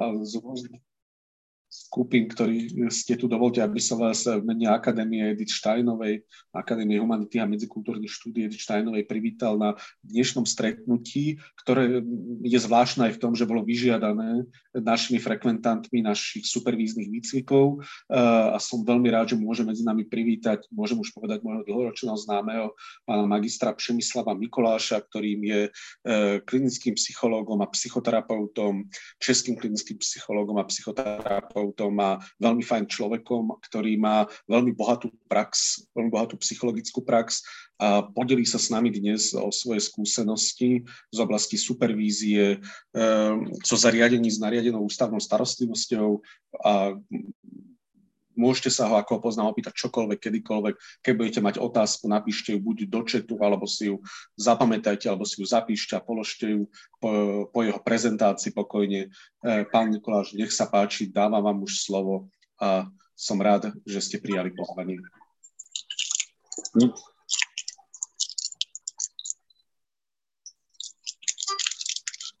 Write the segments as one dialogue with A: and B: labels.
A: a z rôznych skupín, ktorí ste tu. Dovolte, aby som vás v mene Akadémie Edith Steinovej, Akadémie humanity a medzikultúrnych štúdí Edith Steinovej privítal na dnešnom stretnutí, ktoré je zvláštne aj v tom, že bolo vyžiadané našimi frekventantmi našich supervíznych výcvikov a som veľmi rád, že môže medzi nami privítať, môžem už povedať môjho dlhoročného známeho pána magistra Přemyslava Mikoláša, ktorým je e, klinickým psychológom a psychoterapeutom, českým klinickým psychológom a psychoterapeutom terapeutom a veľmi fajn človekom, ktorý má veľmi bohatú prax, veľmi bohatú psychologickú prax a podelí sa s nami dnes o svoje skúsenosti z oblasti supervízie, co ehm, zariadení s nariadenou ústavnou starostlivosťou a môžete sa ho, ako poznám, opýtať čokoľvek, kedykoľvek. Keď budete mať otázku, napíšte ju buď do četu, alebo si ju zapamätajte, alebo si ju zapíšte a položte ju po, po jeho prezentácii pokojne. E, pán Nikoláš, nech sa páči, dávam vám už slovo a som rád, že ste prijali pozvanie.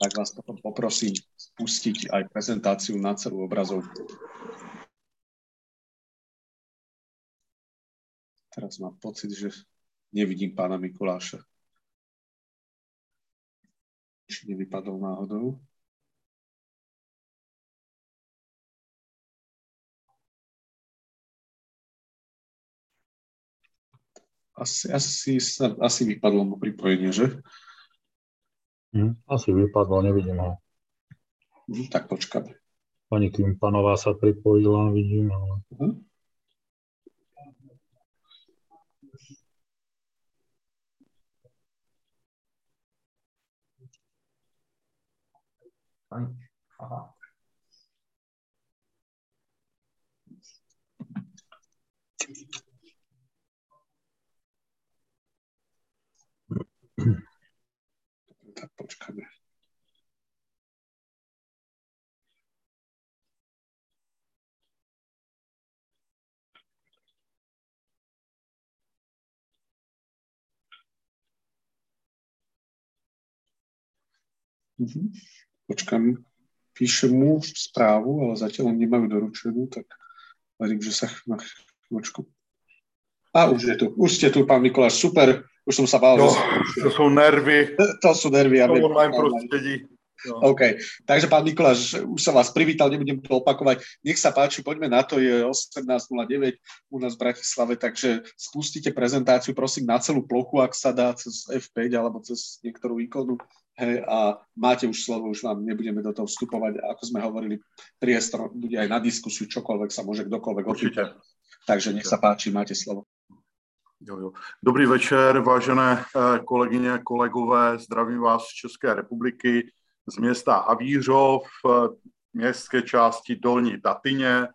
A: Tak vás potom poprosím spustiť aj prezentáciu na celú obrazovku. Teraz mám pocit, že nevidím pána Mikuláša. Či nevypadol náhodou? Asi, asi, asi vypadlo mu pripojenie, že?
B: Hm, asi vypadlo, nevidím ho.
A: Hm, tak počkáme.
B: Pani Klimpanová sa pripojila, vidím, ale... Uh-huh. Fajn. Aha.
A: Tak počkáme. Mm-hmm počkám, píšem mu správu, ale zatiaľ nemajú doručenú, tak verím, že sa na chvíľočku... A už je tu, už ste tu, pán Mikuláš, super, už som sa bál.
C: No, to sú nervy.
A: To sú nervy.
C: To online prostredí.
A: No. OK, takže pán Mikuláš, už som vás privítal, nebudem to opakovať. Nech sa páči, poďme na to, je 18.09 u nás v Bratislave, takže spustite prezentáciu, prosím, na celú plochu, ak sa dá cez F5 alebo cez niektorú ikonu. Hej, a máte už slovo, už vám nebudeme do toho vstupovať. Ako sme hovorili, priestor bude aj na diskusiu, čokoľvek sa môže kdokoľvek opýtať. Takže nech sa páči, máte slovo.
C: Jo, jo. Dobrý večer, vážené eh, kolegyně, kolegové, zdravím vás z České republiky, z města Avířov, městské části Dolní Tatyně,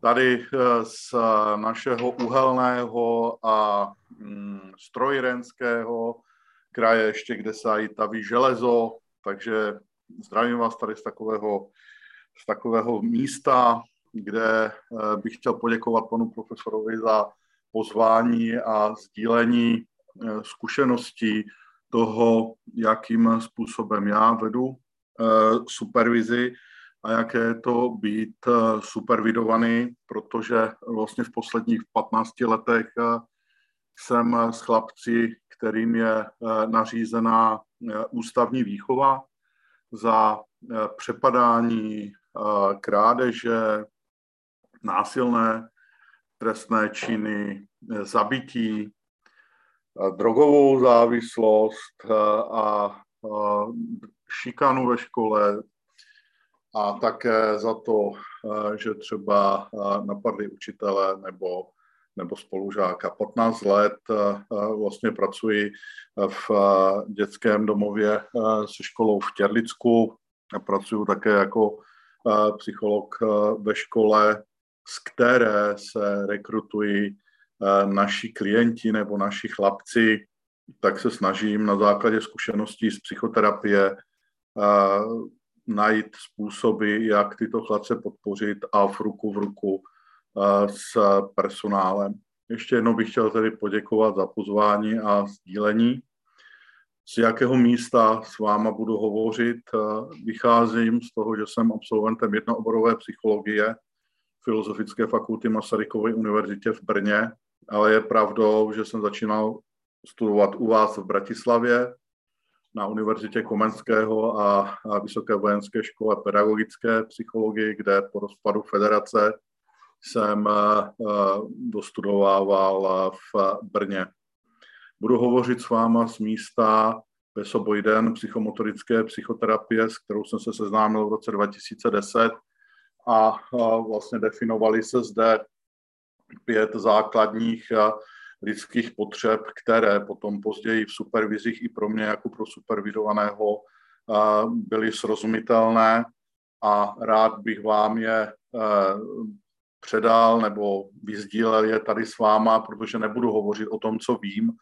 C: tady eh, z našeho uhelného a mm, strojírenského kraje ještě, kde se i taví železo, takže zdravím vás tady z takového, z takového místa, kde eh, bych chtěl poděkovat panu profesorovi za pozvání a sdílení eh, zkušeností toho, jakým způsobem já vedu eh, supervizi a jaké je to být supervidovaný, protože vlastně v posledních 15 letech jsem s chlapci kterým je eh, nařízená eh, ústavní výchova za eh, přepadání, krádeže, násilné trestné činy, zabití, drogovou závislost a šikanu ve škole a také za to, že třeba napadli učitele nebo nebo spolužáka. 15 let eh, eh, vlastně pracuji v eh, dětském domově se školou v Těrlicku. Pracuji také jako psycholog ve škole, z které se rekrutují naši klienti nebo naši chlapci, tak se snažím na základě zkušeností z psychoterapie najít způsoby, jak tyto chlapce podpořit a v ruku v ruku s personálem. Ještě jednou bych chtěl tedy poděkovat za pozvání a sdílení. z jakého místa s váma budu hovořit. Vycházím z toho, že jsem absolventem jednooborové psychologie Filozofické fakulty Masarykovy univerzitě v Brně, ale je pravdou, že jsem začínal studovat u vás v Bratislavě na Univerzitě Komenského a, Vysoké vojenské škole pedagogické psychologii, kde po rozpadu federace jsem dostudovával v Brně. Budu hovořit s váma z místa Besoboiden psychomotorické psychoterapie, s kterou jsem se seznámil v roce 2010 a vlastně definovali se zde pět základních lidských potřeb, které potom později v supervizích i pro mě jako pro supervidovaného byly srozumitelné a rád bych vám je předal nebo vyzdílel je tady s váma, protože nebudu hovořit o tom, co vím,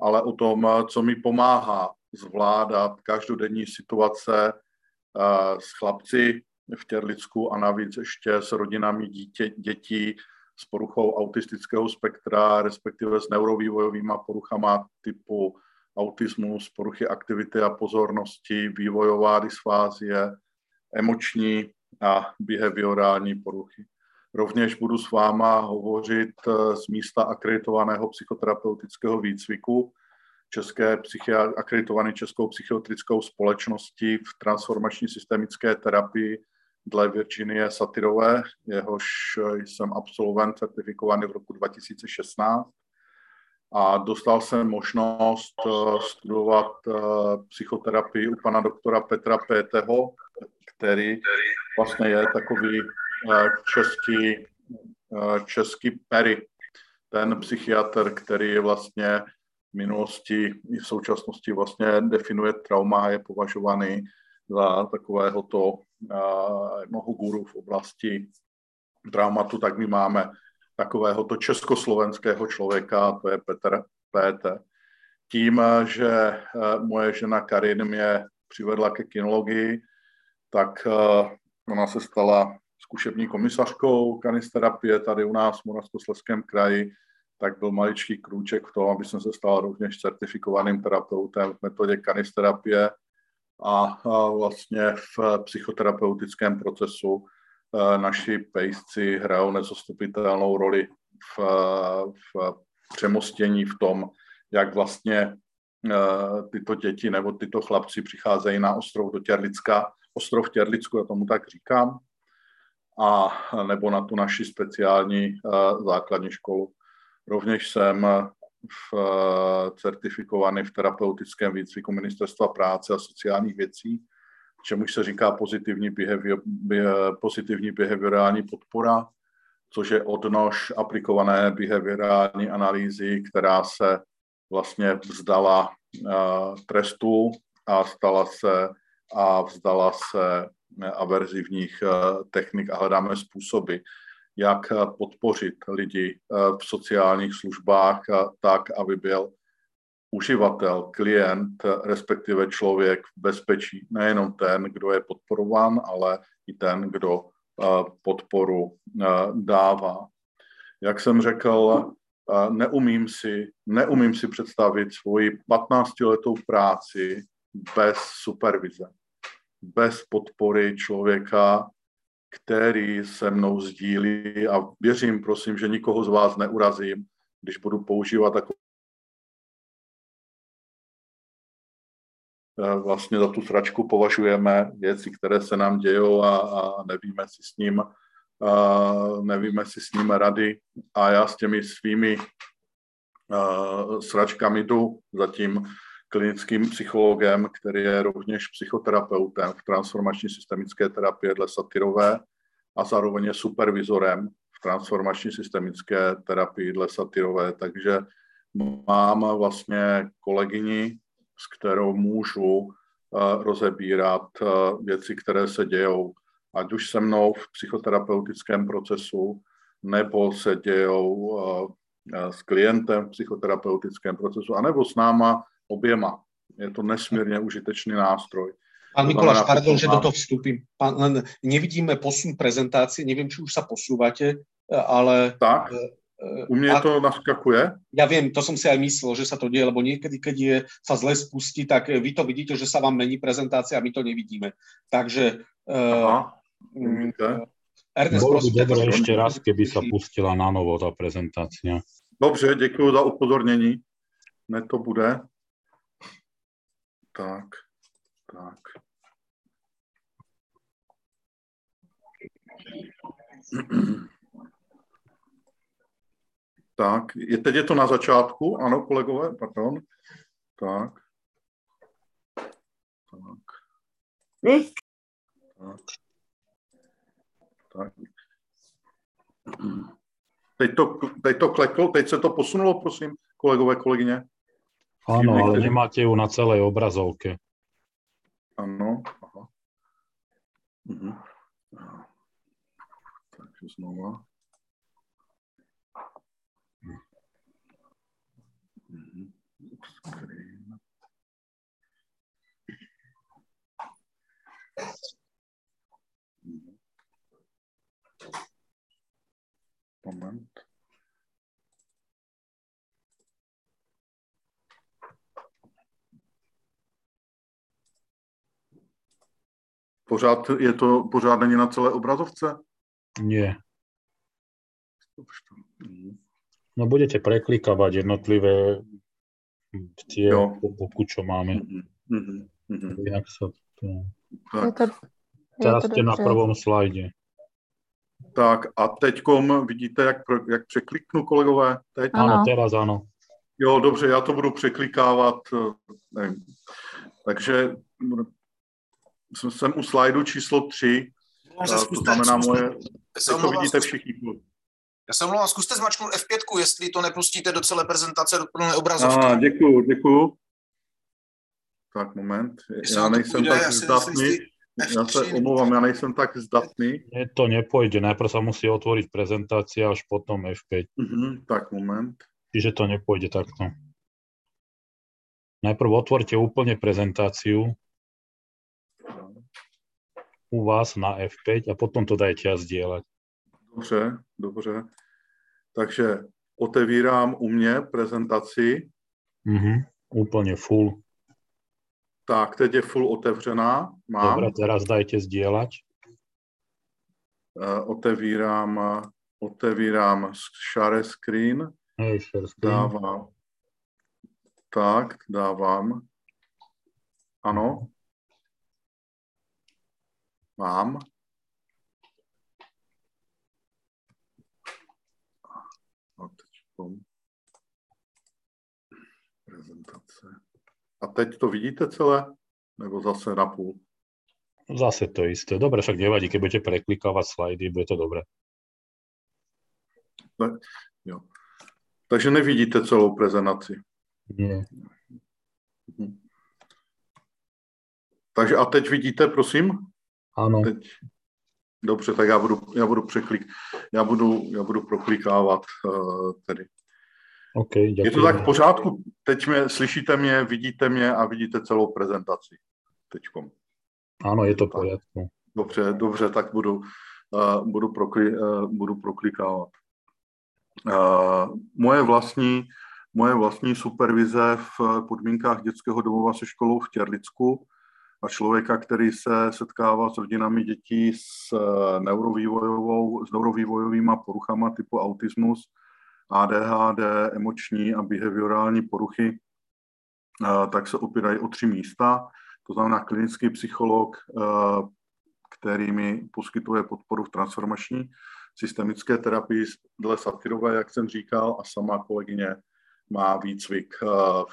C: ale o tom, co mi pomáhá zvládat každodenní situace s chlapci v Těrlicku a navíc ještě s rodinami dítě, dětí s poruchou autistického spektra, respektive s neurovývojovými poruchama typu autismus, poruchy aktivity a pozornosti, vývojová dysfázie, emoční a behaviorální poruchy. Rovněž budu s váma hovořit eh, z místa akreditovaného psychoterapeutického výcviku České akreditované Českou psychiatrickou společností v transformační systemické terapii dle Virginie Satyrové, jehož jsem absolvent certifikovaný v roku 2016 a dostal jsem možnost eh, studovat eh, psychoterapii u pana doktora Petra Péteho, který vlastně je takový eh, český, český Perry, ten psychiatr, který je vlastně v minulosti i v současnosti vlastně definuje trauma a je považovaný za takového to jednoho guru v oblasti traumatu, tak my máme takového to československého člověka, to je Petr Péte. Tím, že moje žena Karin mě přivedla ke kinologii, tak ona se stala zkušební komisařkou kanisterapie tady u nás v Moravskoslezském kraji, tak byl maličký krůček v tom, aby jsem se stal rovněž certifikovaným terapeutem v metodě kanisterapie a vlastně v psychoterapeutickém procesu. E, naši pejsci hrajou nezastupitelnou roli v, v přemostění v tom, jak vlastně e, tyto děti nebo tyto chlapci přicházejí na ostrov do Těrlicka, ostrov Těrlicku, já tomu tak říkám, a nebo na tu naši speciální e, základní školu. Rovněž jsem v, eh, certifikovaný v terapeutickém výcviku Ministerstva práce a sociálních věcí, čemuž se říká pozitivní, behavior, pozitivní behaviorální podpora, což je odnož aplikované behaviorální analýzy, která se vlastně vzdala trestu a stala se a vzdala se averzivních uh, technik a hledáme způsoby, jak eh, podpořit lidi eh, v sociálních službách tak, aby byl uživatel, klient, respektive člověk v bezpečí. Nejenom ten, kdo je podporován, ale i ten, kdo eh, podporu dává. Jak jsem řekl, neumím si, neumím si představit svoji 15-letou práci bez supervize, bez podpory člověka, který se mnou sdílí. A věřím, prosím, že nikoho z vás neurazím, když budu používat takové eh, vlastně za tu sračku považujeme věci, které se nám dějou a, a nevíme si s ním a nevíme si s ním rady. A já s těmi svými uh, sračkami jdu. Za tím klinickým psychologem, který je rovněž psychoterapeutem v transformační systemické terapii dle Satyrové a zároveň je supervizorem v transformační systemické terapii dle Satyrové. Takže mám vlastně kolegyni, s kterou můžu eh, rozebírat eh, věci, které se dějou, ať už se mnou v psychoterapeutickém procesu, nebo se dějou eh, s klientem v psychoterapeutickém procesu, anebo s náma oběma. Je to nesmírně užitečný nástroj.
A: Pán Mikuláš, pardon, že do toho vstúpim. len nevidíme posun prezentácie, neviem, či už sa posúvate, ale
C: tak. U mňa to naskakuje?
A: Ja viem, to som si aj myslel, že sa to deje, lebo niekedy, keď je, sa zle spustí, tak vy to vidíte, že sa vám mení prezentácia a my to nevidíme. Takže Aha,
B: uh, Ernest, Bolo by dobre ešte raz, keby sa pustila na novo tá prezentácia.
C: Dobře, děkuji za upozornění. Ne to bude. Tak, tak. Tak, je, teď je to na začátku, ano, kolegové, pardon. Tak. Tak. Tak. tak. Teď to, teď to kleklo, teď se to posunulo, prosím, kolegové, kolegyně.
B: Áno, ale nemáte ju na celej obrazovke.
C: Áno, aha. Uh-huh. Takže znova. Uh-huh. Moment. Pořád je to, pořád není na celé obrazovce?
B: Nie. No budete preklikávať jednotlivé tie popku, čo máme. Mm-hmm. Mm-hmm. Inak sa to... Tak. Teraz ste na prvom slajde.
C: Tak a teďkom vidíte, jak, jak překliknu, kolegové? Teď?
B: Ano, teraz ano.
C: Jo, dobře, já to budu překlikávat. Eh, nevím. Takže jsem u slajdu číslo 3, to znamená moje, teď to vidíte všichni.
D: Já se omlouvám, zkuste zmačknout F5, jestli to nepustíte do celé prezentace, do plné obrazovky.
C: A, děkuju, děkuju. Tak, moment. Já nejsem tak zdatný. Já se omlouvám, já nejsem tak zdatný.
B: Ne, to nepojde, najprv sa musí otvoriť prezentácia, až potom F5.
C: Uh-huh, tak, moment.
B: Čiže to nepojde takto. Najprv otvorte úplne prezentáciu u vás na F5 a potom to dajte a zdieľať.
C: Dobře, dobře. Takže otevírám u mě prezentaci.
B: Mhm, úplně full.
C: Tak, teď je full otevřená. Mám.
B: Dobre, teraz dajte zdieľať.
C: Uh, otevírám, otevírám share screen.
B: Hej, share screen.
C: Dávám. Tak, dávám. Ano. Mám. A teď prezentace. A teď to vidíte celé? Nebo zase na půl?
B: Zase to isté. Dobre, však nevadí, keď budete preklikávať slajdy, bude to dobré.
C: Ne, jo. Takže nevidíte celou prezentaci?
B: Nie.
C: Mhm. Takže a teď vidíte, prosím?
B: Ano.
C: Teď. Dobře, tak já budu, já budu překlik, já budu, já budu proklikávat uh, tedy.
B: Okay,
C: Je to tak v pořádku? Teď mě, slyšíte mě, vidíte mě a vidíte celou prezentaci. Teďkom.
B: Ano, je to v pořádku.
C: Dobře, dobře, tak budu, uh, budu, prokli, uh, budu proklikávat. Uh, moje vlastní moje vlastní supervize v podmínkách dětského domova se školou v Těrlicku a člověka, který se setkává s rodinami dětí s neurovývojovou, s neurovývojovými poruchama typu autismus, ADHD, emoční a behaviorální poruchy, tak se opírají o tři místa. To znamená klinický psycholog, který mi poskytuje podporu v transformační systemické terapii dle Satyrové, jak jsem říkal, a sama kolegyně má výcvik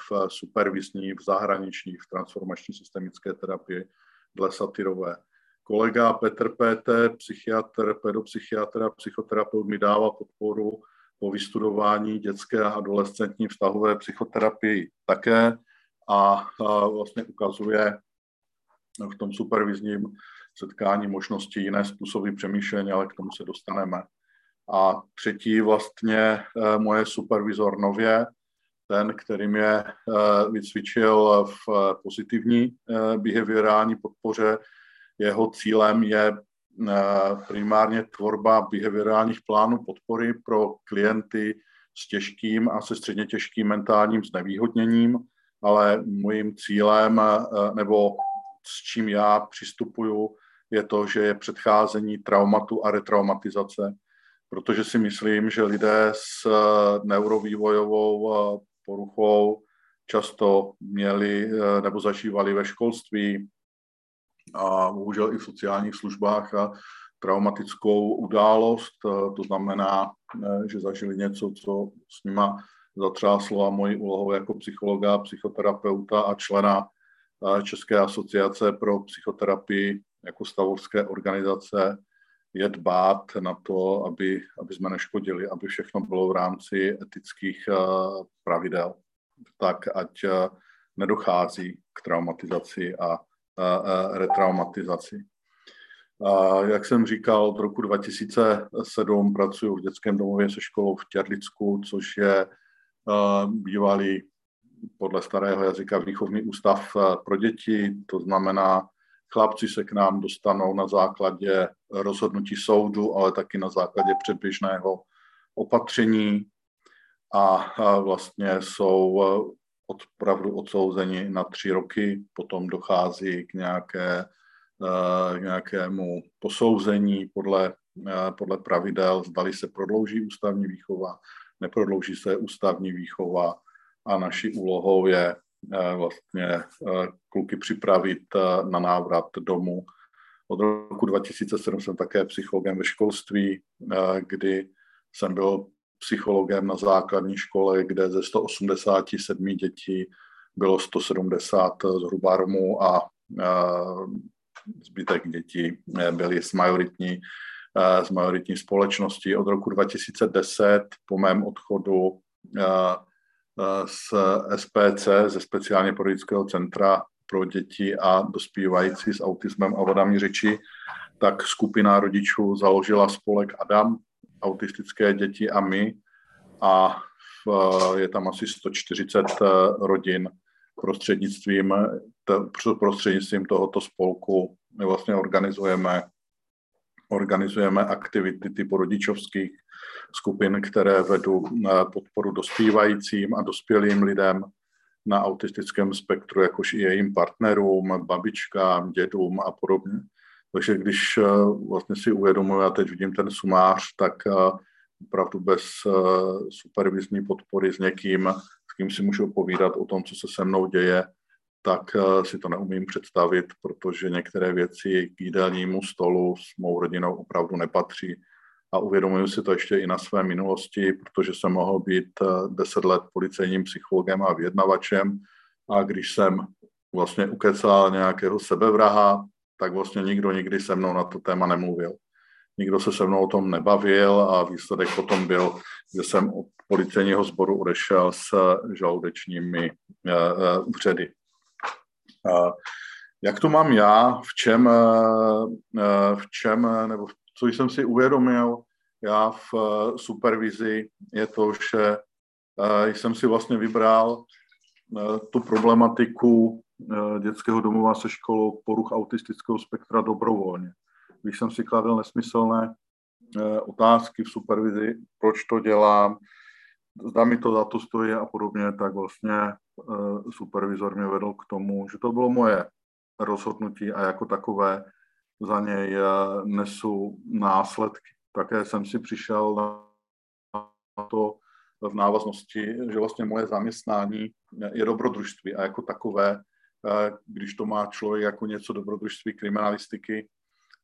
C: v supervizní, v zahraniční, v transformační systemické terapii dle Satyrové. Kolega Petr PT, psychiatr, pedopsychiatr a psychoterapeut mi dává podporu po vystudování dětské a adolescentní vztahové psychoterapii také a, a vlastně ukazuje v tom supervizním setkání možnosti jiné způsoby přemýšlení, ale k tomu se dostaneme. A třetí vlastně e, moje supervizor nově, ten, který mě e, vycvičil v pozitivní e, behaviorální podpoře. Jeho cílem je primárně tvorba behaviorálních plánů podpory pro klienty s těžkým a se středně těžkým mentálním znevýhodněním, ale mojím cílem nebo s čím já přistupuju, je to, že je předcházení traumatu a retraumatizace, protože si myslím, že lidé s neurovývojovou poruchou často měli nebo zažívali ve školství a bohužel i v sociálních službách a traumatickou událost, to znamená, že zažili něco, co s nima zatřáslo a mojí úlohou jako psychologa, psychoterapeuta a člena České asociace pro psychoterapii jako stavovské organizace je dbát na to, aby, aby jsme neškodili, aby všechno bylo v rámci etických pravidel, tak ať nedochází k traumatizaci a retraumatizaci. Jak jsem říkal, od roku 2007 pracuji v dětském domově se školou v Těrlicku, což je bývalý podle starého jazyka výchovný ústav pro děti, to znamená, chlapci se k nám dostanou na základě rozhodnutí soudu, ale taky na základě předběžného opatření. A vlastně jsou opravdu odsouzeni na tři roky, potom dochází k, nějaké, k nějakému posouzení podle, podle pravidel, zdali se prodlouží ústavní výchova, neprodlouží se ústavní výchova. A naší úlohou je vlastně kluky připravit na návrat domů. Od roku 2007 jsem také psychologem ve školství, kdy jsem byl psychologem na základní škole, kde ze 187 dětí bylo 170 zhruba Romů a zbytek dětí byly z majoritní, z majoritní společnosti. Od roku 2010 po mém odchodu z SPC, ze speciálně politického centra pro děti a dospívající s autismem a vadami řeči, tak skupina rodičů založila spolek Adam, autistické děti a my. A je tam asi 140 eh, rodin prostřednictvím, prostřednictvím tohoto spolku my vlastně organizujeme, organizujeme aktivity typu rodičovských skupin, které vedou na podporu dospívajícím a dospělým lidem na autistickém spektru, jakož i jejím partnerům, babičkám, dědům a podobně. Takže když eh, vlastně si uvědomuji, a teď vidím ten sumář, tak eh, opravdu bez eh, supervizní podpory s někým, s kým si můžu povídat o tom, co se se mnou děje, tak si to neumím představit, protože některé věci k jídelnímu stolu s mou rodinou opravdu nepatří. A uvědomuji si to ještě i na své minulosti, protože jsem mohl být deset let policejním psychologem a vyjednavačem a když jsem vlastně ukecal nějakého sebevraha, tak vlastně nikdo nikdy se mnou na to téma nemluvil. Nikdo se se mnou o tom nebavil a výsledek potom byl, že jsem od policejního sboru odešel s žaludečními vředy. Eh, eh, jak to mám já, v čem, eh, v čem, nebo co jsem si uvědomil já v supervizi, je to, že jsem si vlastně vybral tu problematiku Eh, dětského domova se školou poruch autistického spektra dobrovolně. Když jsem si kladl nesmyslné eh, otázky v supervizi, proč to dělám, zda mi to za to stojí a podobně, tak vlastně eh, supervizor mě vedl k tomu, že to bylo moje rozhodnutí a jako takové za něj nesu následky. Také jsem si přišel na to v návaznosti, že vlastně moje zaměstnání je dobrodružství a jako takové když to má člověk jako něco dobrodružství kriminalistiky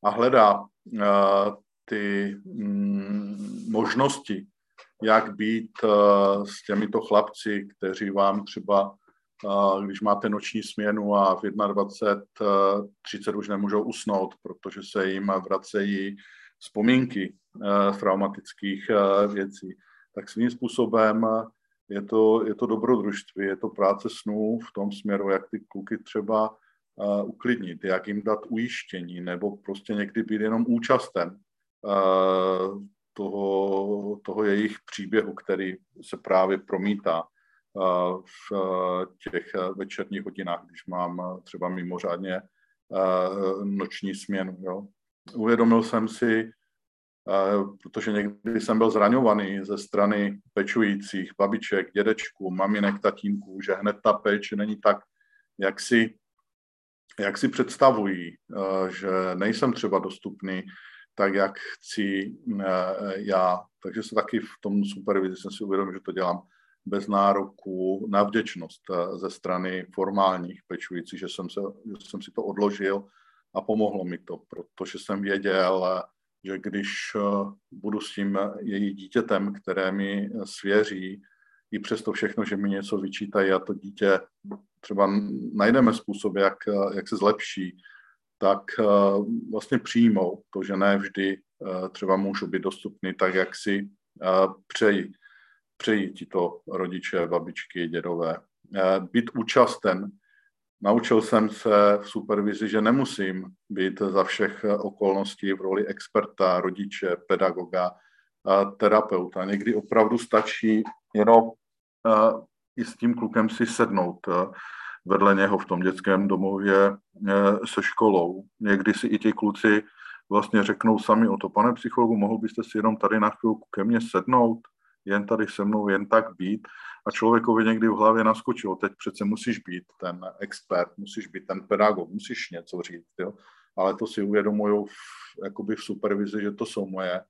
C: a hledá ty mm, možnosti, jak být s těmito chlapci, kteří vám třeba, když máte noční směnu a v 21, 30 už nemůžou usnout, protože se jim vracejí vzpomínky traumatických věcí, tak svým způsobem je to, je to dobrodružství, je to práce snů v tom směru, jak ty kluky třeba uh, uklidnit, jak jim dát ujištění, nebo prostě někdy být jenom účasten uh, toho, toho jejich příběhu, který se právě promítá uh, v uh, těch večerních hodinách, když mám třeba mimořádně noční směnu. Jo. uvědomil jsem si, protože někdy jsem byl zraňovaný ze strany pečujících, babiček, dědečků, maminek, tatínků, že hned ta péče není tak, jak si, jak si představují, že nejsem třeba dostupný tak, jak chci já. Takže se taky v tom supervizi jsem si uvědomil, že to dělám bez nároku na vděčnost ze strany formálních pečujících, že jsem, se, že jsem si to odložil a pomohlo mi to, protože jsem věděl, že když eh, budu s tím její dítětem, které mi svěří, i přesto všechno, že mi něco vyčítají a to dítě třeba najdeme způsob, jak, jak se zlepší, tak eh, vlastně přijmou to, že ne vždy eh, třeba můžu být dostupný tak, jak si přeji, přeji tito rodiče, babičky, dědové. Být účasten Naučil jsem se v supervizi, že nemusím být za všech okolností v roli experta, rodiče, pedagoga, terapeuta. Někdy opravdu stačí jenom i s tím klukem si sednout vedle něho v tom dětském domově se školou. Někdy si i ti kluci vlastně řeknou sami o to, pane psychologu, mohl byste si jenom tady na chvilku ke mně sednout, jen tady se mnou jen tak být a člověkovi někdy v hlavě naskočilo, teď přece musíš být ten expert, musíš být ten pedagog, musíš něco říct, jo? ale to si uvědomují v, jakoby v supervizi, že to jsou moje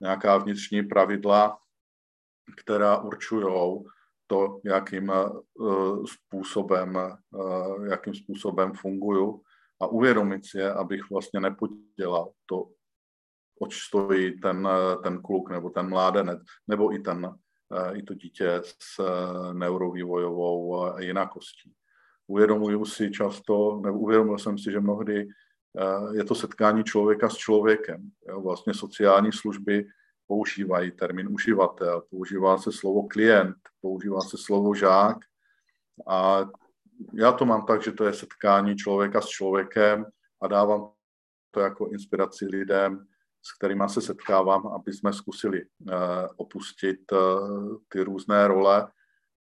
C: nějaká vnitřní pravidla, která určují to, jakým uh, způsobem, uh, jakým způsobem funguju a uvědomit si je, abych vlastně nepodělal to, oč stojí ten, ten kluk nebo ten mládenec, nebo i ten i to dítě s eh, neurovývojovou eh, jinakostí. Uvědomuju si často, nebo uvědomil jsem si, že mnohdy eh, je to setkání člověka s člověkem. Jo, vlastně sociální služby používají termín uživatel, používá se slovo klient, používá se slovo žák a já to mám tak, že to je setkání člověka s člověkem a dávám to jako inspiraci lidem, s kterými se setkávám, aby jsme zkusili eh, opustit eh, ty různé role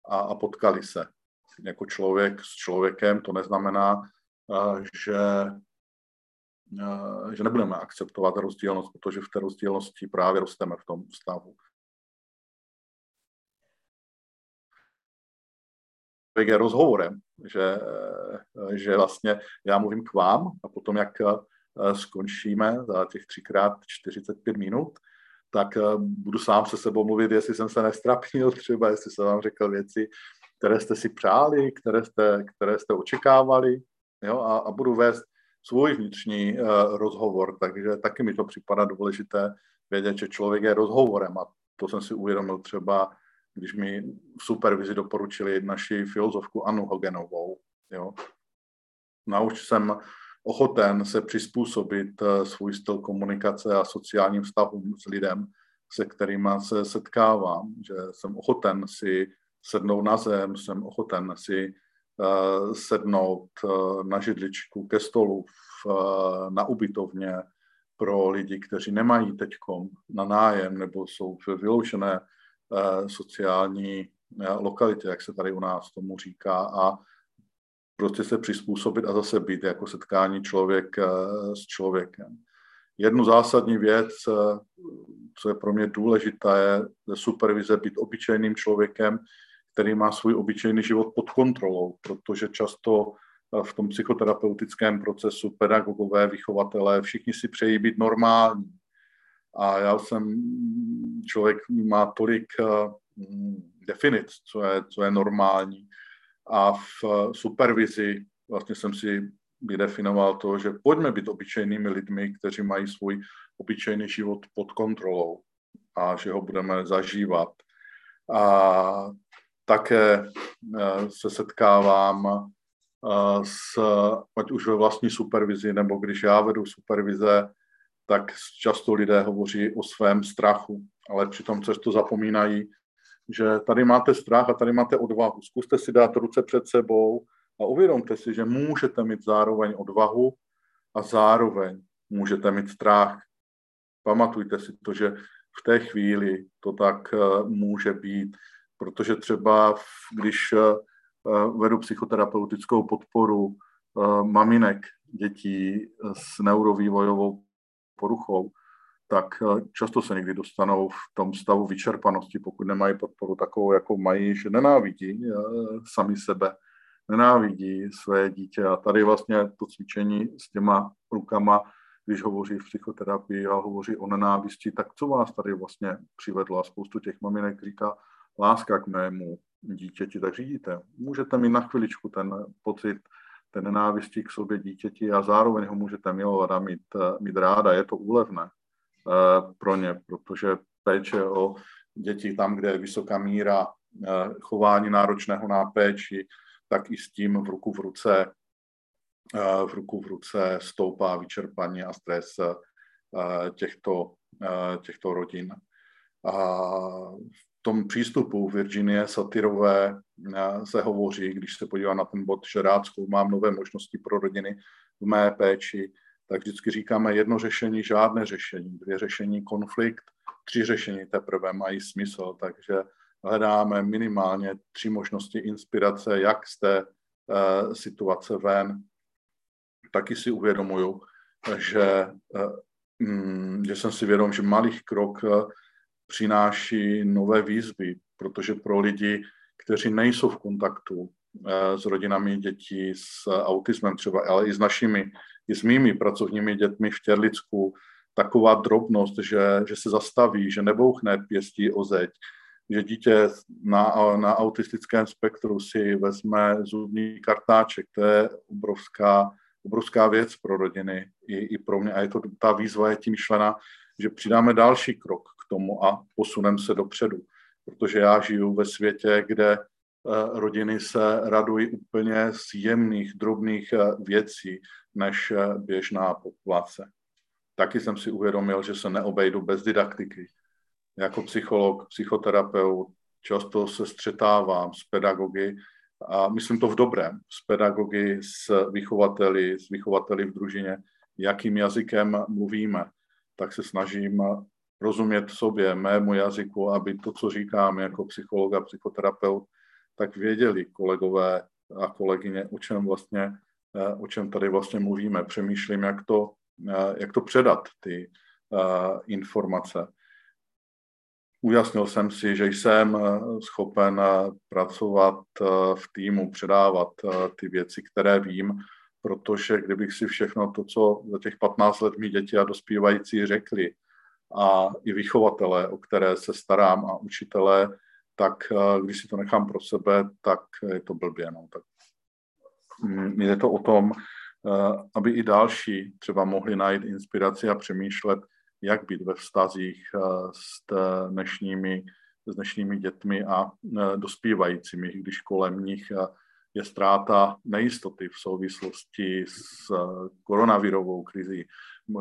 C: a, a potkali se. Jako člověk s člověkem to neznamená, eh, že, že nebudeme akceptovat rozdílnost, protože v té rozdílnosti právě rosteme v tom stavu. je rozhovorem, že, že vlastně já mluvím k vám a potom, jak skončíme za těch třikrát 45 minut, tak eh, budu sám se sebou mluvit, jestli jsem se nestrapnil třeba, jestli jsem vám řekl věci, které jste si přáli, které jste, které jste očekávali, jo, a, a budu vést svůj vnitřní uh, rozhovor, takže taky mi to připadá důležité vědět, že člověk je rozhovorem a to jsem si uvědomil třeba, když mi v supervizi doporučili naši filozofku Anu Hogenovou, jo. Nauč jsem ochoten se přizpůsobit eh, svůj styl komunikace a sociálním vztahům s lidem, se kterými se setkávám, že jsem ochoten si sednout na zem, jsem ochoten si sednout uh, na židličku ke stolu v, uh, na ubytovně pro lidi, kteří nemají teďkom na nájem nebo jsou v vyloučené sociální lokalitě, jak se tady u nás tomu říká, a prostě se přizpůsobit a zase být jako setkání člověk eh, s člověkem. Jednu zásadní věc, eh, co je pro mě důležité, je ze supervize být obyčejným člověkem, který má svůj obyčejný život pod kontrolou, protože často eh, v tom psychoterapeutickém procesu pedagogové, vychovatelé, všichni si přejí být normální. A já jsem, člověk má tolik definic, co je, co je normální, a v eh, supervizi vlastně jsem si vydefinoval to, že pojďme být obyčejnými lidmi, kteří mají svůj obyčejný život pod kontrolou a že ho budeme zažívat. A také eh, se setkávám eh, s, ať už ve vlastní supervizi, nebo když já vedu supervize, tak často lidé hovoří o svém strachu, ale přitom často zapomínají, že tady máte strach a tady máte odvahu. Zkuste si dát ruce před sebou a uvědomte si, že můžete mít zároveň odvahu a zároveň můžete mít strach. Pamatujte si to, že v té chvíli to tak eh, může být, protože třeba když eh, vedu psychoterapeutickou podporu eh, maminek dětí s neurovývojovou poruchou, tak často se někdy dostanou v tom stavu vyčerpanosti, pokud nemají podporu takovou, jakou mají, že nenávidí sami sebe, nenávidí své dítě. A tady vlastně to cvičení s těma rukama, když hovoří v psychoterapii a hovoří o nenávisti, tak co vás tady vlastně přivedlo? A spoustu těch maminek říká, láska k mému dítěti, tak řídíte. Můžete mít na chviličku ten pocit té nenávisti k sobě dítěti a zároveň ho můžete milovat a mít, mít ráda. Je to úlevné uh, pro ně, protože péče o děti tam, kde je vysoká míra uh, chování náročného na péči, tak i s tím v ruku v ruce uh, v ruku v ruce stoupá vyčerpaní a stres těchto, těchto rodin. A tom přístupu Virginie Satirové eh, se hovoří, když se podívám na ten bod, že rád zkoumám nové možnosti pro rodiny v mé péči, tak vždycky říkáme jedno řešení, žádné řešení, dvě řešení, konflikt, tři řešení teprve mají smysl, takže hledáme minimálně tři možnosti inspirace, jak z té uh, situace ven. Taky si uvědomuju, že, uh, mm, že jsem si vědom, že malých krok přináší nové výzvy, protože pro lidi, kteří nejsou v kontaktu eh, s rodinami dětí s autismem třeba, ale i s našimi, i s mými pracovními dětmi v Těrlicku, taková drobnost, že, že se zastaví, že nebouchne pěstí o zeď, že dítě na, na autistickém spektru si vezme zubní kartáček, to je obrovská, obrovská věc pro rodiny i, i pro mě. A je to, ta výzva je tím myšlena, že přidáme další krok tomu a posunem se dopředu. Protože já žiju ve světě, kde eh, rodiny se radují úplně z jemných, drobných eh, věcí než eh, běžná populace. Taky jsem si uvědomil, že se neobejdu bez didaktiky. Jako psycholog, psychoterapeut často se střetávám s pedagogy a myslím to v dobrém, s pedagogy, s vychovateli, s vychovateli v družině, jakým jazykem mluvíme, tak se snažím rozumět sobě, mému jazyku, aby to, co říkám jako psycholog a psychoterapeut, tak věděli kolegové a kolegyně, o čem vlastně, eh, o čem tady vlastně mluvíme. Přemýšlím, jak to, eh, jak to předat, ty eh, informace. Ujasnil jsem si, že jsem schopen pracovat v týmu, předávat ty věci, které vím, protože kdybych si všechno to, co za těch 15 let mi děti a dospívající řekli, a i vychovatele, o které se starám a učitele, tak eh, když si to nechám pro sebe, tak je to blbě. No. Tak mm, je to o tom, eh, aby i další třeba mohli najít inspiraci a přemýšlet, jak být ve vztazích eh, s dnešními, s dnešními dětmi a dospívajícími, když kolem nich je ztráta nejistoty v souvislosti s koronavirovou krizí,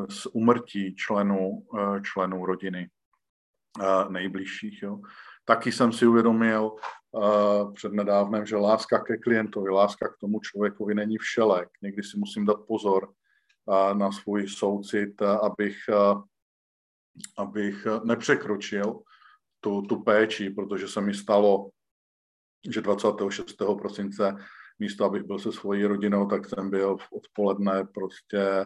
C: z umrtí členů, eh, členů rodiny eh, nejbližších. Jo. Taky jsem si uvědomil uh, před nedávnem, že láska ke klientovi, láska k tomu člověkovi není všelek. Někdy si musím dát pozor na svůj soucit, abych, abych nepřekročil tu, tu péči, protože se mi stalo, že 26. prosince místo, abych byl se svojí rodinou, tak jsem byl v odpoledne prostě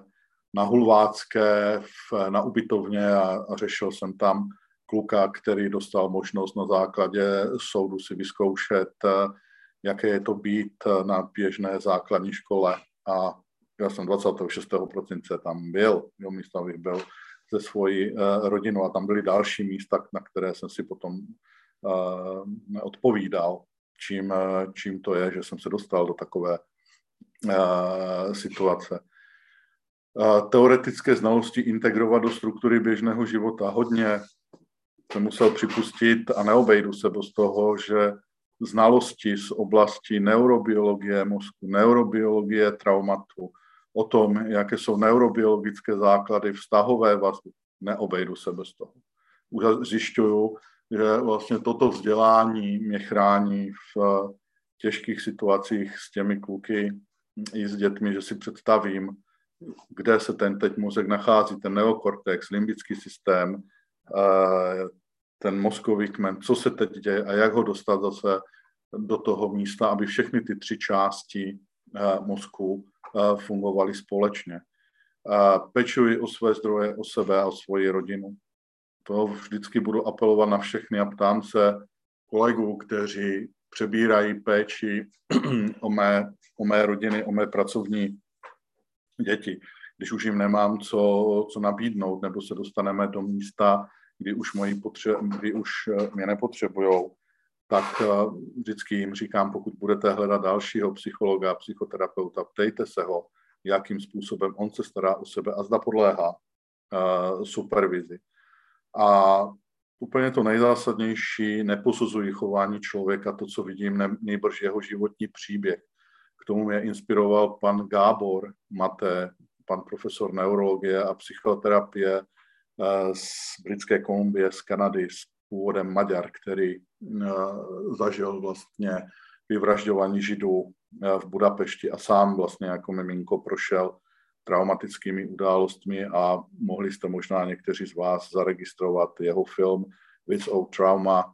C: na Hulvácké na ubytovně a, řešil jsem tam kluka, který dostal možnost na základě soudu si vyzkoušet, jaké je to být na běžné základní škole. A já jsem 26. prosince tam byl, jo, místo abych byl se svojí uh, rodinou a tam byly další místa, na které jsem si potom odpovídal, čím, čím to je, že jsem se dostal do takové situace teoretické znalosti integrovat do struktury běžného života. Hodně jsem musel připustit a neobejdu se bez toho, že znalosti z oblasti neurobiologie mozku, neurobiologie traumatu, o tom, jaké jsou neurobiologické základy vztahové vazby, neobejdu se bez toho. Už zjišťuju, že vlastně toto vzdělání mě chrání v těžkých situacích s těmi kluky i s dětmi, že si představím, kde se ten teď mozek nachází, ten neokortex, limbický systém, ten mozkový kmen, co se teď děje a jak ho dostat zase do toho místa, aby všechny ty tři části mozku fungovaly společně. pečuji o své zdroje, o sebe a o svoji rodinu. To vždycky budu apelovat na všechny a ptám se kolegů, kteří přebírají péči o mé, o mé rodiny, o mé pracovní děti. Když už jim nemám co, co nabídnout, nebo se dostaneme do místa, kdy už, moji potře- kdy už eh, mě nepotřebují, tak eh, vždycky jim říkám, pokud budete hledat dalšího psychologa, psychoterapeuta, ptejte se ho, jakým způsobem on se stará o sebe a zda podléhá uh, supervizi. A úplně to nejzásadnější, neposuzují chování člověka, to, co vidím, ne, nejbrž jeho životní příběh. Tomu mě inspiroval pan Gábor Maté, pan profesor neurologie a psychoterapie uh, z Britské Kolumbie, z Kanady, s původem Maďar, který uh, zažil vlastně vyvražďování židů Eh, v Budapešti a sám vlastně jako miminko prošel traumatickými událostmi a mohli jste možná někteří z vás zaregistrovat jeho film Without Trauma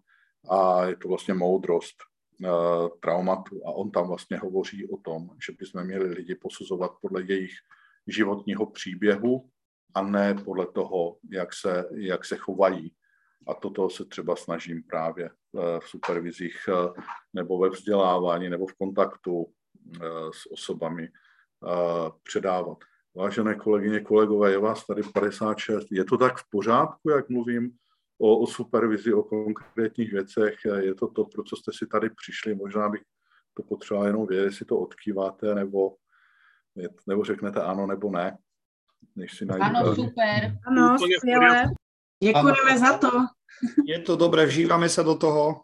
C: a je to vlastně moudrost traumatu a on tam vlastně hovoří o tom, že bychom měli lidi posuzovat podle jejich životního příběhu a ne podle toho, jak se, jak se chovají. A toto se třeba snažím právě eh, v supervizích eh, nebo ve vzdělávání nebo v kontaktu eh, s osobami předávat. Vážené kolegyně, kolegové, je vás tady 56. Je to tak v pořádku, jak mluvím o, o supervizi, o konkrétních věcech? Je to to, pro co jste si tady přišli? Možná bych to potřeboval jenom vědět, jestli to odkýváte, nebo, nebo řeknete ano, nebo ne.
E: Než si najdu ano, super.
F: Ano, skvěle. Děkujeme za to.
G: Je to dobré, vžíváme se do toho.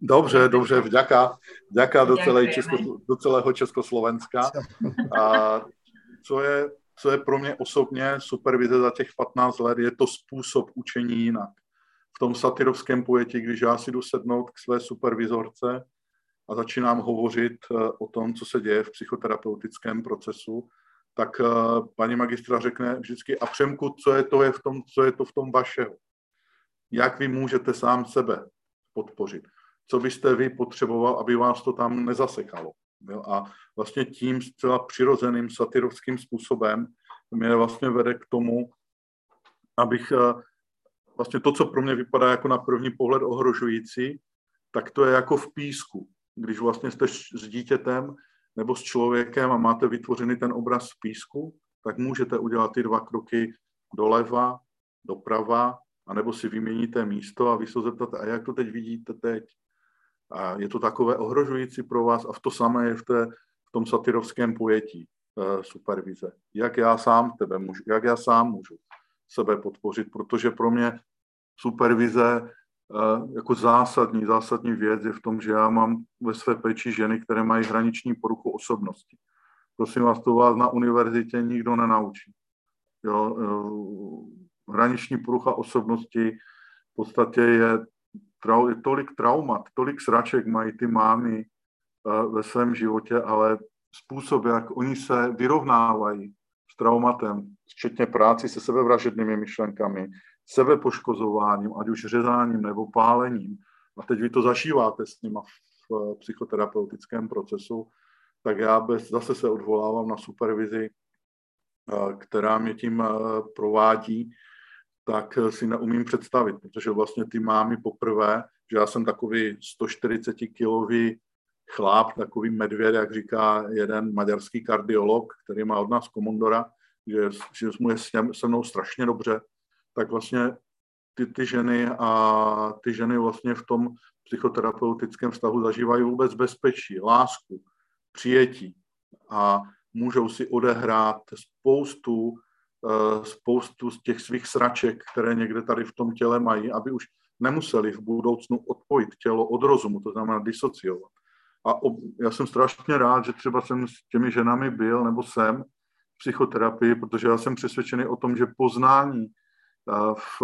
C: Dobře, dobře, vďaka, vďaka do, celé Česko, do celého Československa. A co je, co je pro mě osobně supervize za těch 15 let, je to způsob učení jinak. V tom satyrovském pojetí, když já si jdu sednout k své supervizorce a začínám hovořit eh, o tom, co se děje v psychoterapeutickém procesu, tak eh, paní magistra řekne vždycky, a Přemku, co je to, je v tom, co je to v tom vašeho? Jak vy můžete sám sebe podpořit? Co byste vy potřeboval, aby vás to tam nezasekalo? A vlastně tím zcela přirozeným satyrovským způsobem mě vlastně vede k tomu, abych eh, vlastně to, co pro mě vypadá jako na první pohled ohrožující, tak to je jako v písku. Když vlastně jste s dítětem nebo s člověkem a máte vytvořený ten obraz v písku, tak můžete udělat ty dva kroky doleva, doprava, anebo si vyměníte místo a vy se zeptáte, a jak to teď vidíte teď? A je to takové ohrožující pro vás a v to samé je v, té, v tom satyrovském pojetí uh, supervize. Jak já sám tebe můžu, jak já sám můžu sebe podpořit, protože pro mě supervize jako zásadní, zásadní věc je v tom, že já mám ve své péči ženy, které mají hraniční poruchu osobnosti. Prosím vás, to vás na univerzitě nikdo nenaučí. Jo, e, hraniční porucha osobnosti v podstatě je, je tolik traumat, tolik sraček mají ty mámy e, ve svém životě, ale způsob, jak oni se vyrovnávají s traumatem, včetně práci se sebevražednými myšlenkami, sebepoškozováním, ať už řezáním nebo pálením, a teď vy to zažíváte s nima v eh, psychoterapeutickém procesu, tak já bez, zase se odvolávám na supervizi, eh, která mě tím eh, provádí, tak si neumím představit, protože vlastně ty mámy poprvé, že já jsem takový 140 kilový chlap, takový medvěd, jak říká jeden maďarský kardiolog, který má od nás komondora, že, že mu je se mnou strašně dobře, tak vlastně ty, ty ženy a ty ženy vlastně v tom psychoterapeutickém vztahu zažívají vůbec bezpečí, lásku, přijetí a můžou si odehrát spoustu, eh, spoustu z těch svých sraček, které někde tady v tom těle mají, aby už nemuseli v budoucnu odpojit tělo od rozumu, to znamená disociovat. A ob, já jsem strašně rád, že třeba jsem s těmi ženami byl, nebo jsem psychoterapii, protože já jsem přesvědčený o tom, že poznání v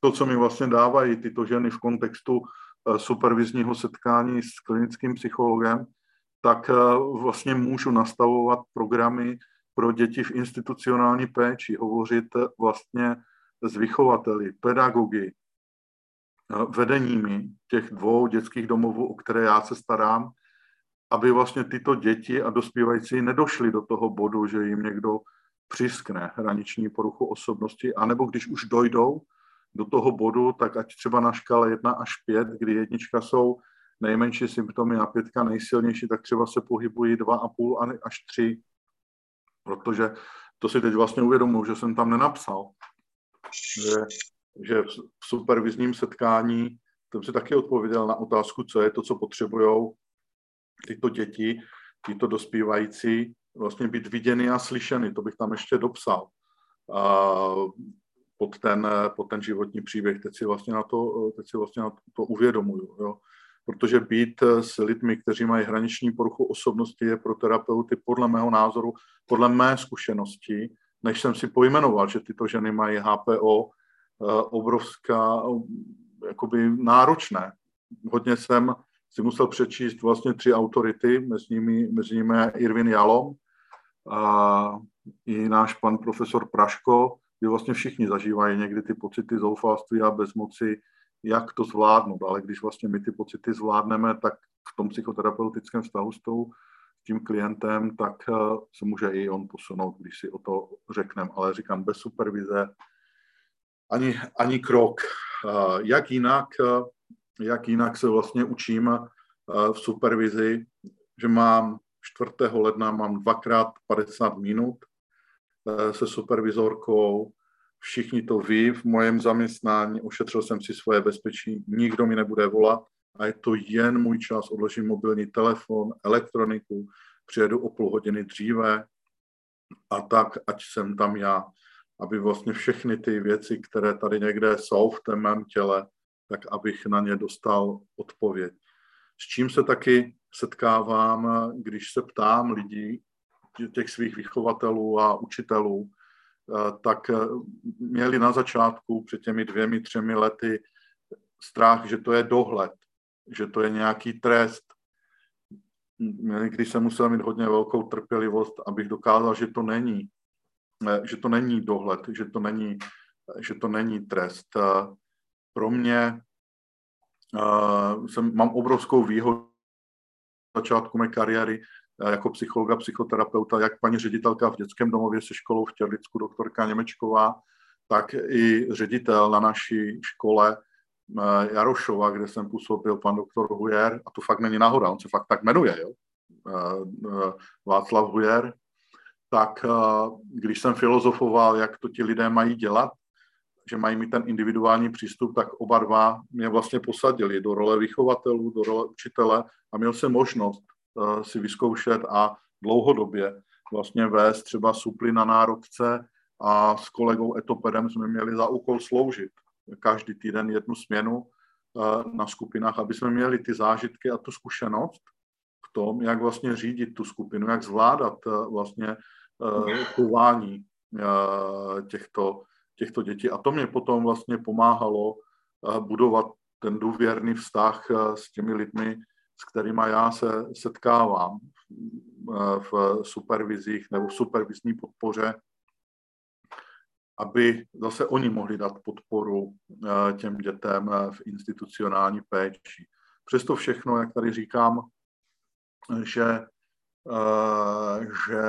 C: to, co mi vlastně dávají tyto ženy v kontextu supervizního setkání s klinickým psychologem, tak vlastně můžu nastavovat programy pro děti v institucionální péči, hovořit vlastně s vychovateli, pedagogy, vedeními těch dvou dětských domovů, o které já se starám, aby vlastně tyto děti a dospívající nedošli do toho bodu, že jim někdo přiskne hraniční poruchu osobnosti, anebo když už dojdou do toho bodu, tak ať třeba na škále 1 až 5, kdy jednička jsou nejmenší symptomy a pětka nejsilnější, tak třeba se pohybují 2,5 až 3, protože to si teď vlastně uvědomuji, že jsem tam nenapsal, že, že v supervizním setkání jsem si taky odpověděl na otázku, co je to, co potřebují tyto děti, tyto dospívající, vlastně být viděny a slyšeny. To bych tam ještě dopsal a pod, ten, pod ten životní příběh. Teď si vlastně na to, teď si vlastně na to, to uvědomuju. Jo. Protože být s lidmi, kteří mají hraniční poruchu osobnosti, je pro terapeuty podle mého názoru, podle mé zkušenosti, než jsem si pojmenoval, že tyto ženy mají HPO, eh, obrovská, jakoby náročné. Hodně jsem si musel přečíst vlastně tři autority, mezi nimi, mezi nimi Irvin Jalom a i náš pan profesor Praško, kdy vlastně všichni zažívají někdy ty pocity zoufalství a bezmoci, jak to zvládnout. Ale když vlastně my ty pocity zvládneme, tak v tom psychoterapeutickém vztahu s, tou, tím klientem, tak eh, se může i on posunout, když si o to řekneme. Ale říkám, bez supervize ani, ani krok. Eh, jak jinak, eh, jak jinak se vlastně učím v supervizi, že mám 4. ledna mám dvakrát 50 minut se supervizorkou, všichni to ví v mojem zaměstnání, ošetřil jsem si svoje bezpečí, nikdo mi nebude volat a je to jen můj čas, odložím mobilní telefon, elektroniku, přijedu o půl hodiny dříve a tak, ať jsem tam já, aby vlastně všechny ty věci, které tady někde jsou v tom mém těle, tak abych na ně dostal odpověď. S čím se taky setkávám, když se ptám lidí, těch svých vychovatelů a učitelů, eh, tak eh, měli na začátku před těmi dvěmi, třemi lety strach, že to je dohled, že to je nějaký trest. Když jsem musel mít hodně velkou trpělivost, abych dokázal, že to není, eh, že to není dohled, že to není, že to není trest. Pro mě jsem, mám obrovskou výhodu začátku mé kariéry jako psychologa, psychoterapeuta, jak paní ředitelka v dětském domově se školou v Těrlicku, doktorka Němečková, tak i ředitel na naší škole Jarošova, kde jsem působil, pan doktor Hujer, a to fakt není náhoda, on se fakt tak jmenuje, jo? Václav Hujer, tak když jsem filozofoval, jak to ti lidé mají dělat, že mají mít ten individuální přístup, tak oba dva mě vlastně posadili do role vychovatelů, do role učitele a měl jsem možnost uh, si vyzkoušet a dlouhodobě vlastně vést třeba suply na národce a s kolegou etopedem jsme měli za úkol sloužit každý týden jednu směnu uh, na skupinách, aby jsme měli ty zážitky a tu zkušenost v tom, jak vlastně řídit tu skupinu, jak zvládat uh, vlastně chování těchto těchto dětí. A to mě potom vlastně pomáhalo eh, budovat ten důvěrný vztah eh, s těmi lidmi, s kterými já se setkávám eh, v supervizích nebo v supervizní podpoře, aby zase oni mohli dát podporu těm dětem v institucionální péči. Přesto všechno, jak tady říkám, že, že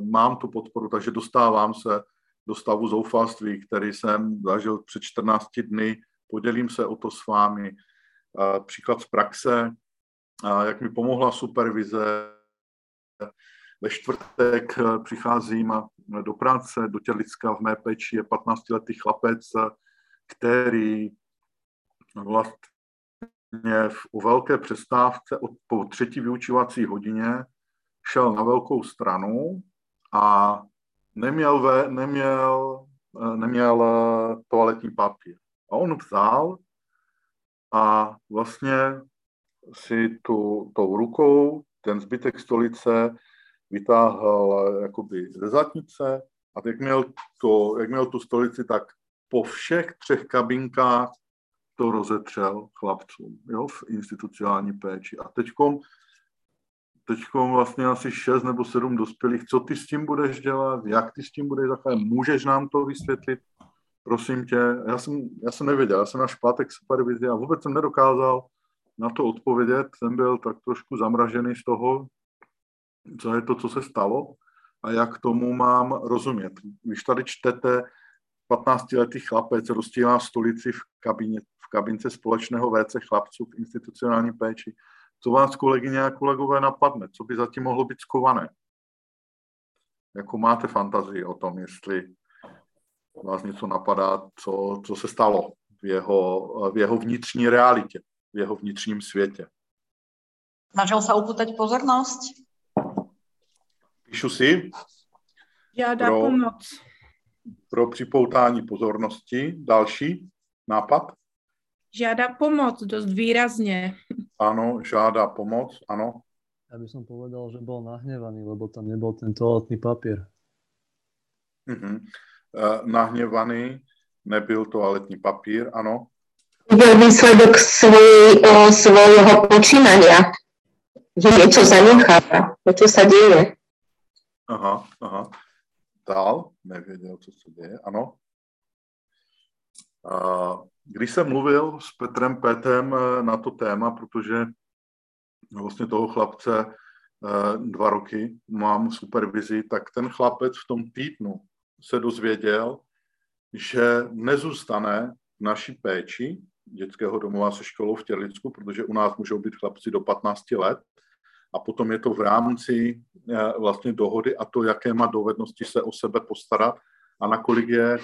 C: mám tu podporu, takže dostávám se do stavu zoufalství, který jsem zažil před 14 dny. Podělím se o to s vámi. Příklad z praxe, jak mi pomohla supervize. Ve čtvrtek přicházím do práce, do Tělicka v mé peči je 15-letý chlapec, který vlastně v, u velké přestávce od, po třetí vyučovací hodině šel na velkou stranu a neměl, ve, neměl, eh, neměl eh, toaletní papír. A on vzal a vlastně si tu, tou rukou ten zbytek stolice vytáhl eh, jakoby ze zatnice a jak měl, to, jak měl tu stolici, tak po všech třech kabinkách to rozetřel chlapcům jo, v institucionální péči. A teď teď vlastně asi šest nebo sedm dospělých, co ty s tím budeš dělat, jak ty s tím budeš zacházet, můžeš nám to vysvětlit, prosím tě, já jsem, já jsem nevěděl, já jsem na špátek supervizi a vůbec jsem nedokázal na to odpovědět. Jsem byl tak trošku zamražený z toho, co je to, co se stalo a jak tomu mám rozumět. Když tady čtete 15-letý chlapec roztílá stolici v, kabině, v kabince společného WC chlapců v institucionální péči, co vás kolegyně a kolegové napadne? Co by zatím mohlo být skované? Jako máte fantazii o tom, jestli vás něco napadá, co, co se stalo v jeho, v jeho vnitřní realitě, v jeho vnitřním světě.
E: Snažil se upútať pozornost?
C: Píšu si.
F: dá pro, pomoc.
C: Pro připoutání pozornosti. Další nápad?
F: Žádá pomoc dost výrazně.
C: Áno, žádá pomoc, áno.
H: Ja by som povedal, že bol nahnevaný, lebo tam nebol ten toaletný papier.
C: Uh-huh. Uh, nahnevaný, nebyl toaletní papír, ano.
I: Byl výsledok svoj, o, svojho počínania. Že niečo zanecháva, niečo sa deje.
C: Aha, aha. Dál, nevěděl, co se děje, ano. Uh, když jsem mluvil s Petrem Petem eh, na to téma, protože vlastně toho chlapce eh, dva roky mám supervizi, tak ten chlapec v tom týdnu se dozvěděl, že nezůstane v naší péči dětského domova se školou v Těrlicku, protože u nás můžou být chlapci do 15 let. A potom je to v rámci eh, vlastně dohody a to, jaké má dovednosti se o sebe postarat a nakolik je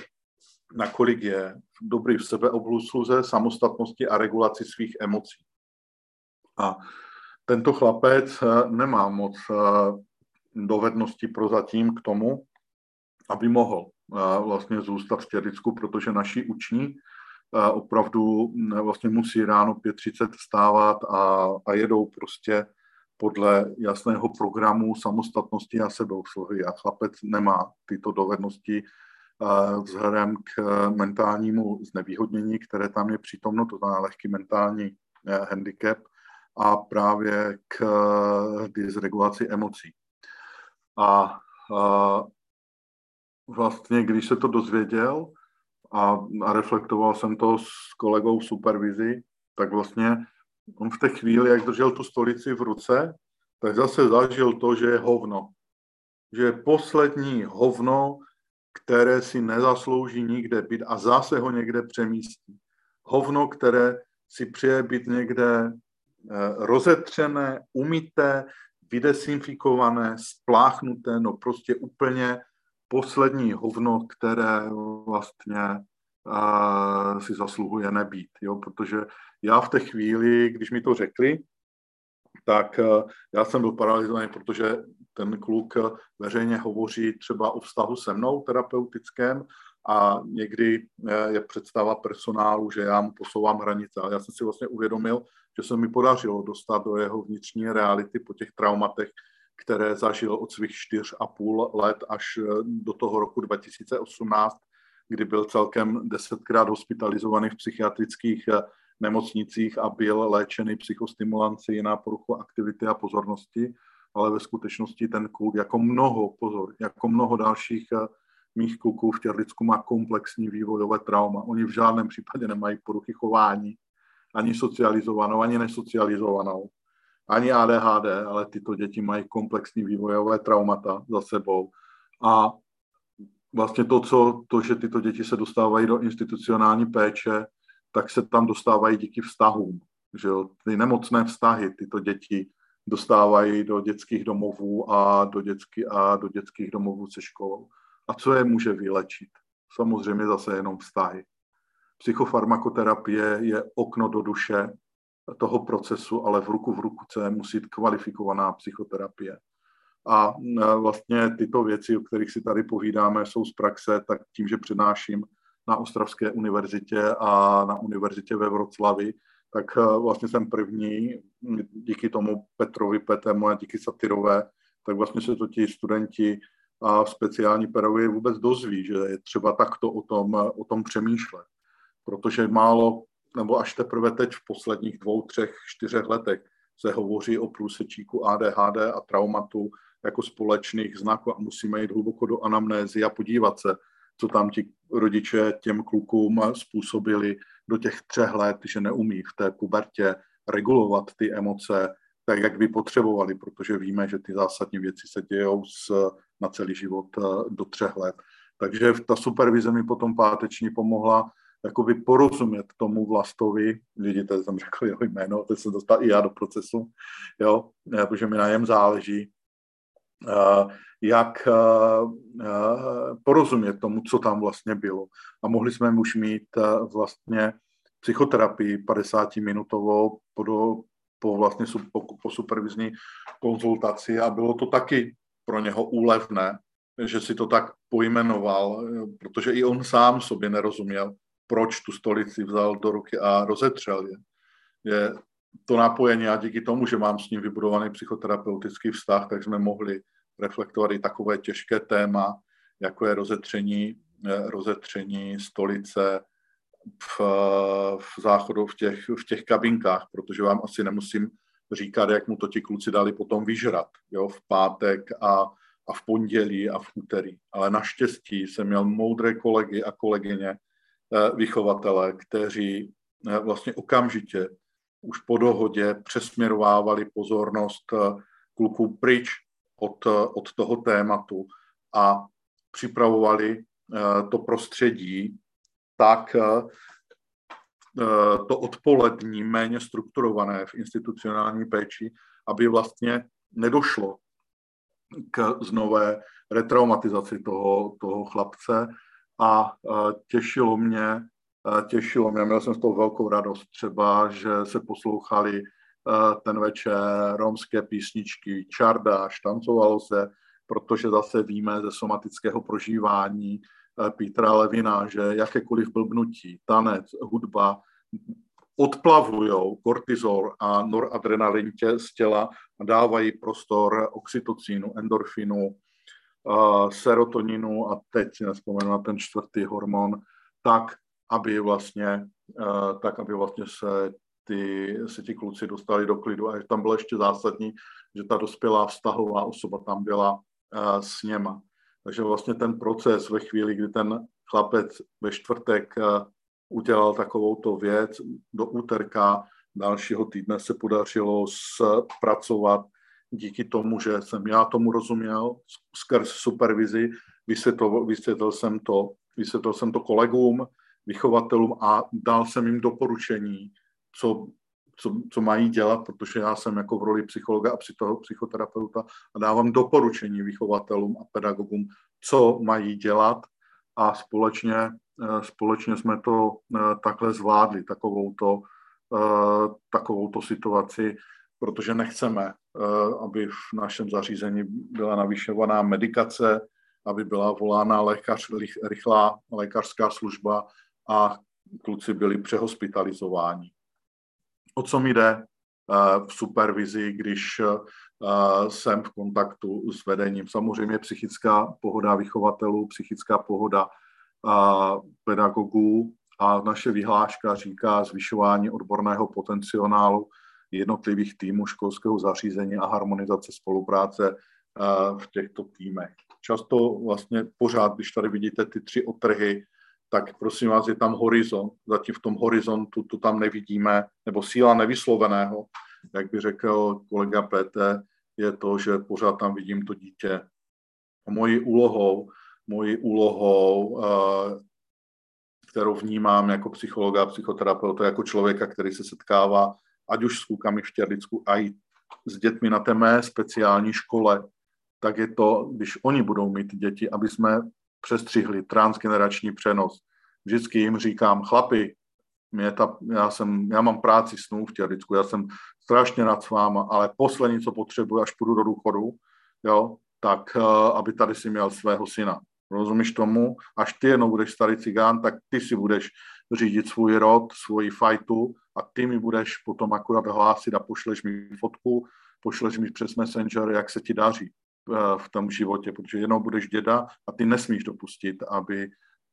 C: nakolik je dobrý v sebeobsluze, samostatnosti a regulaci svých emocí. A tento chlapec eh, nemá moc eh, dovednosti prozatím k tomu, aby mohl eh, vlastně zůstat v Těricku, protože naši uční opravdu vlastně musí ráno 5.30 vstávat a, a jedou prostě podle jasného programu samostatnosti a sebeobsluhy. A chlapec nemá tyto dovednosti vzhledem k eh, mentálnímu znevýhodnění, které tam je přítomno, to znamená lehký mentální eh, handicap a právě k eh, dysregulaci emocí. A, vlastně, když se to dozvěděl a, a reflektoval jsem to s kolegou v supervizi, tak vlastně on v té chvíli, jak držel tu stolici v ruce, tak zase zažil to, že je hovno. Že je poslední hovno, které si nezaslouží nikde být a zase ho někde přemístí. Hovno, které si přeje být někde eh, rozetřené, umité, vydesinfikované, spláchnuté, no prostě úplně poslední hovno, které vlastně uh, si zasluhuje nebýt, jo, protože já v té chvíli, když mi to řekli, tak uh, já jsem byl paralizovaný, protože ten kluk veřejně hovoří třeba o vztahu se mnou terapeutickém a někdy eh, je představa personálu, že já mu posouvám hranice. Ale já jsem si vlastně uvědomil, že se mi podařilo dostat do jeho vnitřní reality po těch traumatech, které zažil od svých čtyř a půl let až eh, do toho roku 2018, kdy byl celkem desetkrát hospitalizovaný v psychiatrických eh, nemocnicích a byl léčený psychostimulanci na poruchu aktivity a pozornosti ale ve skutečnosti ten kluk, jako mnoho, pozor, jako mnoho dalších eh, mých kluků v Těrlicku má komplexní vývojové trauma. Oni v žádném případě nemají poruchy chování, ani socializovanou, ani nesocializovanou, ani ADHD, ale tyto děti mají komplexní vývojové traumata za sebou. A vlastně to, co, to, že tyto děti se dostávají do institucionální péče, tak se tam dostávají díky vztahům. Že jo? Ty nemocné vztahy tyto děti dostávají do dětských domovů a do, dětsky, a do dětských domovů se školou. A co je může vylečit? Samozřejmě zase jenom vztahy. Psychofarmakoterapie je okno do duše toho procesu, ale v ruku v ruku se musí jít kvalifikovaná psychoterapie. A e, vlastně tyto věci, o kterých si tady povídáme, jsou z praxe, tak tím, že přednáším na Ostravské univerzitě a na univerzitě ve Vroclavi, tak eh, vlastně jsem první, díky tomu Petrovi Petemu a díky Satyrové, tak vlastně se to ti studenti a speciální pedagogie vůbec dozví, že je třeba takto o tom, o tom přemýšlet. Protože málo, nebo až teprve teď v posledních dvou, třech, čtyřech letech se hovoří o průsečíku ADHD a traumatu jako společných znaků a musíme jít hluboko do anamnézy a podívat se, co tam ti rodiče těm klukům způsobili do těch třech let, že neumí v té pubertě regulovat ty emoce tak, jak by potřebovali, protože víme, že ty zásadní věci se dějou s, na celý život do třech let. Takže ta supervize mi potom páteční pomohla jakoby porozumět tomu Vlastovi, vidíte, jsem řekl jeho jméno, teď jsem dostal i já do procesu, jo, protože mi na něm záleží, jak porozumět tomu, co tam vlastně bylo. A mohli jsme už mít vlastně psychoterapii 50-minutovou po, po vlastně po, po supervizní konzultaci a bylo to taky pro něho úlevné, že si to tak pojmenoval, protože i on sám sobě nerozuměl, proč tu stolici vzal do ruky a rozetřel je. Je to napojení a díky tomu, že mám s ním vybudovaný psychoterapeutický vztah, tak jsme mohli reflektovat i takové těžké téma, jako je rozetření, eh, rozetření stolice v, v záchodu v těch, v těch kabinkách, protože vám asi nemusím říkat, jak mu to ti kluci dali potom vyžrat, jo, v pátek a, a v pondělí a v úterý. Ale naštěstí jsem měl moudré kolegy a kolegyně, eh, vychovatele, kteří eh, vlastně okamžitě už po dohodě přesměrovávali pozornost kluků pryč od, od toho tématu a připravovali eh, to prostředí tak, eh, to odpolední, méně strukturované v institucionální péči, aby vlastně nedošlo k znové retraumatizaci toho, toho chlapce. A eh, těšilo mě, těšilo mě, měl jsem z toho velkou radost třeba, že se poslouchali Eh, ten večer romské písničky, čardáš, tancovalo se, protože zase víme ze somatického prožívání eh, Petra Levina, že jakékoliv blbnutí, tanec, hudba odplavují kortizol a noradrenalin tě, z těla a dávají prostor oxytocínu, endorfinu, uh, serotoninu a teď si nespomenu na ten čtvrtý hormon, tak, aby vlastně, uh, tak, aby vlastně se ty, se ti kluci dostali do klidu a tam bylo ještě zásadní, že ta dospělá vztahová osoba tam byla uh, s něma. Takže vlastně ten proces ve chvíli, kdy ten chlapec ve čtvrtek uh, udělal takovouto věc, do úterka dalšího týdne se podařilo zpracovat díky tomu, že jsem já tomu rozuměl skrz supervizi, vysvětlil, vysvětlil, jsem to, vysvětlil jsem to kolegům, vychovatelům a dal jsem jim doporučení, co, co, co mají dělat, protože já jsem jako v roli psychologa a psychoterapeuta a dávám doporučení vychovatelům a pedagogům, co mají dělat a společně, eh, společně jsme to eh, takhle zvládli, takovouto, eh, takovouto situaci, protože nechceme, aby v našem zařízení byla navyšovaná medikace, aby byla volána lékař, rychlá lékařská služba a kluci byli přehospitalizováni o co mi jde eh, v supervizi, když eh, jsem v kontaktu s vedením. Samozřejmě psychická pohoda vychovatelů, psychická pohoda eh, pedagogů a naše vyhláška říká zvyšování odborného potenciálu jednotlivých týmů školského zařízení a harmonizace spolupráce v těchto týmech. Často vlastně pořád, když tady vidíte ty tři otrhy, tak prosím vás, je tam horizont. Zatím v tom horizontu to tam nevidíme, nebo síla nevysloveného, jak by řekl kolega PT, je to, že pořád tam vidím to dítě. Mojí úlohou, mojí úlohou, eh, kterou vnímám jako psychologa a psychoterapeuta, jako člověka, který se setkává ať už s klukami v Těrlicku, a i s dětmi na té mé speciální škole, tak je to, když oni budou mít děti, aby jsme přestřihli transgenerační přenos. Vždycky jim říkám, chlapi, mě ta, já, jsem, já mám práci snů v Těricku, já jsem strašně nad s váma, ale poslední, co potřebuji, až půjdu do důchodu, jo, tak uh, aby tady si měl svého syna. Rozumíš tomu? Až ty jenom budeš starý cigán, tak ty si budeš řídit svůj rod, svoji fajtu a ty mi budeš potom akurát hlásit a pošleš mi fotku, pošleš mi přes Messenger, jak se ti daří. Eh, v tom životě, protože jenom budeš děda a ty nesmíš dopustit, aby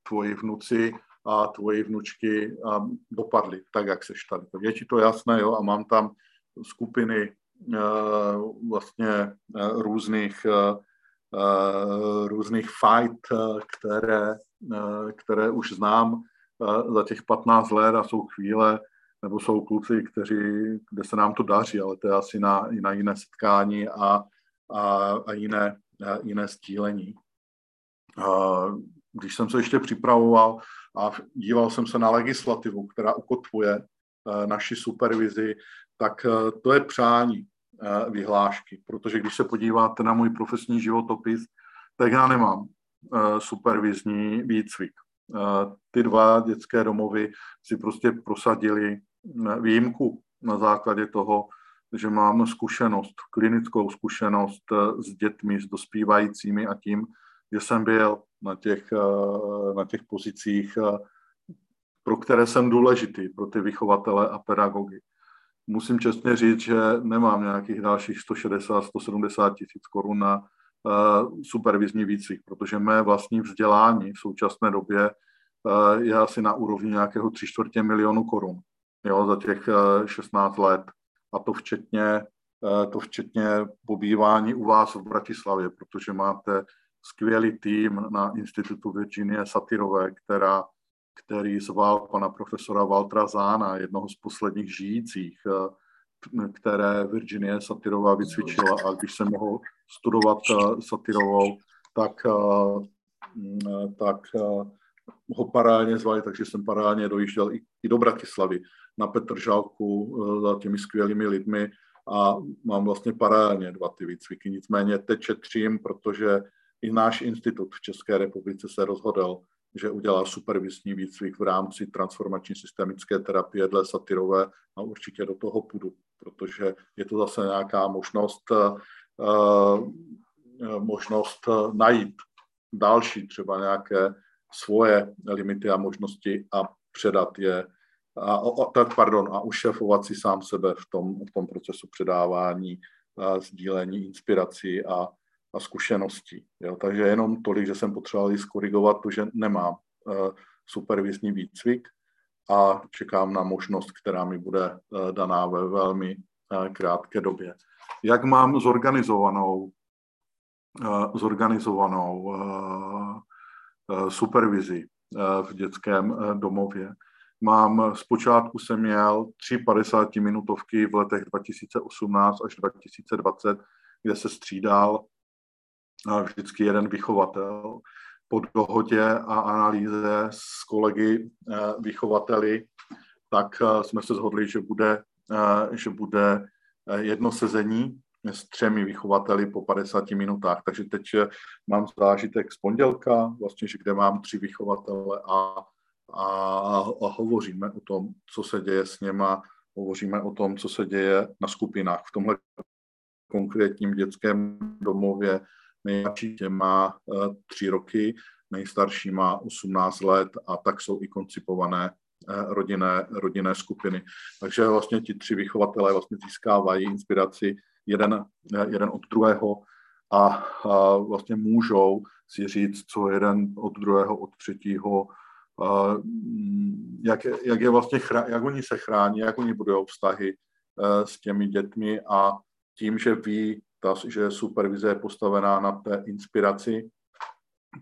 C: tvoji vnuci a tvoji vnučky eh, dopadly tak, jak seš tady. Je ti to jasné, jo? A mám tam skupiny eh, vlastně různých různých fight, které, které už znám za těch 15 let a jsou chvíle, nebo jsou kluci, kteří, kde se nám to daří, ale to je asi na, na jiné setkání a, a, a jiné, a jiné stílení. A když jsem se ještě připravoval a díval jsem se na legislativu, která ukotvuje e, naši supervizi, tak e, to je přání e, vyhlášky, protože když se podíváte na můj profesní životopis, tak já nemám supervizní výcvik. Ty dva dětské domovy si prostě prosadili výjimku na základě toho, že mám zkušenost, klinickou zkušenost s dětmi, s dospívajícími a tím, že jsem byl na těch, eh, na těch pozicích, eh, pro které jsem důležitý, pro ty vychovatele a pedagogy. Musím čestně říct, že nemám nějakých dalších 160-170 tisíc korun na eh, supervizní výcvik, protože mé vlastní vzdělání v současné době je asi na úrovni nějakého tři čtvrtě milionu korun jo, za těch 16 let. A to včetně, to včetně pobývání u vás v Bratislavě, protože máte skvělý tým na Institutu Virginie Satyrové, která, který zval pana profesora Valtra Zána, jednoho z posledních žijících, eh, které Virginie Satyrová vycvičila. A když jsem mohl studovat eh, Satyrovou, tak, eh, mm, tak ho parálně zvali, takže jsem parálně dojížděl i, i do Bratislavy na Petržálku za těmi skvělými lidmi a mám vlastně parálně dva ty výcviky. Nicméně teď četřím, protože i náš institut v České republice se rozhodl, že udělá supervizní výcvik v rámci transformační systemické terapie dle Satyrové a určitě do toho půjdu, protože je to zase nějaká možnost, uh, možnost najít další třeba nějaké svoje limity a možnosti a předat je a, a, pardon, a ušefovat si sám sebe v tom, v tom procesu předávání, a sdílení inspirací a, a zkušeností. Jo. Takže jenom tolik, že jsem potřeboval skorigovat to, že nemám uh, supervizní výcvik a čekám na možnost, která mi bude uh, daná ve velmi uh, krátké době. Jak mám zorganizovanou, zorganizovanou supervizi v dětském domově? Mám, zpočátku jsem měl tři 50 minutovky v letech 2018 až 2020, kde se střídal vždycky jeden vychovatel po dohodě a analýze s kolegy eh, vychovateli, tak eh, jsme se shodli, že bude, eh, že bude jedno sezení s třemi vychovateli po 50 minutách. Takže teď mám zážitek z pondělka, vlastně, že kde mám tři vychovatele a, a, a hovoříme o tom, co se děje s něma, hovoříme o tom, co se děje na skupinách. V tomhle konkrétním dětském domově Nejmladší má eh, tři roky, nejstarší má 18 let a tak jsou i koncipované eh, rodinné, rodinné skupiny. Takže vlastně ti tři vychovatelé vlastně získávají inspiraci jeden, eh, jeden od druhého a, a vlastně můžou si říct, co jeden od druhého, od třetího, jak, jak, je vlastně, jak oni se chrání, jak oni budou vztahy s těmi dětmi a tím, že ví, ta, že supervize je postavená na té inspiraci,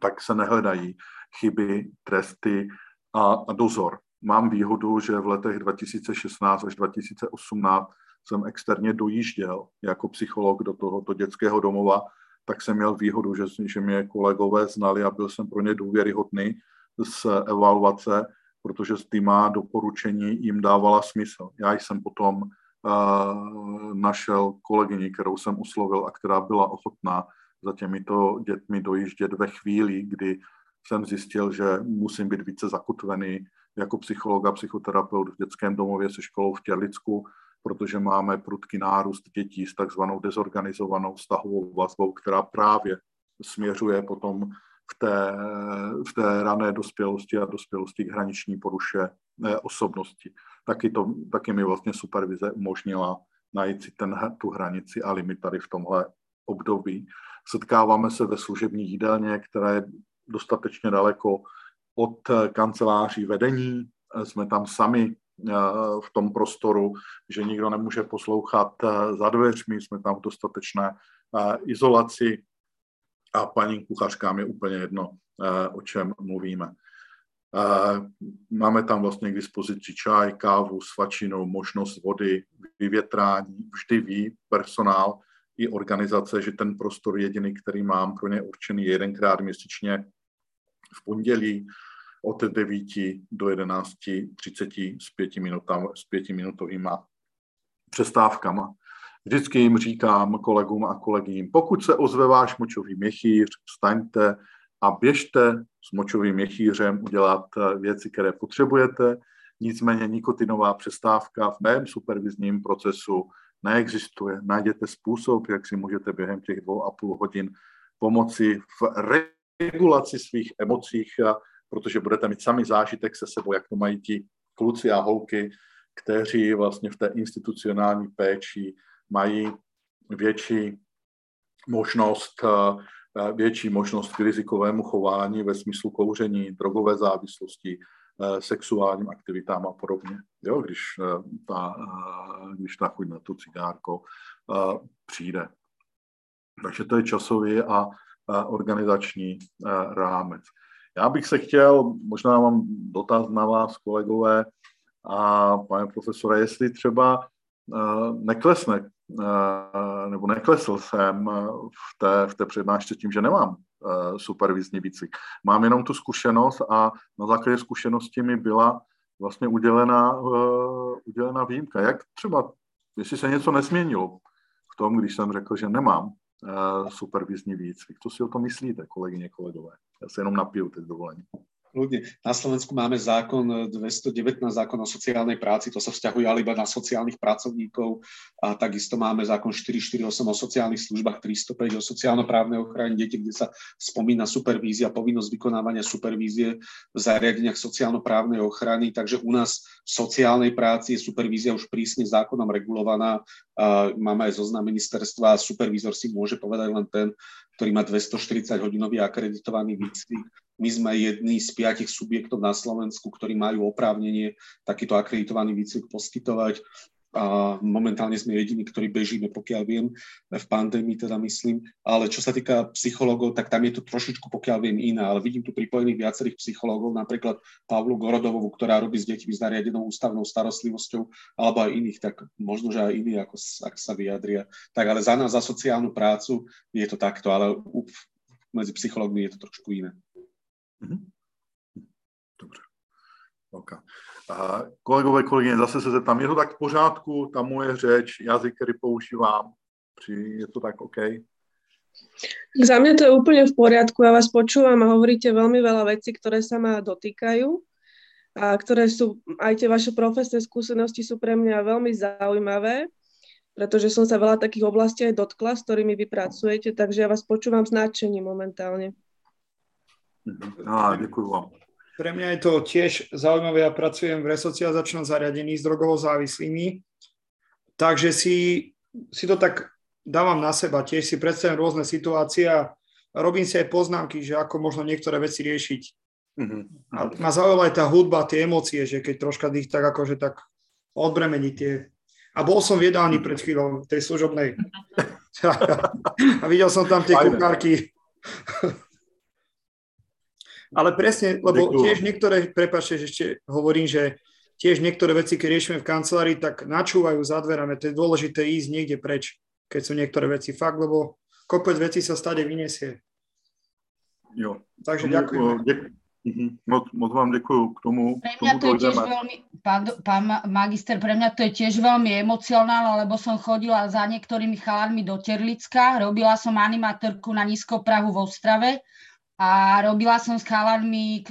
C: tak se nehledají chyby, tresty a, a dozor. Mám výhodu, že v letech 2016 až 2018 jsem externě dojížděl jako psycholog do tohoto dětského domova, tak jsem měl výhodu, že, že mě kolegové znali a byl jsem pro ně důvěryhodný z evaluace, protože s týma doporučení jim dávala smysl. Já jsem potom našel kolegyni, kterou jsem oslovil a která byla ochotná za těmito dětmi dojíždět ve chvíli, kdy jsem zjistil, že musím být více zakotvený jako psycholog a psychoterapeut v dětském domově se školou v Těrlicku, protože máme prudký nárůst dětí s takzvanou dezorganizovanou vztahovou vazbou, která právě směřuje potom v té, v té rané dospělosti a dospělosti k hraniční poruše eh, osobnosti. Taky, to, taky mi vlastně supervize umožnila najít si ten, tu hranici a limit tady v tomhle období. Setkáváme se ve služební jídelně, která je dostatečně daleko od eh, kanceláří vedení. Eh, jsme tam sami v tom prostoru, že nikdo nemůže poslouchat za dveřmi, jsme tam v dostatečné izolaci, a paní kuchařkám je úplně jedno, eh, o čem mluvíme. Máme tam vlastně k dispozici čaj, kávu, svačinu, možnost vody, vyvětrání. Vždy ví personál i organizace, že ten prostor jediný, který mám pro ně určený jedenkrát měsíčně v pondělí od 9 do 11.30 s, pěti minutami, s pětiminutovýma přestávkama. Vždycky jim říkám kolegům a kolegím, pokud se ozve váš močový měchýř, staňte a běžte s močovým měchýřem udělat eh, věci, které potřebujete. Nicméně nikotinová přestávka v mém supervizním procesu neexistuje. Najděte způsob, jak si můžete během těch dvou a půl hodin pomoci v regulaci svých emocích, protože budete mít sami zážitek se sebou, jak to mají ti kluci a holky, kteří vlastně v té institucionální péči mají větší možnost, eh, větší možnost k rizikovému chování ve smyslu kouření, drogové závislosti, eh, sexuálním aktivitám a podobně. Jo, když, eh, ta, když ta chuť na to cigárko přijde. Takže to je časový a organizační rámec. Já bych se chtěl, možná mám dotaz na vás, kolegové a pane profesore, jestli třeba neklesne Eh, nebo neklesl jsem eh, v té, v té přednášce tím, že nemám eh, supervizní výcvik. Mám jenom tu zkušenost a na základě zkušenosti mi byla vlastně udělena, udělena výjimka. Jak třeba, jestli se něco nesměnilo v tom, když jsem řekl, že nemám supervizní výcvik. Co si o tom myslíte, kolegyně, kolegové? Já se jenom napiju teď dovolení
A: ľudne. Na Slovensku máme zákon 219, zákon o sociálnej práci, to sa vzťahuje ale iba na sociálnych pracovníkov. A takisto máme zákon 448 o sociálnych službách, 305 o sociálno-právnej ochrane detí, kde sa spomína supervízia, povinnosť vykonávania supervízie v zariadeniach sociálno-právnej ochrany. Takže u nás v sociálnej práci je supervízia už prísne zákonom regulovaná. Máme aj zoznam ministerstva supervízor si môže povedať len ten, ktorý má 240 hodinový akreditovaný výcvik my sme jedni z piatich subjektov na Slovensku, ktorí majú oprávnenie takýto akreditovaný výcvik poskytovať. A momentálne sme jediní, ktorí bežíme, pokiaľ viem, v pandémii teda myslím. Ale čo sa týka psychológov, tak tam je to trošičku, pokiaľ viem, iné. Ale vidím tu pripojených viacerých psychológov, napríklad Pavlu Gorodovovú, ktorá robí s deťmi s nariadenou ústavnou starostlivosťou, alebo aj iných, tak možno, že aj iní, ako, ak sa vyjadria. Tak ale za nás, za sociálnu prácu je to takto, ale medzi psychológmi je to trošku iné. Mhm.
C: Dobře. Okay. A kolegové, kolegyně, zase se zeptám, je to tak v pořádku, ta moje řeč, jazyk, který používám, či je to tak OK?
J: Za mňa to je úplne v poriadku, ja vás počúvam a hovoríte veľmi veľa vecí, ktoré sa ma dotýkajú a ktoré sú, aj tie vaše profesné skúsenosti sú pre mňa veľmi zaujímavé, pretože som sa veľa takých oblastí aj dotkla, s ktorými vy pracujete, takže ja vás počúvam s nadšením momentálne.
C: Á, ďakujem vám.
G: Pre mňa je to tiež zaujímavé. Ja pracujem v resocializačnom zariadení s drogovo závislými, takže si, si to tak dávam na seba. Tiež si predstavím rôzne situácie a robím si aj poznámky, že ako možno niektoré veci riešiť. Mm-hmm. A ma zaujala aj tá hudba, tie emócie, že keď troška ich tak akože tak odbremení tie. A bol som v jedálni pred chvíľou, tej služobnej. a videl som tam tie kukárky. Ale presne, lebo Ďakujem. tiež niektoré, prepáčte, že ešte hovorím, že tiež niektoré veci, keď riešime v kancelárii, tak načúvajú za dverami. To je dôležité ísť niekde preč, keď sú niektoré veci fakt, lebo kopec vecí sa stade vyniesie.
C: Jo.
G: Takže ďakujem.
C: Mhm. Moc, moc vám ďakujem k tomu.
E: Pre mňa to je tiež veľmi, pán, pán magister, pre mňa to je tiež veľmi emocionálne, lebo som chodila za niektorými chalánmi do Terlicka, robila som animatorku na Nízkoprahu v Ostrave a robila som s chalanmi,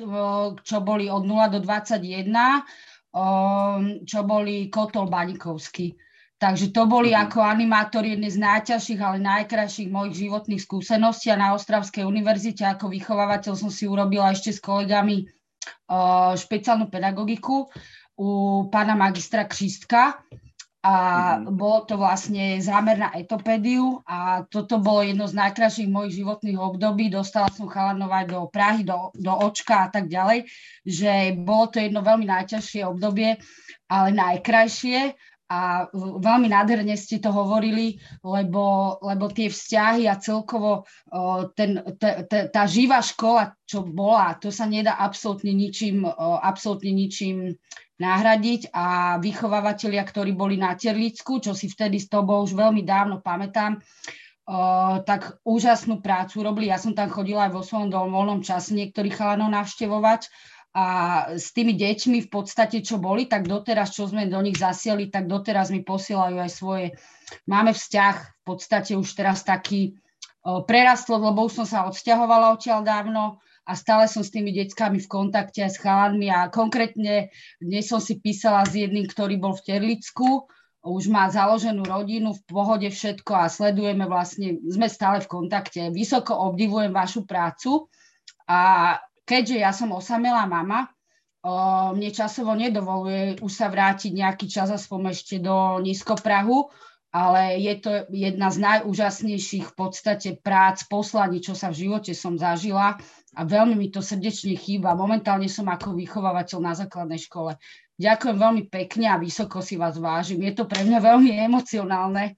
E: čo boli od 0 do 21, čo boli Kotol Baníkovský. Takže to boli mm-hmm. ako animátor jedné z najťažších, ale najkrajších mojich životných skúseností a na Ostravskej univerzite ako vychovávateľ som si urobila ešte s kolegami špeciálnu pedagogiku u pána magistra Křistka a mm-hmm. bolo to vlastne zámer na etopédiu a toto bolo jedno z najkrajších mojich životných období. Dostala som chalanovať do Prahy, do, do očka a tak ďalej, že bolo to jedno veľmi najťažšie obdobie, ale najkrajšie a veľmi nádherne ste to hovorili, lebo, lebo tie vzťahy a celkovo ten, t, t, tá živá škola, čo bola, to sa nedá absolútne ničím, absolútne ničím nahradiť a vychovávateľia, ktorí boli na Terlicku, čo si vtedy s tobou už veľmi dávno pamätám, tak úžasnú prácu robili. Ja som tam chodila aj vo svojom voľnom čase niektorých chalanov navštevovať a s tými deťmi v podstate, čo boli, tak doteraz, čo sme do nich zasieli, tak doteraz mi posielajú aj svoje. Máme vzťah v podstate už teraz taký prerastlo, lebo už som sa odsťahovala odtiaľ dávno a stále som s tými deckami v kontakte aj s chalanmi a konkrétne dnes som si písala s jedným, ktorý bol v Terlicku, už má založenú rodinu, v pohode všetko a sledujeme vlastne, sme stále v kontakte. Vysoko obdivujem vašu prácu. A keďže ja som osamelá mama, o, mne časovo nedovoluje už sa vrátiť nejaký čas aspoň ešte do nízkoprahu, ale je to jedna z najúžasnejších v podstate prác, poslaní, čo sa v živote som zažila a veľmi mi to srdečne chýba. Momentálne som ako vychovávateľ na základnej škole. Ďakujem veľmi pekne a vysoko si vás vážim. Je to pre mňa veľmi emocionálne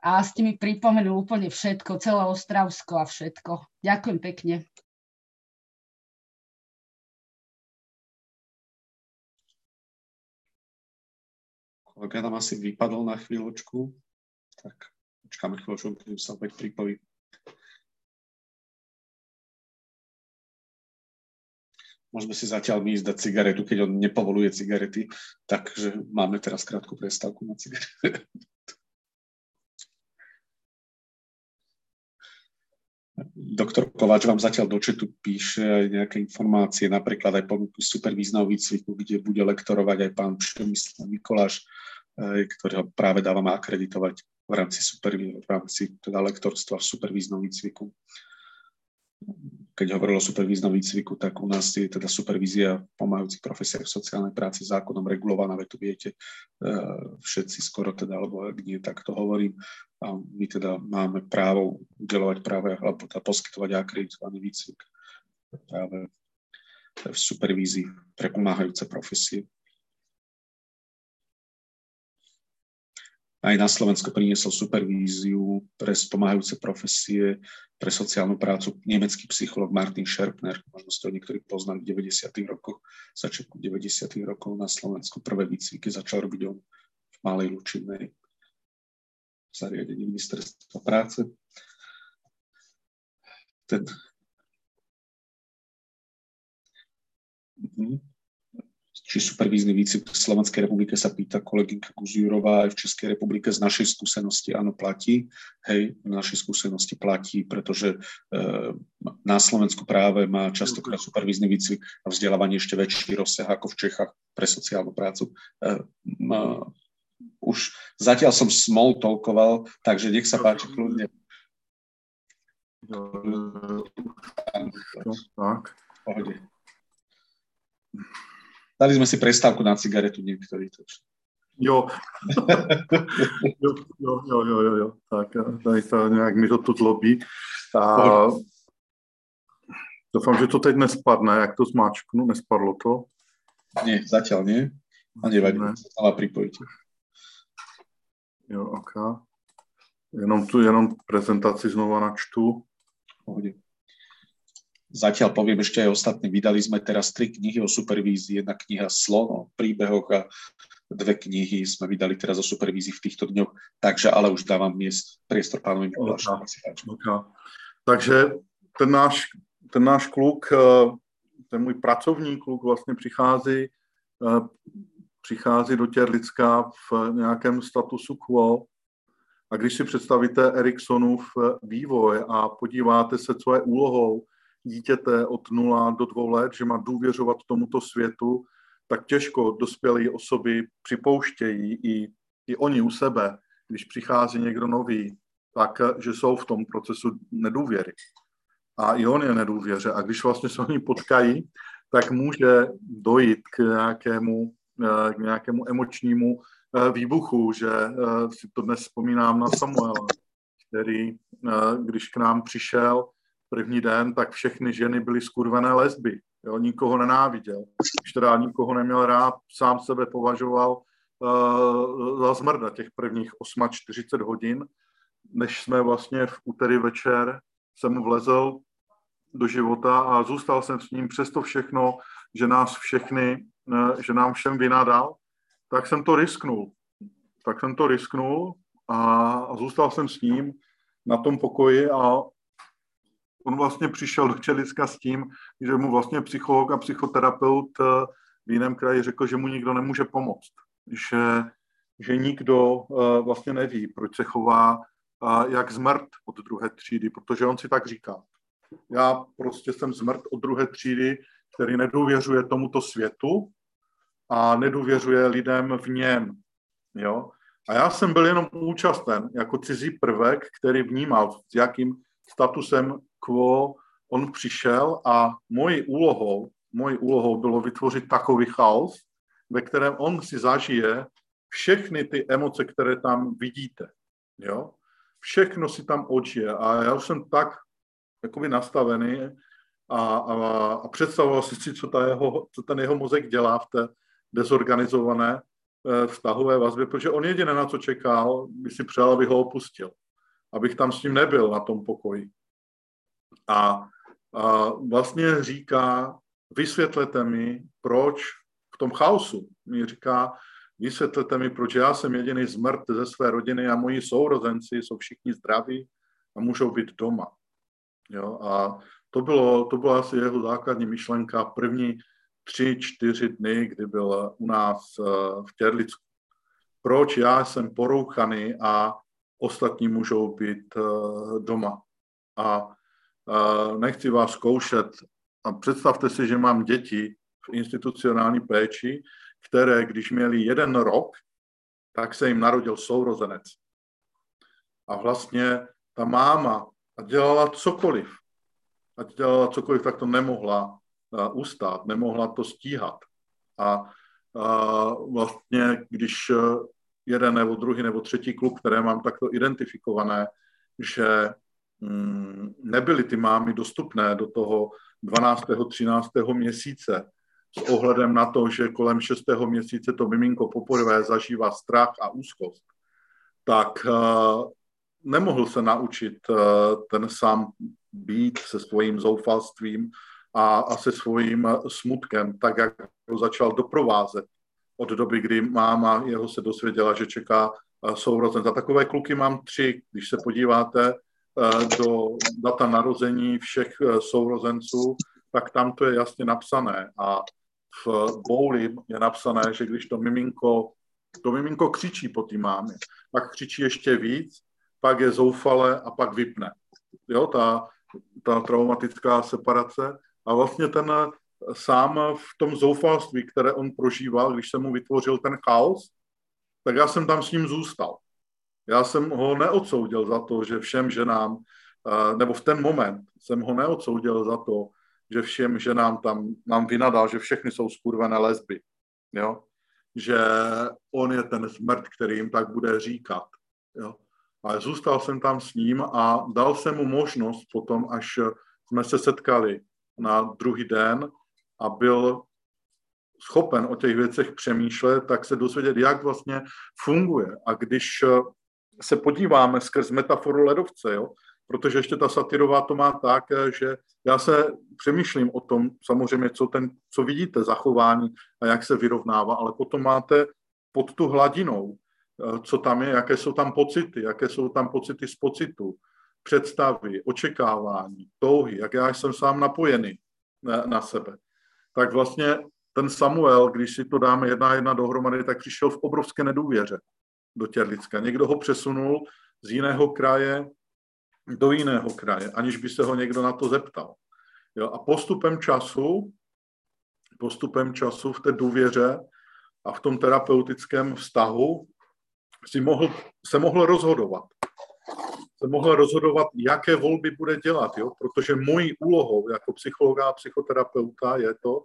E: a ste mi pripomenuli úplne všetko, celé Ostravsko a všetko. Ďakujem pekne.
A: kolega nám asi vypadol na chvíľočku, tak počkáme chvíľočku, kým sa opäť pripojí. Môžeme si zatiaľ my ísť dať cigaretu, keď on nepovoluje cigarety, takže máme teraz krátku prestávku na cigarety. Doktor Kováč vám zatiaľ do četu píše aj nejaké informácie, napríklad aj ponuku supervízneho výcviku, kde bude lektorovať aj pán Přemysl Mikoláš, eh, ktorého práve dávame akreditovať v rámci, superví, v rámci teda lektorstva v supervíznom výcviku keď hovoril o supervíznom výcviku, tak u nás je teda supervízia v pomáhajúcich profesiách v sociálnej práci zákonom regulovaná, veď tu viete eh, všetci skoro teda, alebo ak nie, tak to hovorím. A my teda máme právo udelovať práve, alebo teda poskytovať akreditovaný výcvik práve v supervízii pre pomáhajúce profesie. Aj na Slovensko priniesol supervíziu pre spomáhajúce profesie, pre sociálnu prácu nemecký psycholog Martin Scherpner, možno ste ho niektorí poznali v 90. rokoch, začiatku 90. rokov na Slovensku. Prvé výcviky začal robiť on v Malej Lučinnej zariadení ministerstva práce. Ten... Mhm či supervízny výcvik v Slovenskej republike sa pýta kolegynka Guzjurová, aj v Českej republike z našej skúsenosti áno platí. Hej, v našej skúsenosti platí, pretože e, na Slovensku práve má častokrát supervízny výcvik a vzdelávanie ešte väčší rozsah ako v Čechách pre sociálnu prácu. E, už zatiaľ som smol toľkoval, takže nech sa páči kľudne. Tak. Dali sme si prestávku na cigaretu niektorí. Takže.
C: Jo. jo, jo, jo, jo, jo, jo. Tak tady to nějak mi to tu zlobí. A doufám, že to teď nespadne, jak to zmáčknu, nespadlo to.
A: Nie, zatiaľ nie. A nevadí, ne. sa pripojíte.
C: Jo, ok. Jenom tu, jenom prezentaci znova načtu.
A: Pohodě. Zatiaľ poviem ešte aj ostatné. Vydali sme teraz tri knihy o supervízii. Jedna kniha Slon o príbehoch a dve knihy sme vydali teraz o supervízii v týchto dňoch. Takže ale už dávam miest, priestor pánovi Mikulášovi.
C: Takže ten náš, ten náš kluk, eh, ten můj pracovní kluk vlastně přichází, eh, přichází do Těrlicka v nějakém statusu quo. A když si představíte Ericssonův vývoj a podíváte se, co je úlohou dítěte od 0 do 2 let, že má důvěřovat tomuto světu, tak těžko dospělé osoby připouštějí i, i oni u sebe, když přichází někdo nový, tak, že jsou v tom procesu nedůvěry. A i on je nedůvěře. A když vlastně se oni potkají, tak může dojít k nějakému, eh, k nějakému emočnímu eh, výbuchu, že eh, si to dnes vzpomínám na Samuela, který, když k nám přišel, první den, tak všechny ženy byly skurvené lesby. Jo, nikoho nenáviděl. Když teda nikoho neměl rád, sám sebe považoval uh, za zmrda těch prvních 8-40 hodin, než jsme vlastně v úterý večer jsem mu vlezl do života a zůstal jsem s ním přesto všechno, že nás všechny, uh, že nám všem vynadal, tak jsem to risknul. Tak jsem to risknul a, a zůstal jsem s ním na tom pokoji a on vlastně přišel do Čeliska s tím, že mu vlastně psycholog a psychoterapeut eh, v jiném kraji řekl, že mu nikdo nemůže pomoct. Že, že nikdo eh, vlastně neví, proč se chová eh, jak zmrt od druhé třídy, protože on si tak říká. Já prostě jsem zmrt od druhé třídy, který nedůvěřuje tomuto světu a nedůvěřuje lidem v něm. Jo? A já jsem byl jenom účasten jako cizí prvek, který vnímal, s jakým statusem quo on přišel a mojí úlohou, mojí úlohou bylo vytvořit takový chaos, ve kterém on si zažije všechny ty emoce, které tam vidíte. Jo? Všechno si tam odžije. A já už jsem tak jakoby nastavený a, a, a představoval si, co, ta jeho, co ten jeho mozek dělá v té dezorganizované eh, vztahové vazbě, protože on jediné, na co čekal, by si přál, aby ho opustil. Abych tam s ním nebyl na tom pokoji. A, a vlastně říká, vysvětlete mi, proč v tom chaosu, mi říká, vysvětlete mi, proč já jsem jediný zmrt ze své rodiny a moji sourozenci jsou všichni zdraví a můžou být doma. Jo? A to, bylo, to byla asi jeho základní myšlenka první tři, čtyři dny, kdy byl u nás eh, v Těrlicku. Proč já jsem porouchaný a ostatní můžou být eh, doma. A nechci vás zkoušet. A představte si, že mám děti v institucionální péči, které, když měli jeden rok, tak se jim narodil sourozenec. A vlastně ta máma a dělala cokoliv, a dělala cokoliv, tak to nemohla uh, ustát, nemohla to stíhat. A uh, vlastně, když uh, jeden nebo druhý nebo třetí kluk, které mám takto identifikované, že nebyly ty mámy dostupné do toho 12. 13. měsíce s ohledem na to, že kolem 6. měsíce to miminko poprvé zažívá strach a úzkost, tak uh, nemohl se naučit uh, ten sám být se svým zoufalstvím a, a se svým smutkem, tak jak ho začal doprovázet od doby, kdy máma jeho se dosvěděla, že čeká sourozenec. A takové kluky mám tři, když se podíváte Eh, do data narození všech eh, sourozenců, tak tam to je jasně napsané. A v bouli je napsané, že když to miminko, to miminko křičí po té mámě, pak křičí ještě víc, pak je zoufale a pak vypne. Jo, ta, ta traumatická separace. A vlastně ten eh, sám v tom zoufalství, které on prožíval, když se mu vytvořil ten chaos, tak já jsem tam s ním zůstal. Já jsem ho neodsoudil za to, že všem ženám, nebo v ten moment jsem ho neodsoudil za to, že všem ženám tam nám vynadal, že všechny jsou skurvené lesby. Jo? Že on je ten smrt, který jim tak bude říkat. Jo? Ale zůstal jsem tam s ním a dal jsem mu možnost potom, až jsme se setkali na druhý den a byl schopen o těch věcech přemýšlet, tak se dozvědět, jak vlastně funguje. A když se podíváme skrz metaforu ledovce, jo? protože ještě ta satirová to má tak, že já se přemýšlím o tom, samozřejmě, co, ten, co vidíte, zachování a jak se vyrovnává, ale potom máte pod tu hladinou, eh, co tam je, jaké jsou tam pocity, jaké jsou tam pocity z pocitu, představy, očekávání, touhy, jak já jsem sám napojený na, na sebe. Tak vlastně ten Samuel, když si to dáme jedna jedna dohromady, tak přišel v obrovské nedůvěře do Těrlicka. Někdo ho přesunul z jiného kraje do jiného kraje, aniž by se ho někdo na to zeptal. Jo? A postupem času, postupem času v té důvěře a v tom terapeutickém vztahu si mohl, se mohl rozhodovat. Se mohl rozhodovat, jaké volby bude dělat, jo? protože mojí úlohou jako psychologa a psychoterapeuta je to,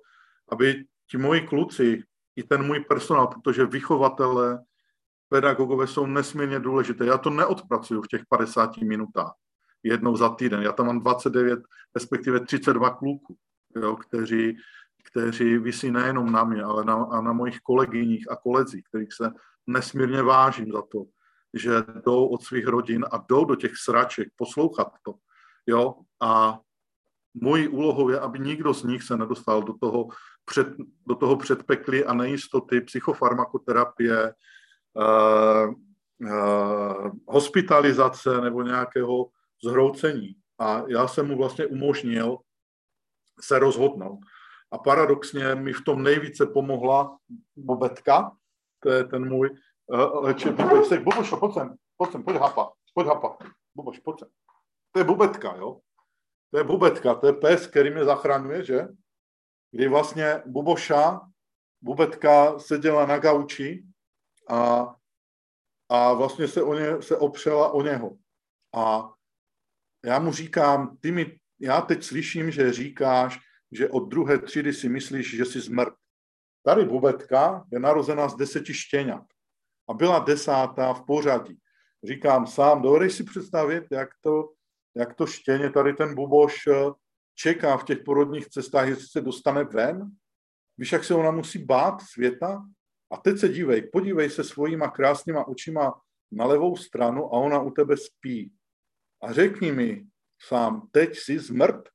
C: aby ti moji kluci, i ten můj personál, protože vychovatele, pedagogové jsou nesmírně důležité. Já to neodpracuju v těch 50 minutách jednou za týden. Já tam mám 29, respektive 32 kluků, jo, kteří kteří vysí nejenom na mě, ale na, a na mojich kolegyních a kolezích, kterých se nesmírně vážím za to, že jdou od svých rodin a jdou do těch sraček poslouchat to. Jo? A mojí úlohou je, aby nikdo z nich se nedostal do toho, před, do toho předpeklí a nejistoty psychofarmakoterapie, hospitalizace nebo nějakého zhroucení. A já jsem mu vlastně umožnil se rozhodnout. A paradoxně mi v tom nejvíce pomohla Bobetka, to je ten můj uh, léčebný pejsek. Bobošo, pojď sem, pojď sem, pojď hapa, pojď hapa. Boboš, pojď sem. To je Bobetka, jo. To je Bubetka, to je pes, který mě zachraňuje, že? Kdy vlastně Buboša, Bubetka seděla na gauči a, a vlastně se, o ně, se opřela o něho. A já mu říkám, ty mi, já teď slyším, že říkáš, že od druhé třídy si myslíš, že jsi zmrt. Tady Bubetka je narozená z deseti štěňat a byla desátá v pořadí. Říkám sám, dovedeš si představit, jak to, jak to štěně tady ten buboš eh, čeká v těch porodních cestách, jestli se dostane ven? Víš, jak se ona musí bát světa? A teď se dívej, podívej se svojima krásnýma očima na levou stranu a ona u tebe spí. A řekni mi sám, teď jsi zmrt?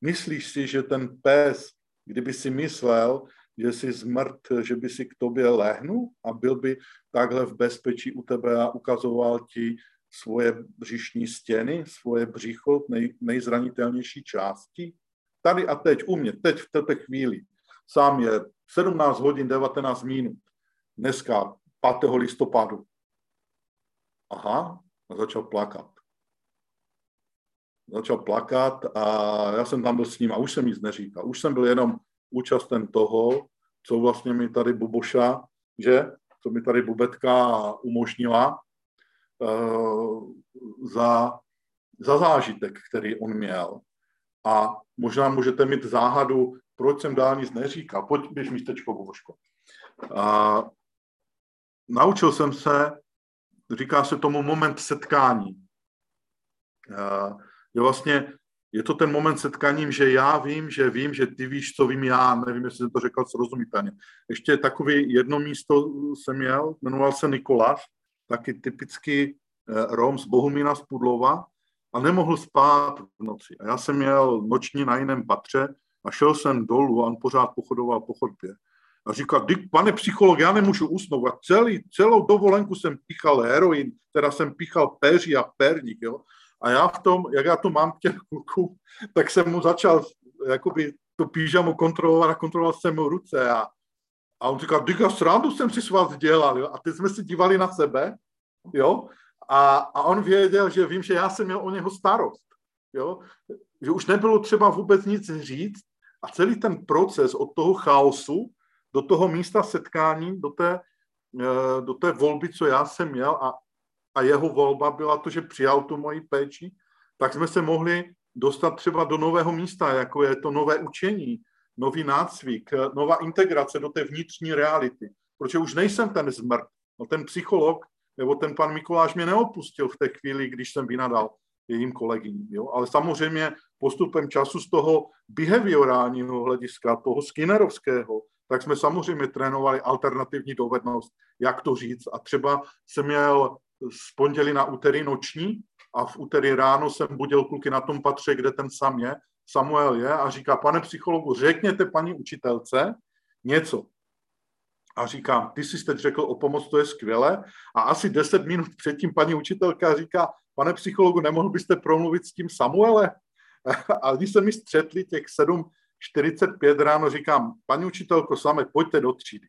C: Myslíš si, že ten pes, kdyby si myslel, že jsi zmrt, že by si k tobě lehnul a byl by takhle v bezpečí u tebe a ukazoval ti svoje břišní stěny, svoje břicho, nej, nejzranitelnější části. Tady a teď, u mě, teď v této chvíli, sám je 17 hodin 19 minut, dneska 5. listopadu. Aha, a začal plakat. Začal plakat a já jsem tam byl s ním a už jsem nic neříkal. Už jsem byl jenom účasten toho, co vlastně mi tady Buboša, že, co mi tady Bubetka umožnila, Eh, za, za zážitek, který on měl. A možná můžete mít záhadu, proč jsem dál nic neříkal. Pojď, běž místečko, Boboško. A naučil jsem se, říká se tomu moment setkání. A je vlastně, je to ten moment setkáním, že já vím, že vím, že ty víš, co vím já, nevím, jestli jsem to řekl srozumitelně. Ještě takový jedno místo jsem měl, jmenoval se Nikolas, taky typický eh, Rom z Bohumína z Pudlova a nemohl spát v noci. A já jsem měl noční na jiném patře a šel jsem dolů a on pořád pochodoval po chodbě. A říkal, pane psycholog, já nemůžu usnout. A celý, celou dovolenku jsem píchal heroin, teda jsem píchal peří a perník, jo. A já v tom, jak já to mám k těch kluků, tak jsem mu začal jakoby to pížamo kontrolovat a kontroloval jsem mu ruce a a on říkal, díka srandu jsem si s vás dělal, jo? A teď jsme si dívali na sebe, jo? A, a on věděl, že vím, že já jsem měl o něho starost, jo? Že už nebylo třeba vůbec nic říct a celý ten proces od toho chaosu do toho místa setkání, do té, eh, do té volby, co já jsem měl a, a jeho volba byla to, že přijal tu moji péči, tak jsme se mohli dostat třeba do nového místa, jako je to nové učení, nový nácvik, nová integrace do té vnitřní reality. Protože už nejsem ten zmrt. No ten psycholog nebo ten pan Mikuláš mě neopustil v té chvíli, když jsem vynadal jejím kolegyním. Jo? Ale samozřejmě postupem času z toho behaviorálního hlediska, toho skinnerovského, tak jsme samozřejmě trénovali alternativní dovednost, jak to říct. A třeba jsem měl z pondělí na úterý noční a v úterý ráno jsem budil kluky na tom patře, kde ten sam je Samuel je a říká, pane psychologu, řekněte paní učitelce něco. A říkám, ty jsi teď řekl o pomoc, to je skvělé. A asi deset minut předtím paní učitelka říká, pane psychologu, nemohl byste promluvit s tím Samuele? A když se mi střetli těch 7.45 ráno, říkám, paní učitelko, same, pojďte do třídy.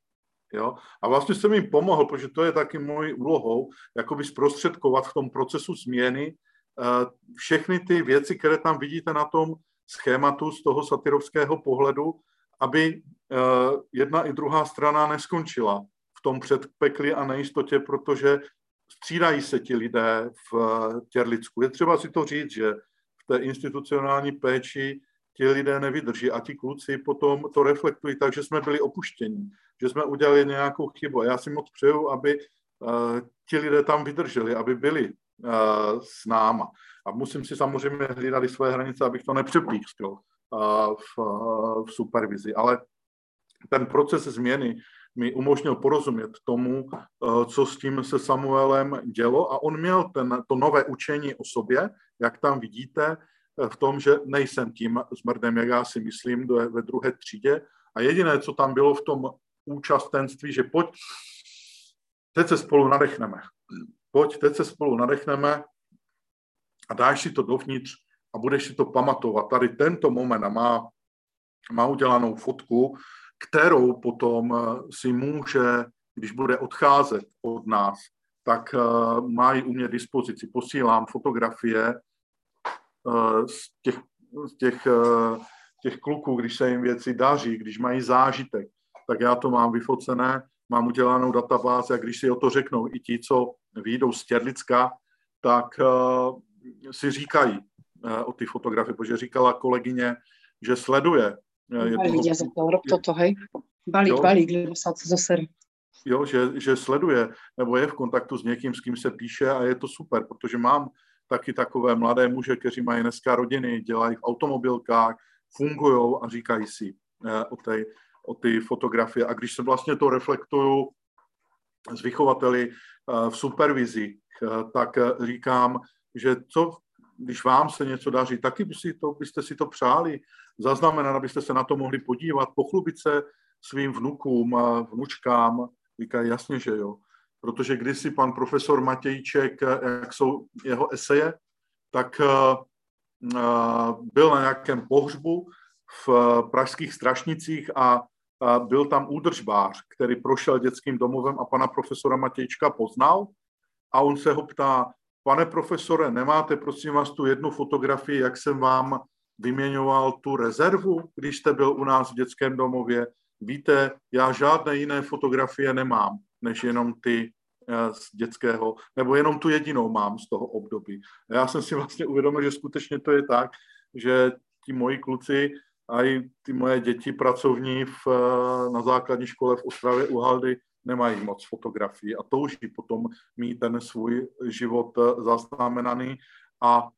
C: Jo? A vlastně jsem jim pomohl, protože to je taky mojí úlohou, jakoby zprostředkovat v tom procesu změny eh, všechny ty věci, které tam vidíte na tom schématu z toho satyrovského pohledu, aby eh, jedna i druhá strana neskončila v tom předpekli a nejistotě, protože střídají se ti lidé v eh, Těrlicku. Je třeba si to říct, že v té institucionální péči ti lidé nevydrží a ti kluci potom to reflektují tak, že jsme byli opuštěni, že jsme udělali nějakou chybu. Já si moc přeju, aby uh, ti lidé tam vydrželi, aby byli uh, s náma. A musím si samozřejmě hlídat i své hranice, abych to nepřepískl, v, v supervizi. Ale ten proces změny mi umožnil porozumět tomu, co s tím se Samuelem dělo a on měl ten, to nové učení o sobě, jak tam vidíte, v tom, že nejsem tím zmrdem, jak já si myslím, ve druhé třídě. A jediné, co tam bylo v tom účastenství, že pojď, teď se spolu nadechneme. Pojď, teď se spolu nadechneme a dáš si to dovnitř a budeš si to pamatovat. Tady tento moment má, má udělanou fotku, kterou potom eh, si může, když bude odcházet od nás, tak má ji u mě dispozici. Posílám fotografie uh, z těch, z těch, těch kluků, když se jim věci daří, když mají zážitek, tak já to mám vyfocené, mám udělanou databázi a když si o to řeknou i ti, co výjdou z Těrlicka, tak si říkají o ty fotografie, protože říkala kolegyně, že sleduje.
K: Uh, balík, ja to, rob toto, hej. Balík, jo, balík, lebo sa zase
C: Jo, že, že sleduje, nebo je v kontaktu s někým, s kým se píše a je to super, protože mám taky takové mladé muže, kteří mají dneska rodiny, dělají v automobilkách, fungují a říkají si uh, o té o ty fotografie. A když se vlastně to reflektuju s vychovateli eh, v supervizi, eh, tak eh, říkám, že co, když vám se něco daří, taky by si to, byste si to přáli zaznamenat, abyste se na to mohli podívat, pochlubit se svým vnukům, vnučkám. Říkají jasně, že jo. Protože když si pan profesor Matějček, jak jsou jeho eseje, tak byl na nějakém pohřbu v pražských Strašnicích a byl tam údržbář, který prošel dětským domovem a pana profesora Matějčka poznal a on se ho ptá, pane profesore, nemáte prosím vás tu jednu fotografii, jak jsem vám vyměňoval tu rezervu, když jste byl u nás v dětském domově? Víte, já žádné jiné fotografie nemám, než jenom ty eh, z dětského, nebo jenom tu jedinou mám z toho období. A já jsem si vlastně uvědomil, že skutečně to je tak, že ti moji kluci a i ty moje děti pracovní v, eh, na základní škole v Ostravě u Haldy nemají moc fotografií a touží potom mít ten svůj život eh, zaznamenaný a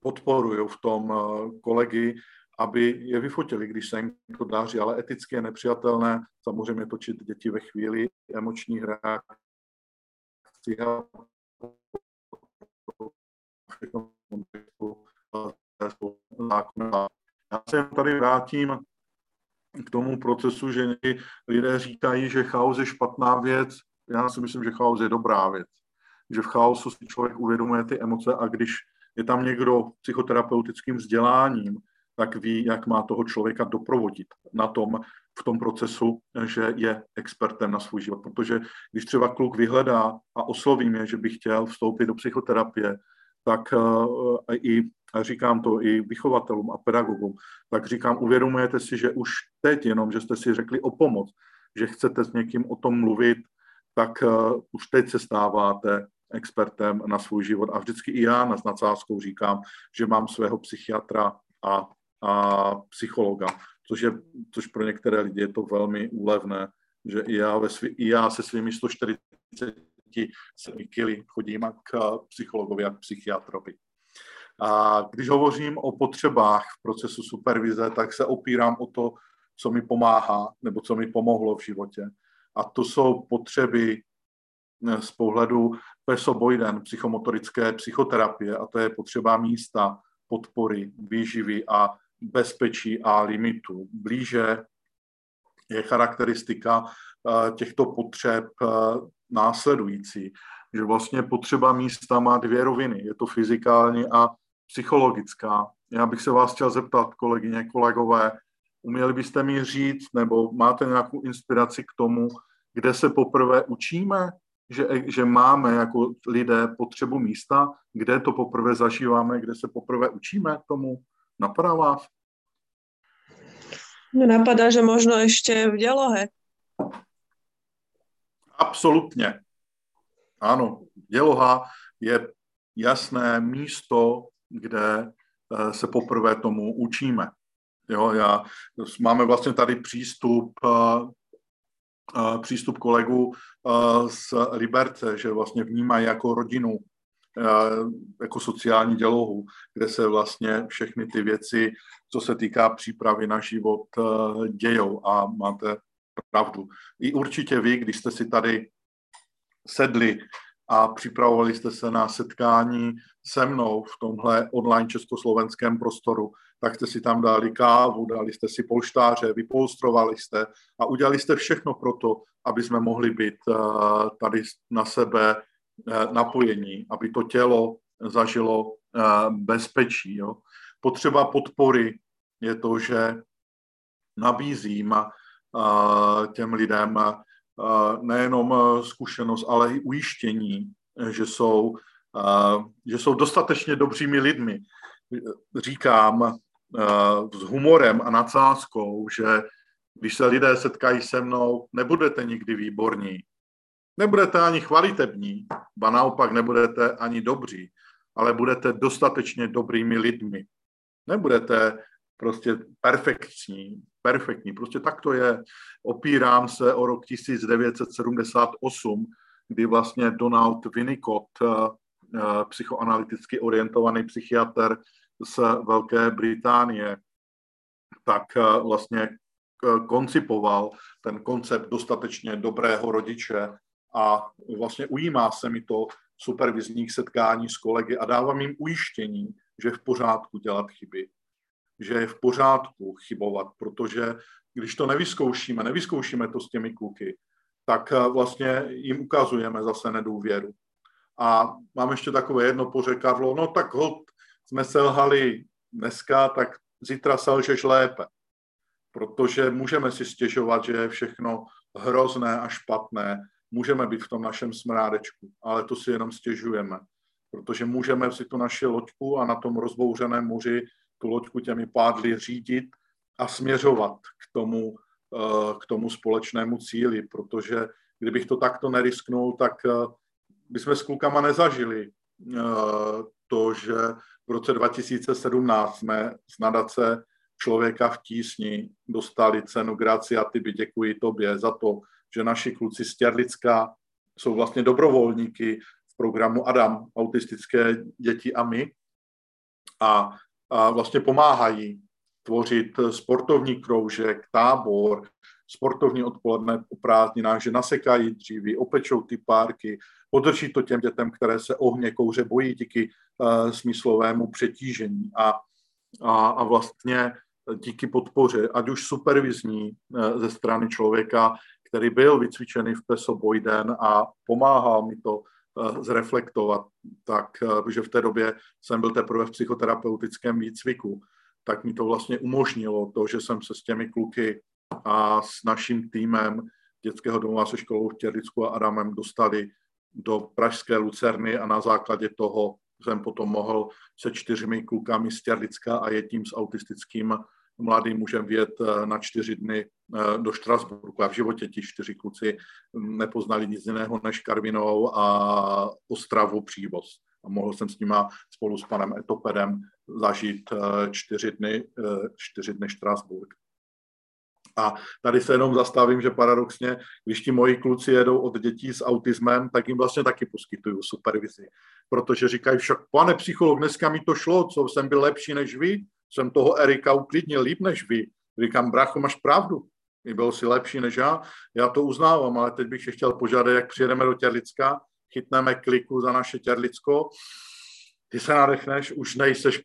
C: podporují v tom eh, kolegy, aby je vyfotili, když se jim to dáří, ale eticky je nepřijatelné samozřejmě točit děti ve chvíli emočních reakcí já se tady vrátím k tomu procesu, že lidé říkají, že chaos je špatná věc. Já si myslím, že chaos je dobrá věc. Že v chaosu si člověk uvědomuje ty emoce a když je tam někdo psychoterapeutickým vzděláním, tak ví, jak má toho člověka doprovodit na tom, v tom procesu, že je expertem na svůj život. Protože když třeba kluk vyhledá a osloví mě, že by chtěl vstoupit do psychoterapie, tak uh, i a říkám to i vychovatelům a pedagogům, tak říkám, uvědomujete si, že už teď jenom, že jste si řekli o pomoc, že chcete s někým o tom mluvit, tak uh, už teď se stáváte expertem na svůj život. A vždycky i já s nadsázkou říkám, že mám svého psychiatra a, a psychologa, což, je, což pro některé lidi je to velmi úlevné, že i já, ve svý, i já se svými 140 kily chodím k psychologovi a k psychiatrovi. A když hovořím o potřebách v procesu supervize, tak se opírám o to, co mi pomáhá nebo co mi pomohlo v životě. A to jsou potřeby eh, z pohledu pesoboiden, psychomotorické psychoterapie, a to je potřeba místa, podpory, výživy a bezpečí a limitů. Blíže je charakteristika eh, těchto potřeb eh, následující, že vlastně potřeba místa má dvě roviny. Je to fyzikální a psychologická. Já bych se vás chtěl zeptat, kolegyně, kolegové, uměli byste mi říct, nebo máte nějakou inspiraci k tomu, kde se poprvé učíme, že, že máme jako lidé potřebu místa, kde to poprvé zažíváme, kde se poprvé učíme tomu? Napadá vás?
J: Mne napadá, že možno ještě v dělohe.
C: Absolutně. Ano, děloha je jasné místo, kde eh, se poprvé tomu učíme. Jo, já, máme vlastně tady přístup, uh, přístup kolegů uh, z Liberce, že vlastně vnímají jako rodinu jako sociální dělohu, kde se vlastně všechny ty věci, co se týká přípravy na život, dějou a máte pravdu. I určitě vy, když jste si tady sedli a připravovali jste se na setkání se mnou v tomhle online československém prostoru, tak jste si tam dali kávu, dali jste si polštáře, vypolstrovali jste a udělali jste všechno pro to, aby jsme mohli být eh, tady na sebe eh, napojení, aby to tělo zažilo eh, bezpečí. Jo. Potřeba podpory je to, že nabízím těm lidem nejenom zkušenost, ale i ujištění, že jsou, že jsou dostatečně dobřími lidmi. Říkám s humorem a nadsázkou, že když se lidé setkají se mnou, nebudete nikdy výborní. Nebudete ani chvalitební, ba naopak nebudete ani dobří, ale budete dostatečně dobrými lidmi. Nebudete prostě perfektní, perfektní. Prostě tak to je. Opírám se o rok 1978, kdy vlastně Donald Winnicott, eh, eh, psychoanalyticky orientovaný psychiatr z Velké Británie, tak eh, vlastně koncipoval ten koncept dostatečně dobrého rodiče a vlastně ujímá se mi to supervizních setkání s kolegy a dávám jim ujištění, že v pořádku dělat chyby, že je v pořádku chybovat, protože když to nevyzkoušíme, nevyzkoušíme to s těmi kluky, tak eh, vlastně jim ukazujeme zase nedůvěru. A mám ještě takové jedno pořekadlo, no tak hod, jsme selhali dneska, tak zítra selžeš lépe. Protože můžeme si stěžovat, že je všechno hrozné a špatné, můžeme být v tom našem smrádečku, ale to si jenom stěžujeme. Protože můžeme si tu naši loďku a na tom rozbouřeném moři tu loďku těmi pádly řídit a směřovat k tomu, eh, k tomu společnému cíli, protože kdybych to takto nerisknul, tak eh, bychom s klukama nezažili eh, to, že v roce 2017 jsme z nadace Člověka v tísni dostali cenu Gracia Tibi. Děkuji tobě za to, že naši kluci z Těrlicka jsou vlastně dobrovolníky v programu Adam, autistické děti a my. A a vlastně pomáhají tvořit sportovní kroužek, tábor, sportovní odpoledne o prázdninách, že nasekají dřívy, opečou ty párky, podrží to těm dětem, které se ohně kouře bojí díky uh, smyslovému přetížení. A, a, a vlastně díky podpoře, ať už supervizní uh, ze strany člověka, který byl vycvičený v PESO Bojden a pomáhal mi to zreflektovat, tak, eh, že v té době jsem byl teprve v psychoterapeutickém výcviku, tak mi to vlastně umožnilo to, že jsem se s těmi kluky a s naším týmem dětského domova se školou v Těrlicku a Adamem dostali do Pražské Lucerny a na základě toho jsem potom mohl se čtyřmi klukami z Těrlicka a jedním s autistickým mladým mužem vjet eh, na čtyři dny eh, do Štrasburku. A v životě ti čtyři kluci nepoznali nic jiného než Karvinou a Ostravu přívoz. A mohl jsem s nima spolu s panem Etopedem zažít eh, čtyři dny, čtyři dny Štrasburg. A tady se jenom zastavím, že paradoxně, když ti moji kluci jedou od dětí s autismem, tak jim vlastně taky poskytuju supervizi. Protože říkají však, pane psycholog, dneska mi to šlo, co jsem byl lepší než vy, jsem toho Erika uklidnil líp než vy. Říkám, brácho, máš pravdu. My byl si lepší než já. Já to uznávám, ale teď bych se chtěl požádat, jak přijedeme do Těrlicka, chytneme kliku za naše Těrlicko, ty se nadechneš, už nejseš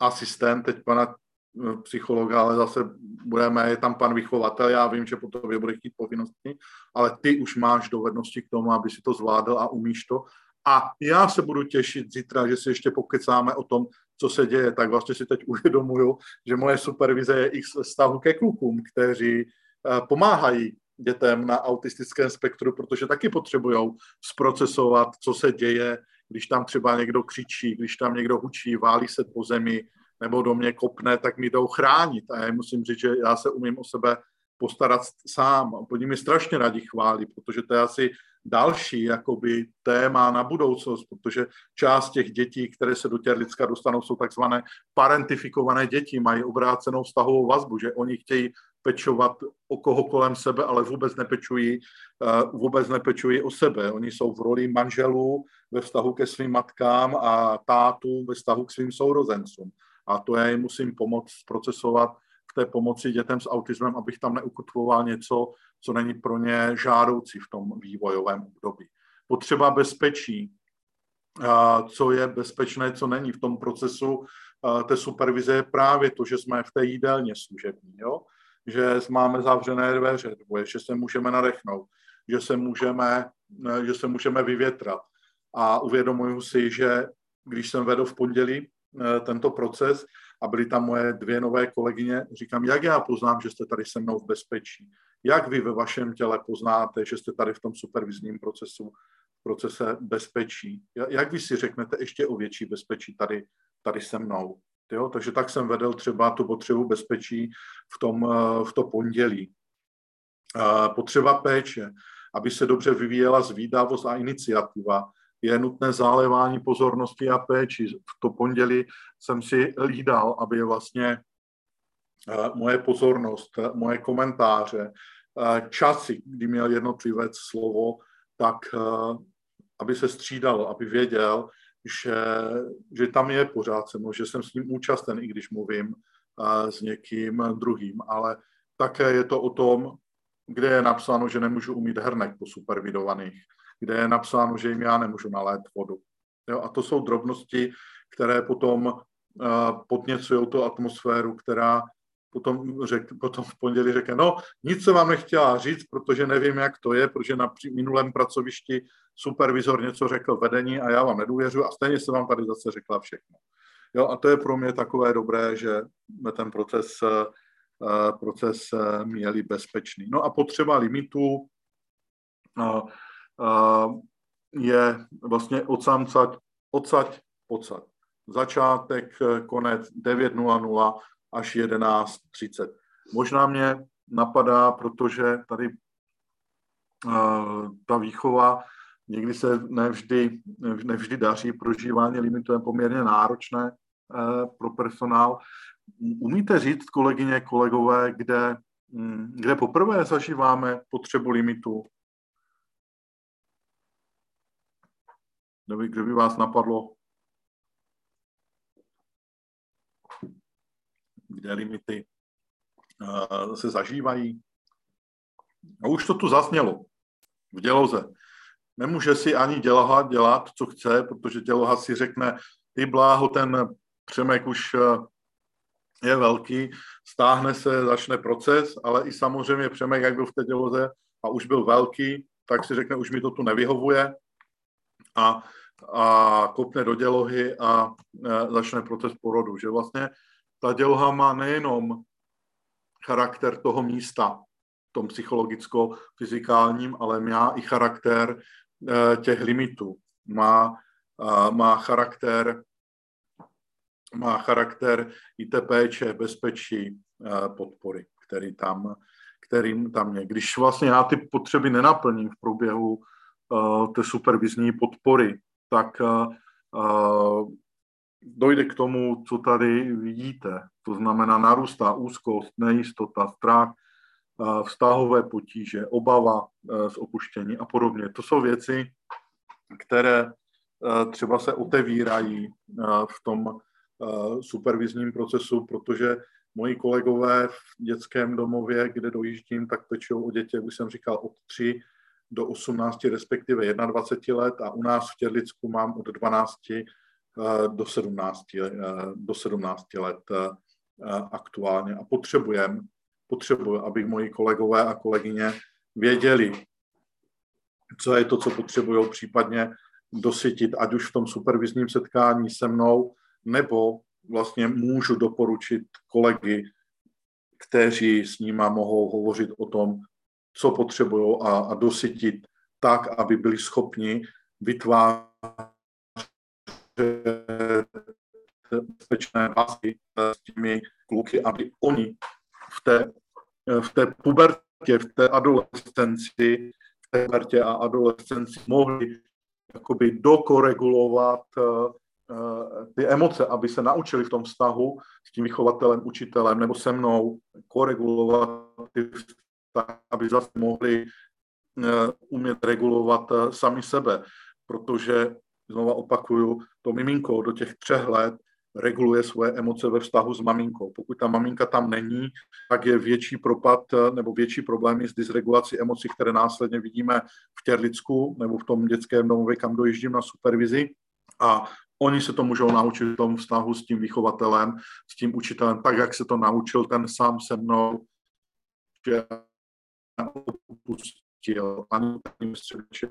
C: asistent teď pana eh, psychologa, ale zase budeme, je tam pan vychovatel, já vím, že po tobě bude chtít povinnosti, ale ty už máš dovednosti k tomu, aby si to zvládl a umíš to. A já se budu těšit zítra, že si ještě pokecáme o tom, co se děje, tak vlastně si teď uvědomuju, že moje supervize je i vztahu ke klukům, kteří eh, pomáhají dětem na autistickém spektru, protože taky potřebují zprocesovat, co se děje, když tam třeba někdo křičí, když tam někdo hučí, válí se po zemi nebo do mě kopne, tak mi jdou chránit. A já musím říct, že já se umím o sebe postarat sám. Oni mi strašně rádi chválí, protože to je asi další jakoby téma na budoucnost, protože část těch dětí, které se do Těrlicka dostanou, jsou takzvané parentifikované děti, mají obrácenou vztahovou vazbu, že oni chtějí pečovat o koho kolem sebe, ale vůbec nepečují, eh, vůbec nepečují o sebe. Oni jsou v roli manželů ve vztahu ke svým matkám a tátů ve vztahu k svým sourozencům. A to já jim musím pomoct procesovat v té pomoci dětem s autismem, abych tam neukotvoval něco, co není pro ně žádoucí v tom vývojovém období. Potřeba bezpečí, co je bezpečné, co není v tom procesu té supervize, je právě to, že jsme v té jídelně služební, jo? že máme zavřené dveře, že se můžeme nadechnout, že se můžeme, že se můžeme vyvětrat. A uvědomuju si, že když jsem vedl v pondělí e, tento proces a byly tam moje dvě nové kolegyně, říkám, jak já poznám, že jste tady se mnou v bezpečí? Jak vy ve vašem těle poznáte, že jste tady v tom supervizním procesu procese bezpečí. Jak vy si řeknete ještě o větší bezpečí tady, tady se mnou? Jo? Takže tak jsem vedl třeba tu potřebu bezpečí v, tom, eh, v to pondělí. Potřeba péče, aby se dobře vyvíjela zvídavost a iniciativa, je nutné zálévání pozornosti a péči. V to pondělí jsem si lídal, aby vlastně eh, moje pozornost, moje komentáře, eh, časy, kdy měl jednotlivec slovo, tak aby se střídal, aby věděl, že, že tam je pořád se mnou, že jsem s ním účasten, i když mluvím s někým druhým. Ale také je to o tom, kde je napsáno, že nemůžu umít hrnek po supervidovaných, kde je napsáno, že jim já nemůžu nalét vodu. Jo, a to jsou drobnosti, které potom uh, podněcují tu atmosféru, která potom, řek, potom v pondělí řekne, no nic se vám nechtěla říct, protože nevím, jak to je, protože na minulém pracovišti supervizor něco řekl vedení a já vám nedůvěřuji a stejně se vám tady zase řekla všechno. Jo, a to je pro mě takové dobré, že jsme ten proces, eh, proces eh, měli bezpečný. No a potřeba limitů eh, je vlastně odsamcať, odsaď, odsaď. Začátek, konec 9.00 až 11.30. Možná mě napadá, protože tady uh, ta výchova někdy se nevždy, nevždy daří, prožívání limitu je poměrně náročné uh, pro personál. Umíte říct, kolegyně, kolegové, kde, um, kde poprvé zažíváme potřebu limitu? Kde kde by vás napadlo kde limity eh, se zažívají. A už to tu zaznělo v děloze. Nemůže si ani děloha dělat, co chce, protože děloha si řekne, ty bláho, ten přemek už eh, je velký, stáhne se, začne proces, ale i samozřejmě přemek, jak byl v té děloze a už byl velký, tak si řekne, už mi to tu nevyhovuje a, a kopne do dělohy a e, začne proces porodu. Že vlastně ta děloha má nejenom charakter toho místa, tom psychologicko-fyzikálním, ale má i charakter eh, těch limitů. Má, má charakter má charakter i té péče, bezpečí, eh, podpory, který tam, kterým tam je. Když vlastně já ty potřeby nenaplním v průběhu té supervizní podpory, tak uh, dojde k tomu, co tady vidíte. To znamená, narůstá úzkost, nejistota, strach, vztahové potíže, obava z opuštění a podobně. To jsou věci, které třeba se otevírají v tom supervizním procesu, protože moji kolegové v dětském domově, kde dojíždím, tak pečou o dětě, už jsem říkal, od 3 do 18, respektive 21 let a u nás v Těrlicku mám od 12 Eh, do 17, eh, do 17 let eh, aktuálně. A potřebujeme, potřebuji, aby moji kolegové a kolegyně věděli, co je to, co potřebují případně dosytit, ať už v tom supervizním setkání se mnou, nebo vlastně můžu doporučit kolegy, kteří s nima mohou hovořit o tom, co potřebují a, a dosytit tak, aby byli schopni vytvářet bezpečné vazby s těmi kluky, aby oni v té, v té pubertě, v té adolescenci, v té pubertě a adolescenci mohli jakoby dokoregulovat uh, ty emoce, aby se naučili v tom vztahu s tím vychovatelem, učitelem nebo se mnou koregulovat ty vztahy, aby zase mohli umět regulovat sami sebe, protože znova opakuju, to miminko do těch třech let reguluje svoje emoce ve vztahu s maminkou. Pokud ta maminka tam není, tak je větší propad nebo větší problémy s dysregulací emocí, které následně vidíme v Těrlicku nebo v tom dětském domově, kam dojíždím na supervizi. A oni se to můžou naučit v tom vztahu s tím vychovatelem, s tím učitelem, tak, jak se to naučil ten sám se mnou, že opustil ani ten středče,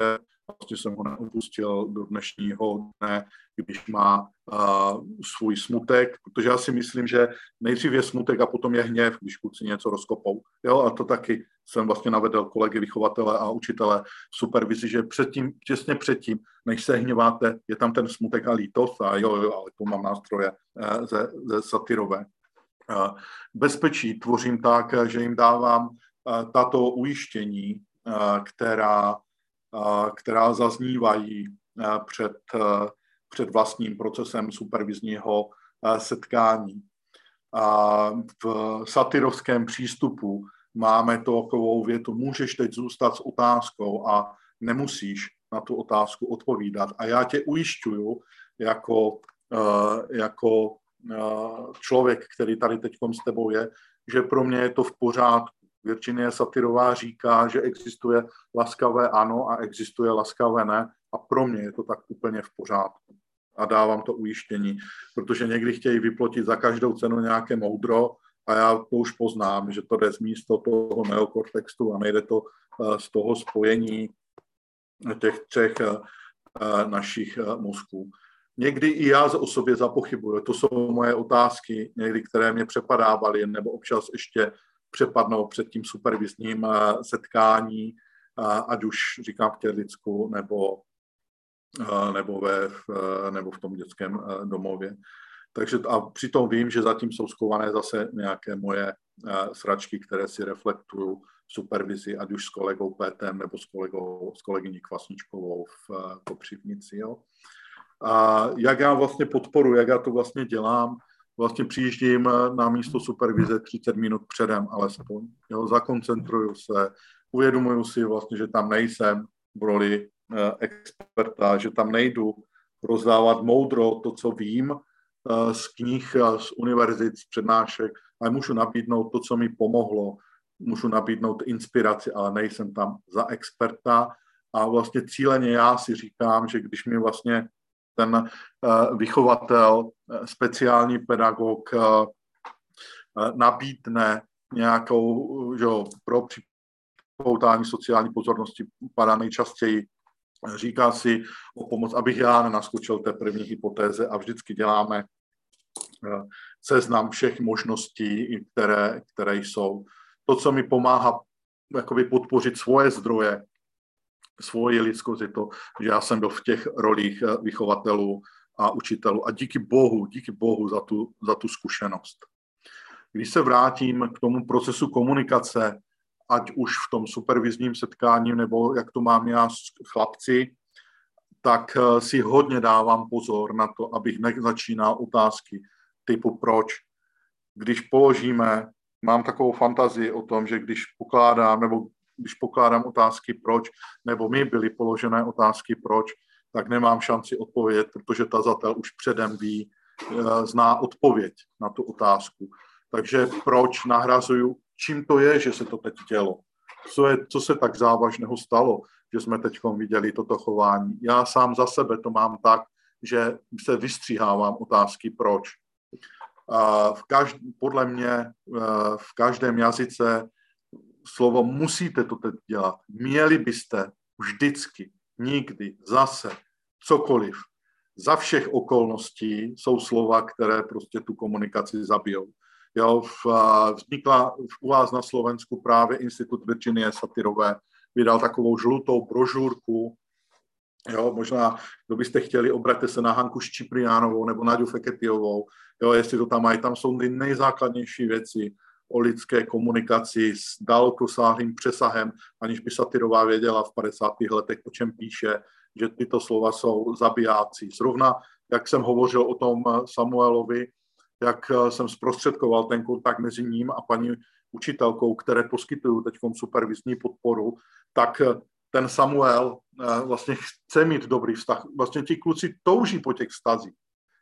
C: vlastně jsem ho neopustil do dnešního dne, když má uh, svůj smutek, protože já si myslím, že nejdřív je smutek a potom je hněv, když kluci něco rozkopou. Jo, a to taky jsem vlastně navedl kolegy vychovatele a učitele v supervizi, že předtím, těsně předtím, než se hněváte, je tam ten smutek a lítost a jo, jo, ale to mám nástroje uh, ze, ze satyrové. Uh, bezpečí tvořím tak, že jim dávám tato ujištění, která, která zaznívají před, před vlastním procesem supervizního setkání. A v satyrovském přístupu máme to takovou větu, můžeš teď zůstat s otázkou a nemusíš na tu otázku odpovídat. A já tě ujišťuju jako, jako člověk, který tady teď s tebou je, že pro mě je to v pořádku. Virginie Satyrová říká, že existuje laskavé ano a existuje laskavé ne a pro mě je to tak úplně v pořádku. A dávám to ujištění, protože někdy chtějí vyplotit za každou cenu nějaké moudro a já to už poznám, že to jde z místo toho neokortextu a nejde to eh, z toho spojení těch třech eh, eh, našich mozků. Někdy i já o sobě zapochybuju. To jsou moje otázky, někdy, které mě přepadávaly, nebo občas ještě přepadnou před tím supervizním eh, setkání, eh, ať už říkám v Těrlicku nebo, eh, nebo, ve, nebo v tom dětském domově. Takže a přitom vím, že zatím jsou skované zase nějaké moje sračky, které si reflektují supervizi, ať už s kolegou Pétem nebo s, kolegou, s kolegyní Kvasničkovou v Kopřivnici. Jo. A jak já vlastně podporu, jak já to vlastně dělám, vlastně přijíždím eh, na místo supervize 30 minut předem alespoň. Jo, zakoncentruju se, uvědomuju si vlastně, že tam nejsem v roli eh, experta, že tam nejdu rozdávat moudro to, co vím eh, z knih, z univerzit, z přednášek, ale můžu nabídnout to, co mi pomohlo, můžu nabídnout inspiraci, ale nejsem tam za experta a vlastně cíleně já si říkám, že když mi vlastně ten eh, vychovatel, eh, speciální pedagog eh, nabídne nějakou, že jo, pro připoutání sociální pozornosti padá nejčastěji říká si o pomoc, abych já nenaskočil té první hypotéze a vždycky děláme seznam všech možností, které, které jsou. To, co mi pomáhá jakoby podpořit svoje zdroje, svoji lidskost je to, že já jsem byl v těch rolích eh, vychovatelů a učitelů a díky bohu, díky bohu za tu, za tu zkušenost. Když se vrátím k tomu procesu komunikace, ať už v tom supervizním setkání, nebo jak to mám já s chlapci, tak eh, si hodně dávám pozor na to, abych nezačínal otázky typu proč. Když položíme, mám takovou fantazii o tom, že když pokládám, nebo když pokládám otázky proč, nebo mi byly položené otázky proč, tak nemám šanci odpovědět, protože tazatel už předem ví, eh, zná odpověď na tu otázku. Takže proč nahrazuju, čím to je, že se to teď dělo? Co, je, co se tak závažného stalo, že jsme teď viděli toto chování? Já sám za sebe to mám tak, že se vystříhávám otázky proč. V každ, podle mě eh, v každém jazyce slovo musíte to teď dělat. Měli byste vždycky, nikdy, zase, cokoliv. Za všech okolností jsou slova, které prostě tu komunikaci zabijou. Jo, v, vznikla u vás na Slovensku právě Institut Virginie Satyrové, vydal takovou žlutou brožurku, Jo, možná, kdo byste chtěli, obraťte se na Hanku Ščipriánovou nebo Naďu Feketiovou, jo, jestli to tam mají, tam jsou ty nejzákladnější věci, o lidské komunikaci s dalekosáhlým přesahem, aniž by Satyrová věděla v 50. letech, o čem píše, že tyto slova jsou zabijácí. Zrovna jak jsem hovořil o tom Samuelovi, jak jsem zprostředkoval ten kontakt mezi ním a paní učitelkou, které poskytují teď supervizní podporu, tak ten Samuel vlastně chce mít dobrý vztah. Vlastně ti kluci touží po těch vztazích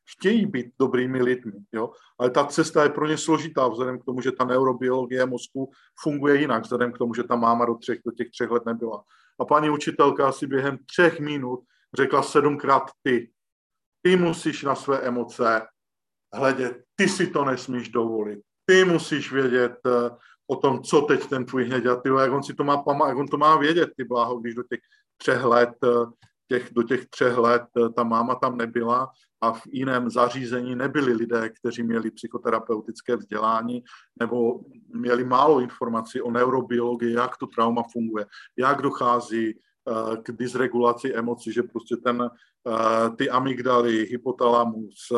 C: chtějí být dobrými lidmi, jo? ale ta cesta je pro ně složitá vzhledem k tomu, že ta neurobiologie mozku funguje jinak, vzhledem k tomu, že ta máma do, třech, do těch třech let nebyla. A paní učitelka asi během třech minut řekla sedmkrát ty. Ty musíš na své emoce hledět, ty si to nesmíš dovolit, ty musíš vědět uh, o tom, co teď ten tvůj hněď a ty, jak on si to má, jak on to má vědět, ty bláho, když do těch třech let uh, těch, do těch třech let eh, ta máma tam nebyla a v jiném zařízení nebyli lidé, kteří měli psychoterapeutické vzdělání nebo měli málo informací o neurobiologii, jak to trauma funguje, jak dochází eh, k dysregulaci emocí, že prostě ten, eh, ty amygdaly, hypotalamus,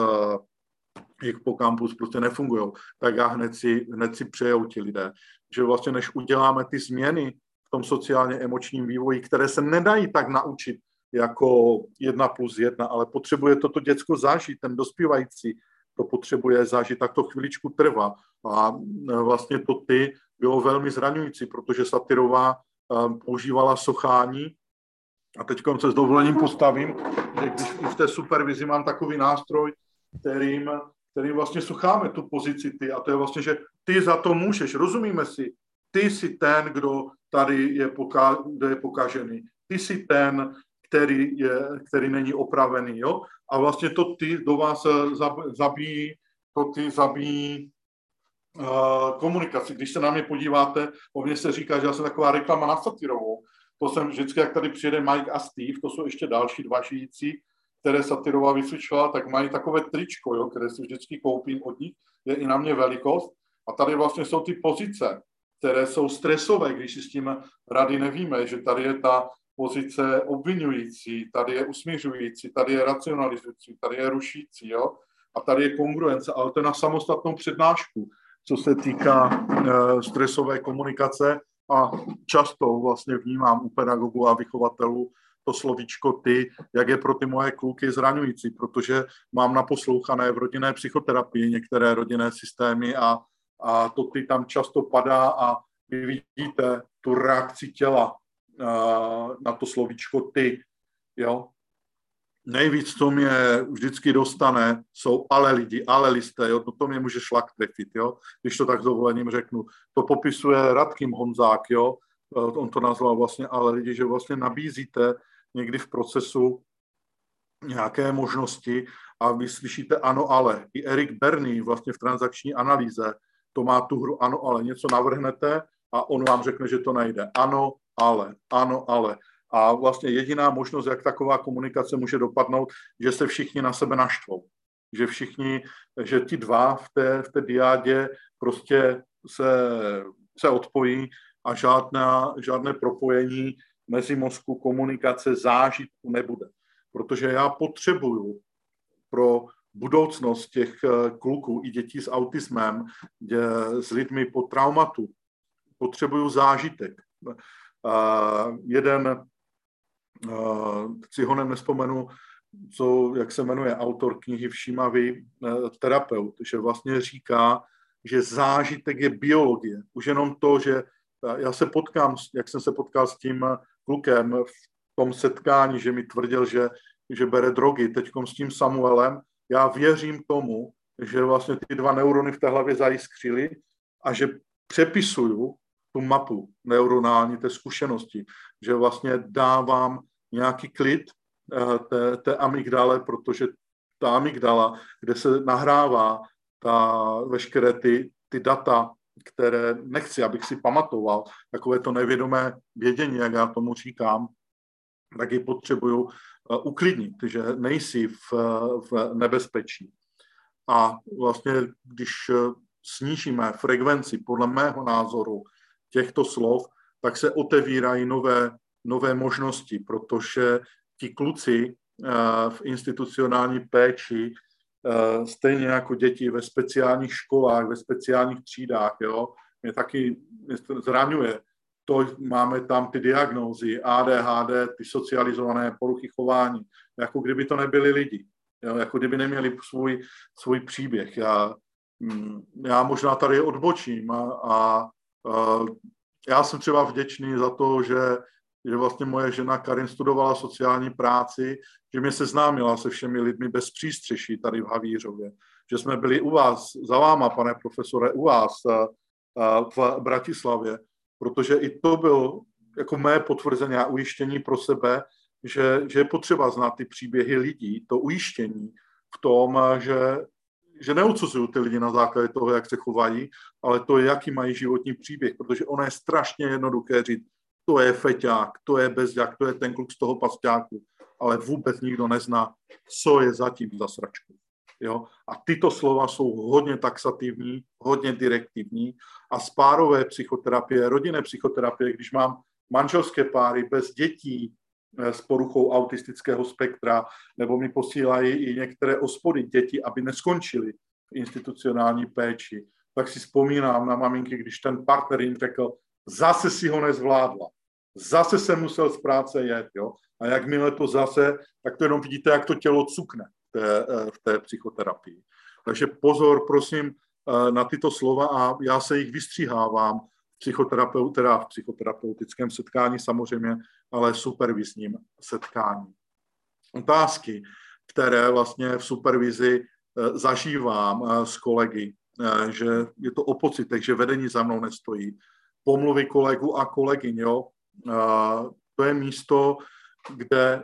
C: hippocampus prostě nefungují, tak já hned si, hned si přejou ti lidé. Že vlastně než uděláme ty změny v tom sociálně emočním vývoji, které se nedají tak naučit jako jedna plus jedna, ale potřebuje toto děcko zažít, ten dospívající to potřebuje zažít, tak to chviličku trvá. A e, vlastně to ty bylo velmi zraňující, protože Satyrová e, používala sochání. A teď se s dovolením postavím, že když v té supervizi mám takový nástroj, kterým, kterým vlastně sucháme tu pozici ty. A to je vlastně, že ty za to můžeš, rozumíme si, ty jsi ten, kdo tady je, poka- kdo je pokažený, ty jsi ten, který, je, který není opravený. Jo? A vlastně to ty do vás eh, zabíjí, to ty zabíjí uh, komunikaci. Když se na mě podíváte, o mě se říká, že já jsem taková reklama na satirovou. To jsem vždycky, jak tady přijede Mike a Steve, to jsou ještě další dva žijící, které Satyrová vysvětšovala, tak mají takové tričko, jo, které si vždycky koupím od nich, je i na mě velikost. A tady vlastně jsou ty pozice, které jsou stresové, když si s tím rady nevíme, že tady je ta pozice obvinující, tady je usměřující, tady je racionalizující, tady je rušící, jo? A tady je kongruence, ale to je na samostatnou přednášku, co se týká e, stresové komunikace a často vlastně vnímám u pedagogů a vychovatelů to slovíčko ty, jak je pro ty moje kluky zraňující, protože mám naposlouchané v rodinné psychoterapii některé rodinné systémy a, a to ty tam často padá a vy vidíte tu reakci těla, na to slovíčko ty. Jo? Nejvíc, co mě vždycky dostane, jsou ale lidi, ale listé, jo? to mě může šlak trefit, jo? když to tak s dovolením řeknu. To popisuje Radkým Honzák, jo? on to nazval vlastně ale lidi, že vlastně nabízíte někdy v procesu nějaké možnosti a vy slyšíte ano, ale. I Erik Berný vlastně v transakční analýze to má tu hru ano, ale. Něco navrhnete a on vám řekne, že to nejde. Ano, ale, ano, ale. A vlastně jediná možnost, jak taková komunikace může dopadnout, že se všichni na sebe naštvou. Že všichni, že ti dva v té, v té diádě prostě se, se odpojí a žádná, žádné propojení mezi mozku, komunikace, zážitku nebude. Protože já potřebuju pro budoucnost těch eh, kluků i dětí s autismem, s lidmi po traumatu, potřebuju zážitek. Uh, jeden, ho nespomenu, co, jak se jmenuje autor knihy Všímavý uh, terapeut, že vlastně říká, že zážitek je biologie. Už jenom to, že já se potkám, jak jsem se potkal s tím klukem v tom setkání, že mi tvrdil, že, že bere drogy, teď s tím Samuelem, já věřím tomu, že vlastně ty dva neurony v té hlavě zajiskřily a že přepisuju tu mapu neuronální té zkušenosti, že vlastně dávám nějaký klid eh, té, té amygdale, protože ta amygdala, kde se nahrává ta, veškeré ty, ty data, které nechci, abych si pamatoval, takové to nevědomé vědění, jak já tomu říkám, tak ji potřebuju uh, uklidnit, že nejsi v, v nebezpečí. A vlastně, když eh, snížíme frekvenci, podle mého názoru, těchto slov, tak se otevírají nové, nové možnosti, protože ti kluci eh, v institucionální péči, eh, stejně jako děti ve speciálních školách, ve speciálních třídách, jo, mě taky mě zraňuje. To máme tam ty diagnózy, ADHD, ty socializované poruchy chování, jako kdyby to nebyli lidi. Jo, jako kdyby neměli svůj, svůj příběh. Já, mm, já možná tady odbočím a, a, a já jsem třeba vděčný za to, že, že vlastně moje žena Karin studovala sociální práci, že mě seznámila se všemi lidmi bez přístřeší tady v Havířově. Že jsme byli u vás, za váma, pane profesore, u vás v Bratislavě, protože i to byl jako mé potvrzení a ujištění pro sebe, že, že je potřeba znát ty příběhy lidí, to ujištění v tom, že, že neodsuzují ty lidi na základě toho, jak se chovají, ale to, jaký mají životní příběh, protože ono je strašně jednoduché říct, to je feťák, to je bezďák, to je ten kluk z toho pasťáku, ale vůbec nikdo nezná, co je zatím za sračku. Jo? A tyto slova jsou hodně taxativní, hodně direktivní a spárové psychoterapie, rodinné psychoterapie, když mám manželské páry bez dětí s poruchou autistického spektra, nebo mi posílají i některé ospody děti, aby neskončili v institucionální péči, tak si vzpomínám na maminky, když ten partner jim řekl, zase si ho nezvládla, zase se musel z práce jet, jo? A jakmile to zase, tak to jenom vidíte, jak to tělo cukne v té, eh, v té psychoterapii. Takže pozor, prosím, eh, na tyto slova a já se jich vystříhávám, psychoterapeut, teda v psychoterapeutickém setkání samozřejmě, ale supervizním setkání. Otázky, které vlastně v supervizi eh, zažívám eh, s kolegy, eh, že je to o pocitech, že vedení za mnou nestojí. Pomluvy kolegu a kolegyň, jo. To je místo, kde,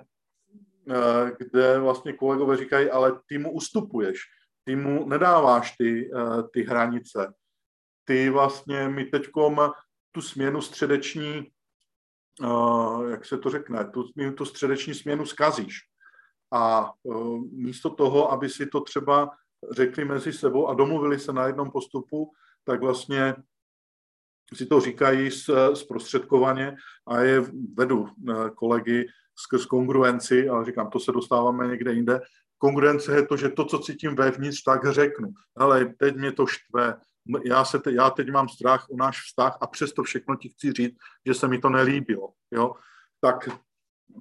C: kde vlastně kolegové říkají, ale ty mu ustupuješ, ty mu nedáváš ty, ty hranice ty vlastně mi teďkom tu směnu středeční, uh, jak se to řekne, tu, tu středeční směnu zkazíš. A uh, místo toho, aby si to třeba řekli mezi sebou a domluvili se na jednom postupu, tak vlastně si to říkají zprostředkovaně a je vedu e, kolegy skrz kongruenci, ale říkám, to se dostáváme někde jinde. Kongruence je to, že to, co cítím vevnitř, tak řeknu. Ale teď mě to štve, já, se te, já teď mám strach o náš vztah a přesto všechno ti chci říct, že se mi to nelíbilo. Jo? Tak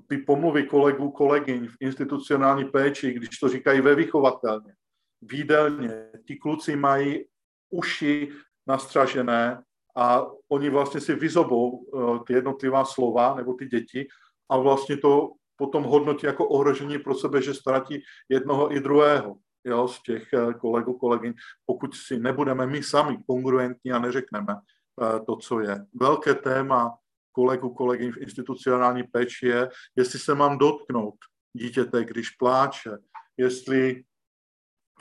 C: ty pomluvy kolegů, kolegyň v institucionální péči, když to říkají ve vychovatelně, výdelně, ti kluci mají uši nastražené a oni vlastně si vyzobou uh, ty jednotlivá slova nebo ty děti a vlastně to potom hodnotí jako ohrožení pro sebe, že ztratí jednoho i druhého jo, z těch eh, kolegů, kolegyň, pokud si nebudeme my sami kongruentní a neřekneme eh, to, co je. Velké téma kolegů, kolegyň v institucionální péči je, jestli se mám dotknout dítěte, když pláče, jestli,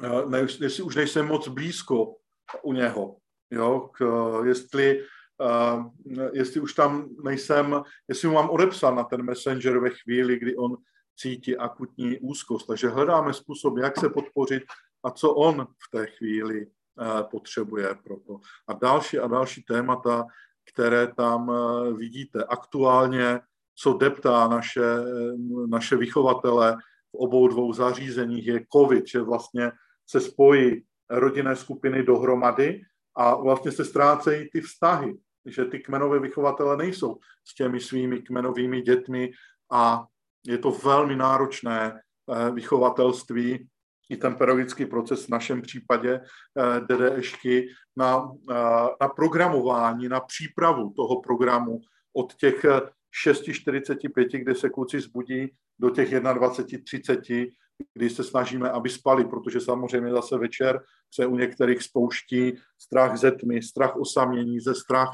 C: eh, ne, jestli už nejsem moc blízko u něho, jo, k, jestli, uh, jestli už tam nejsem, jestli mu mám odepsat na ten messenger ve chvíli, kdy on cítí akutní úzkost. Takže hledáme způsob, jak se podpořit a co on v té chvíli eh, potřebuje pro to. A další a další témata, které tam eh, vidíte. Aktuálně, co deptá naše, naše vychovatele v obou dvou zařízeních, je COVID, že vlastně se spojí rodinné skupiny dohromady a vlastně se ztrácejí ty vztahy, že ty kmenové vychovatele nejsou s těmi svými kmenovými dětmi a je to velmi náročné eh, vychovatelství, i ten pedagogický proces v našem případě eh, DDŠky na, eh, na programování, na přípravu toho programu od těch 6.45, kde se kluci zbudí, do těch 21.30, kdy se snažíme, aby spali, protože samozřejmě zase večer se u některých spouští strach ze tmy, strach osamění, ze strach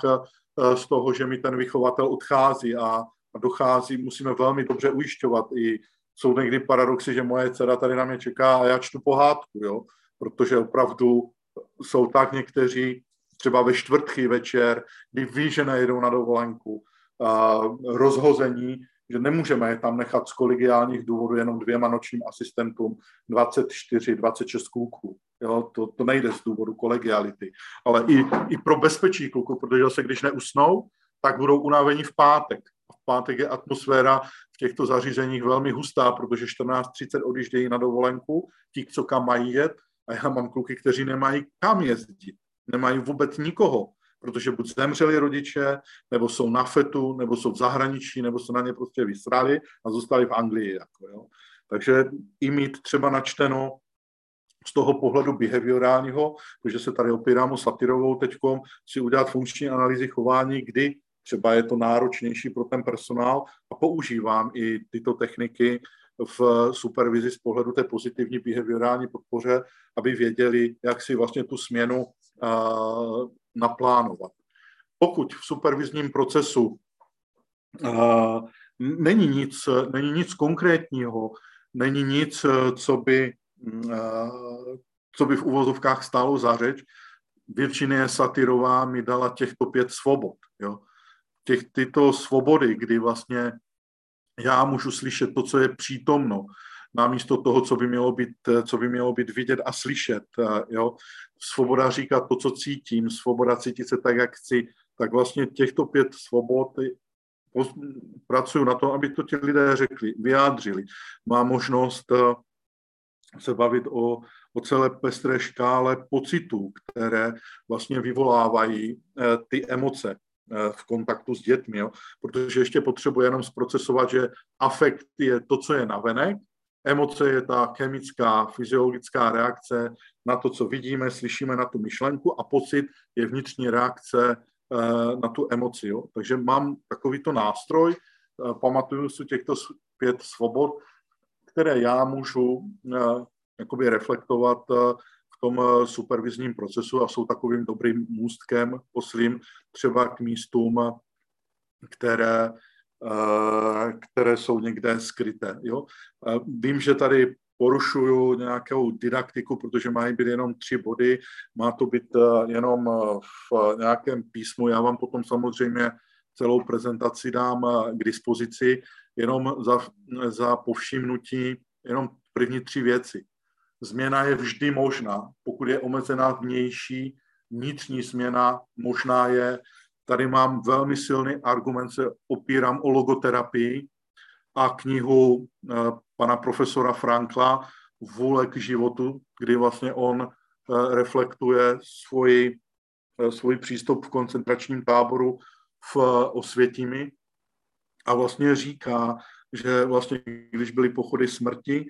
C: z toho, že mi ten vychovatel odchází a a dochází, musíme velmi dobře ujišťovat i jsou někdy paradoxy, že moje dcera tady na mě čeká a já čtu pohádku, jo? protože opravdu jsou tak někteří, třeba ve čtvrtky večer, kdy ví, že nejedou na dovolenku, a rozhození, že nemůžeme je tam nechat z kolegiálních důvodů jenom dvěma nočním asistentům 24, 26 kluků. Jo, to, to nejde z důvodu kolegiality. Ale i, i pro bezpečí kluků, protože se když neusnou, tak budou unavení v pátek pátek je atmosféra v těchto zařízeních velmi hustá, protože 14.30 odjíždějí na dovolenku, ti, co kam mají jet, a já mám kluky, kteří nemají kam jezdit, nemají vůbec nikoho, protože buď zemřeli rodiče, nebo jsou na fetu, nebo jsou v zahraničí, nebo se na ně prostě vysrali a zůstali v Anglii. Jako, jo. Takže i mít třeba načteno z toho pohledu behaviorálního, protože se tady opírám o satirovou teďkom, si udělat funkční analýzy chování, kdy třeba je to náročnější pro ten personál a používám i tyto techniky v supervizi z pohledu té pozitivní behaviorální podpoře, aby věděli, jak si vlastně tu směnu uh, naplánovat. Pokud v supervizním procesu uh, není nic, není nic konkrétního, není nic, co by, uh, co by v uvozovkách stálo za řeč, Virginie Satirová mi dala těchto pět svobod. Jo. Těch, tyto svobody, kdy vlastně já můžu slyšet to, co je přítomno, namísto toho, co by mělo být, co by mělo být vidět a slyšet. Jo? Svoboda říkat to, co cítím, svoboda cítit se tak, jak chci, tak vlastně těchto pět svobod pracuju na to, aby to ti lidé řekli, vyjádřili. Má možnost eh, se bavit o, o celé pestré škále pocitů, které vlastně vyvolávají eh, ty emoce. Eh, v kontaktu s dětmi, jo? protože ještě potřebuje jenom zprocesovat, že afekt je to, co je navenek, emoce je ta chemická, fyziologická reakce na to, co vidíme, slyšíme na tu myšlenku a pocit je vnitřní reakce eh, na tu emoci. Jo? Takže mám takovýto nástroj, eh, pamatuju si těchto pět svobod, které já můžu jakoby reflektovat tom eh, supervizním procesu a jsou takovým dobrým můstkem poslím třeba k místům, které, eh, které jsou někde skryté. Jo? Vím, že tady porušuju nějakou didaktiku, protože mají být jenom tři body, má to být eh, jenom v nějakém písmu. Já vám potom samozřejmě celou prezentaci dám k dispozici, jenom za, za povšimnutí jenom první tři věci. Změna je vždy možná, pokud je omezená vnější, vnitřní změna možná je. Tady mám velmi silný argument, se opírám o logoterapii a knihu eh, pana profesora Frankla Vůle k životu, kdy vlastně on eh, reflektuje svůj, eh, svůj přístup v koncentračním táboru v Osvětimi a vlastně říká, že vlastně když byly pochody smrti,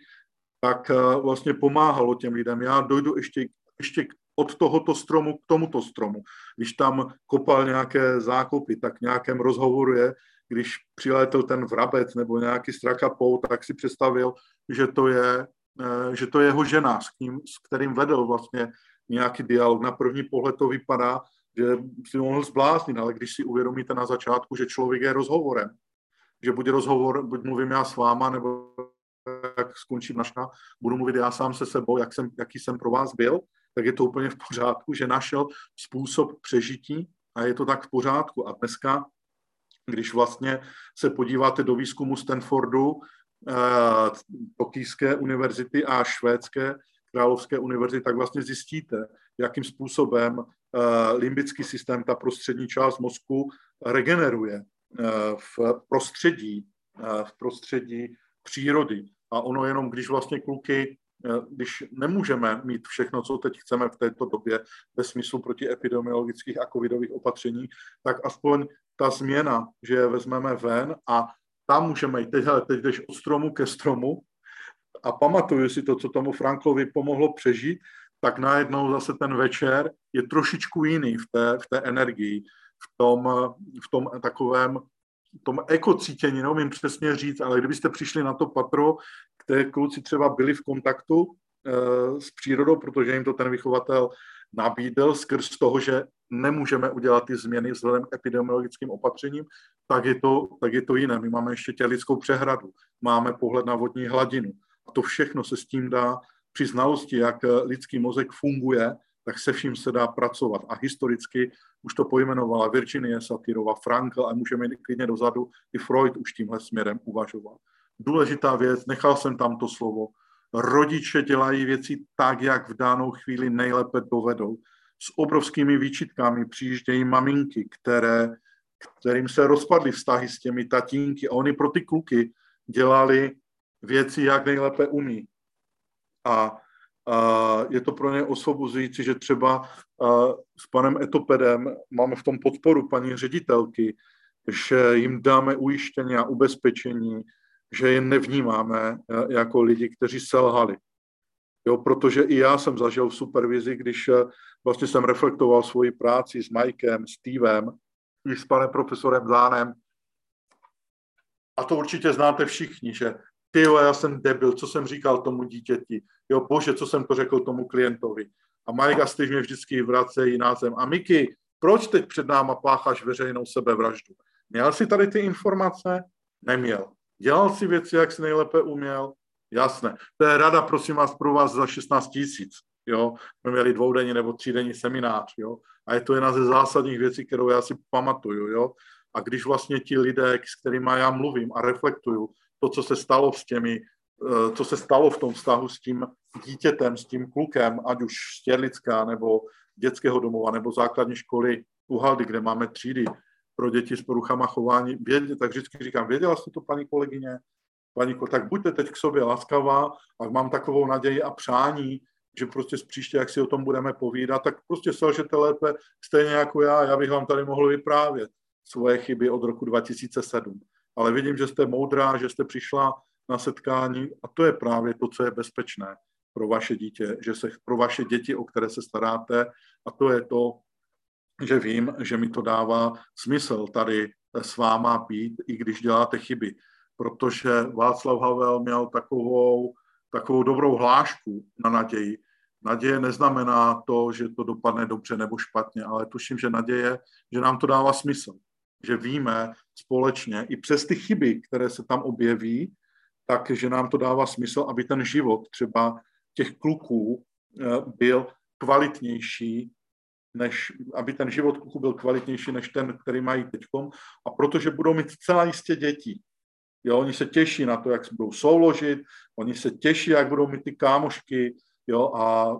C: tak eh, vlastně pomáhalo těm lidem. Já dojdu ještě, ještě od tohoto stromu k tomuto stromu. Když tam kopal nějaké zákopy, tak v nějakém rozhovoru je, když přiletěl ten vrabec nebo nějaký strakapou, tak si představil, že to je, eh, že to je jeho žena, s, kým, s kterým vedl vlastně nějaký dialog. Na první pohled to vypadá, že si mohl zbláznit, ale když si uvědomíte na začátku, že člověk je rozhovorem, že buď rozhovor, buď mluvím já s váma, nebo jak skončím naška, budu mluvit já sám se sebou, jak jsem, jaký jsem pro vás byl, tak je to úplně v pořádku, že našel způsob přežití a je to tak v pořádku. A dneska, když vlastně se podíváte do výzkumu Stanfordu, eh, Tokijské univerzity a švédské královské univerzity, tak vlastně zjistíte, jakým způsobem eh, limbický systém, ta prostřední část mozku, regeneruje eh, v prostředí, v prostředí přírody. A ono jenom, když vlastně kluky, eh, když nemůžeme mít všechno, co teď chceme v této době, ve smyslu proti epidemiologických a covidových opatření, tak aspoň ta změna, že je vezmeme ven a tam můžeme jít, teď, hele, teď jdeš od stromu ke stromu a pamatuju si to, co tomu Franklovi pomohlo přežít, tak najednou zase ten večer je trošičku jiný v té, v té energii, v tom, v tom takovém tom ekocítění, neumím přesně říct, ale kdybyste přišli na to patro, které kluci třeba byli v kontaktu e, s přírodou, protože jim to ten vychovatel nabídl skrz toho, že nemůžeme udělat ty změny vzhledem k epidemiologickým opatřením, tak je, to, tak je to jiné. My máme ještě tělickou přehradu, máme pohled na vodní hladinu. A to všechno se s tím dá při znalosti, jak lidský mozek funguje, tak se vším se dá pracovat. A historicky už to pojmenovala Virginie Satirova, Frankl a můžeme jít klidně dozadu, i Freud už tímhle směrem uvažoval. Důležitá věc, nechal jsem tam to slovo, rodiče dělají věci tak, jak v danou chvíli nejlépe dovedou. S obrovskými výčitkami přijíždějí maminky, které, kterým se rozpadly vztahy s těmi tatínky a oni pro ty kluky dělali věci, jak nejlépe umí. A je to pro ně osvobozující, že třeba s panem Etopedem máme v tom podporu paní ředitelky, že jim dáme ujištění a ubezpečení, že je nevnímáme jako lidi, kteří selhali. Jo, protože i já jsem zažil v supervizi, když vlastně jsem reflektoval svoji práci s Mikem, Stevem, i s panem profesorem Zánem. A to určitě znáte všichni, že ty jo, já jsem debil, co jsem říkal tomu dítěti, jo, bože, co jsem to řekl tomu klientovi. A Mike a mě vždycky vracejí na zem. A Miky, proč teď před náma pácháš veřejnou sebevraždu? Měl jsi tady ty informace? Neměl. Dělal si věci, jak si nejlépe uměl? Jasné. To je rada, prosím vás, pro vás za 16 tisíc. Jo, jsme měli dvoudenní nebo třídenní seminář, jo, a je to jedna ze zásadních věcí, kterou já si pamatuju, jo. A když vlastně ti lidé, s kterými já mluvím a reflektuju to, co se stalo s těmi, eh, co se stalo v tom vztahu s tím dítětem, s tím klukem, ať už z Těrlická nebo dětského domova nebo základní školy u Haldy, kde máme třídy pro děti s poruchama chování, vědě, tak vždycky říkám, věděla jste to, paní kolegyně? Paní, tak buďte teď k sobě laskavá a mám takovou naději a přání, že prostě z příště, jak si o tom budeme povídat, tak prostě selžete lépe stejně jako já. Já bych vám tady mohl vyprávět svoje chyby od roku 2007. Ale vidím, že jste moudrá, že jste přišla na setkání a to je právě to, co je bezpečné pro vaše dítě, že se pro vaše děti, o které se staráte a to je to, že vím, že mi to dává smysl tady s váma být, i když děláte chyby. Protože Václav Havel měl takovou, takovou dobrou hlášku na naději. Naděje neznamená to, že to dopadne dobře nebo špatně, ale tuším, že naděje, že nám to dává smysl. Že víme společně, i přes ty chyby, které se tam objeví, tak, že nám to dává smysl, aby ten život třeba těch kluků eh, byl kvalitnější, než, aby ten život kluků byl kvalitnější než ten, který mají teď. A protože budou mít celá jistě děti. Jo, oni se těší na to, jak se budou souložit, oni se těší, jak budou mít ty kámošky, jo, a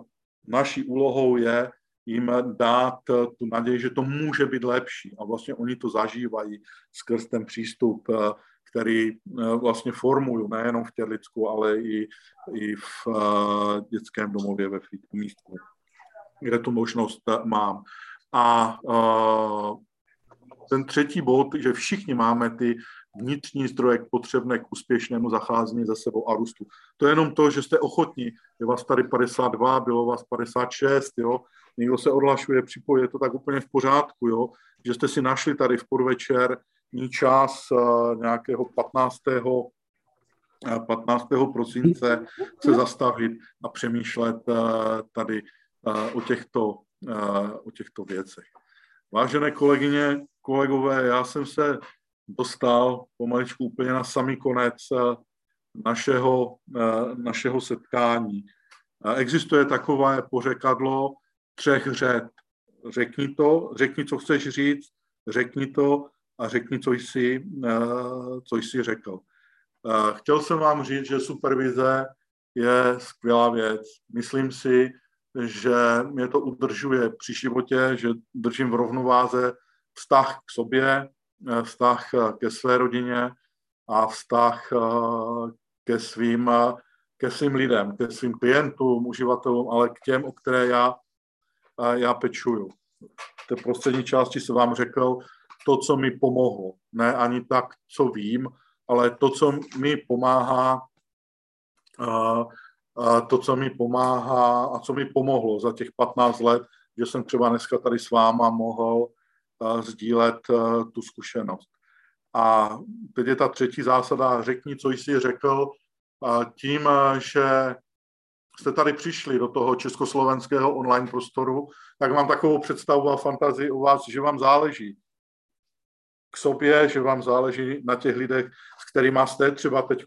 C: naší úlohou je jim dát tu naději, že to může být lepší. A vlastně oni to zažívají skrz ten přístup, eh, který eh, vlastně formuju nejenom v Těrlicku, ale i, i v eh, dětském domově ve místku, kde tu možnost mám. A ten třetí bod, že všichni máme ty vnitřní zdroje potřebné k úspěšnému zacházení za sebou a růstu. To je jenom to, že jste ochotní. Je vás tady 52, bylo vás 56, jo. Někdo se odhlašuje, připojí, je to tak úplně v pořádku, jo. Že jste si našli tady v podvečer čas uh, nějakého 15. 15. prosince se zastavit a přemýšlet uh, tady o, těchto, o těchto věcech. Vážené kolegyně, kolegové, já jsem se dostal pomaličku úplně na samý konec eh, našeho, eh, našeho setkání. Existuje takové pořekadlo třech řet. Řekni to, řekni, co chceš říct, řekni to a řekni, co jsi, eh, co jsi řekl. Chtěl jsem vám říct, že supervize je skvělá věc. Myslím si, že mě to udržuje při životě, že držím v rovnováze vztah k sobě, Eh, vztah eh, ke své rodině a vztah eh, ke svým, ke svým lidem, ke svým klientům, uživatelům, ale k těm, o které já, já pečuju. V té poslední části se vám řekl to, co mi pomohlo. Ne ani tak, co vím, ale to, co mi pomáhá, to, co mi pomáhá a co mi pomohlo za těch 15 let, že jsem třeba dneska tady s váma mohl sdílet tu zkušenost. A teď je ta třetí zásada, řekni, co jsi řekl, tím, že jste tady přišli do toho československého online prostoru, tak mám takovou představu a fantazii o vás, že vám záleží k sobě, že vám záleží na těch lidech, s kterými jste třeba teď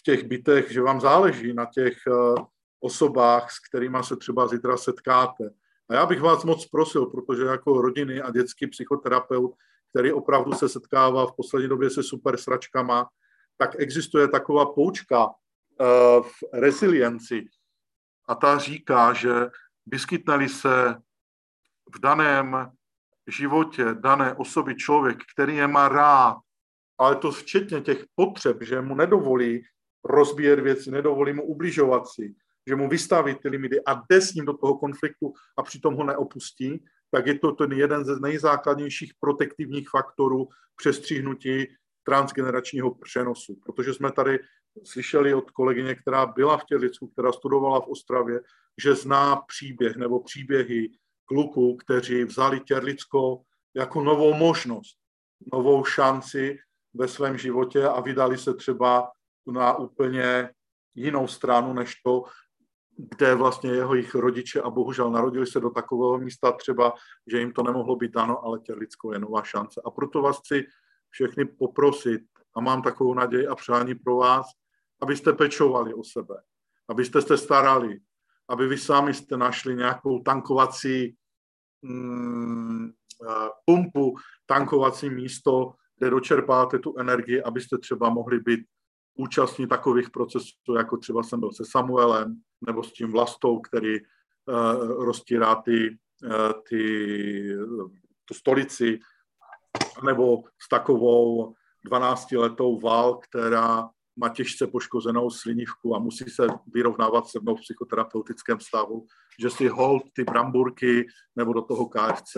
C: v těch bytech, že vám záleží na těch eh, osobách, s kterými se třeba zítra setkáte. A já bych vás moc prosil, protože jako rodiny a dětský psychoterapeut, který opravdu se setkává v poslední době se super sračkama, tak existuje taková poučka uh, v resilienci. A ta říká, že vyskytneli se v daném životě dané osoby člověk, který je má rád, ale to včetně těch potřeb, že mu nedovolí rozbíjet věci, nedovolí mu ubližovat si, že mu vystaví ty limity a jde s ním do toho konfliktu a přitom ho neopustí, tak je to ten jeden ze nejzákladnějších protektivních faktorů přestřihnutí transgeneračního přenosu, protože jsme tady slyšeli od kolegyně, která byla v Tělicku, která studovala v Ostravě, že zná příběh nebo příběhy kluků, kteří vzali Těrlicko jako novou možnost, novou šanci ve svém životě a vydali se třeba na úplně jinou stranu než to, kde vlastně jeho jejich rodiče a bohužel narodili se do takového místa třeba, že jim to nemohlo být dano, ale Těrlicko je nová šance. A proto vás chci všechny poprosit a mám takovou naději a přání pro vás, abyste pečovali o sebe, abyste se starali, aby vy sami jste našli nějakou tankovací mm, eh, pumpu, tankovací místo, kde dočerpáte tu energii, abyste třeba mohli být účastní takových procesů, jako třeba jsem byl se Samuelem, nebo s tím Vlastou, který uh, roztírá ty, uh, ty, tu stolici, nebo s takovou 12-letou Val, která má těžce poškozenou slinivku a musí se vyrovnávat se mnou v psychoterapeutickém stavu, že si hold ty bramburky nebo do toho KFC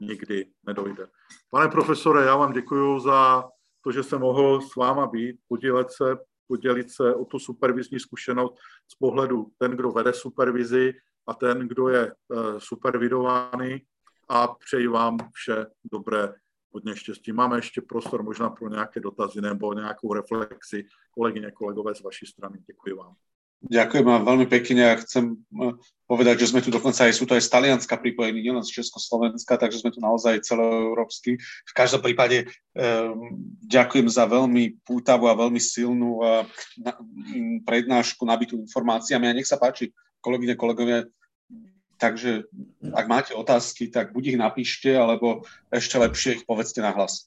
C: nikdy nedojde. Pane profesore, já vám děkuji za to, že jsem mohl s váma být, podílet se, podělit se o tu supervizní zkušenost z pohledu ten, kdo vede supervizi a ten, kdo je uh, supervidovaný a přeji vám vše dobré hodně štěstí. Máme ještě prostor možná pro nějaké dotazy nebo nějakou reflexi kolegyně, kolegové z vaší strany. Děkuji vám.
A: Ďakujem vám veľmi pekne a chcem eh, povedať, že sme tu dokonca aj, sú to aj z Talianska pripojení, nielen z Československa, takže sme tu naozaj celoeurópsky. V každom prípade um, ďakujem za veľmi pútavú a veľmi silnú uh, um, prednášku nabitú informáciami a nech sa páči, kolegyne, kolegovia, takže ak máte otázky, tak buď ich napíšte, alebo ešte lepšie ich povedzte na hlas.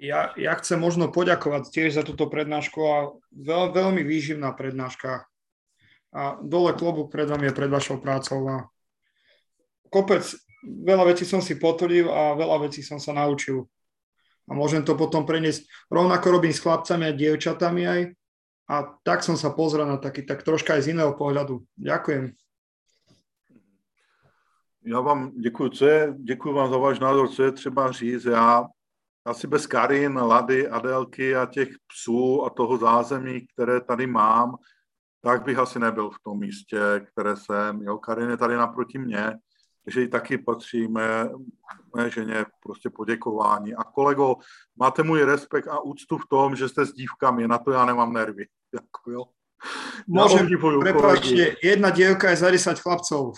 G: Ja, ja chcem možno poďakovať tiež za túto prednášku a veľ, veľmi výživná prednáška. A dole klobúk pred vami je pred vašou prácou a kopec, veľa vecí som si potvrdil a veľa vecí som sa naučil. A môžem to potom preniesť. Rovnako robím s chlapcami a dievčatami aj. A tak som sa pozrel na taký, tak troška aj z iného pohľadu. Ďakujem.
C: Já vám děkuji, co je, děkuji vám za váš názor, co je třeba říct. Já asi bez Karin, Lady, Adelky a těch psů a toho zázemí, které tady mám, tak bych asi nebyl v tom místě, které jsem. Jo, Karin je tady naproti mě, takže ji taky patří mé, mé ženě prostě poděkování. A kolego, máte můj respekt a úctu v tom, že jste s dívkami, na to já nemám nervy. Jako, jo.
G: Môžem, prepáčte, jedna dievka je za 10 chlapcov.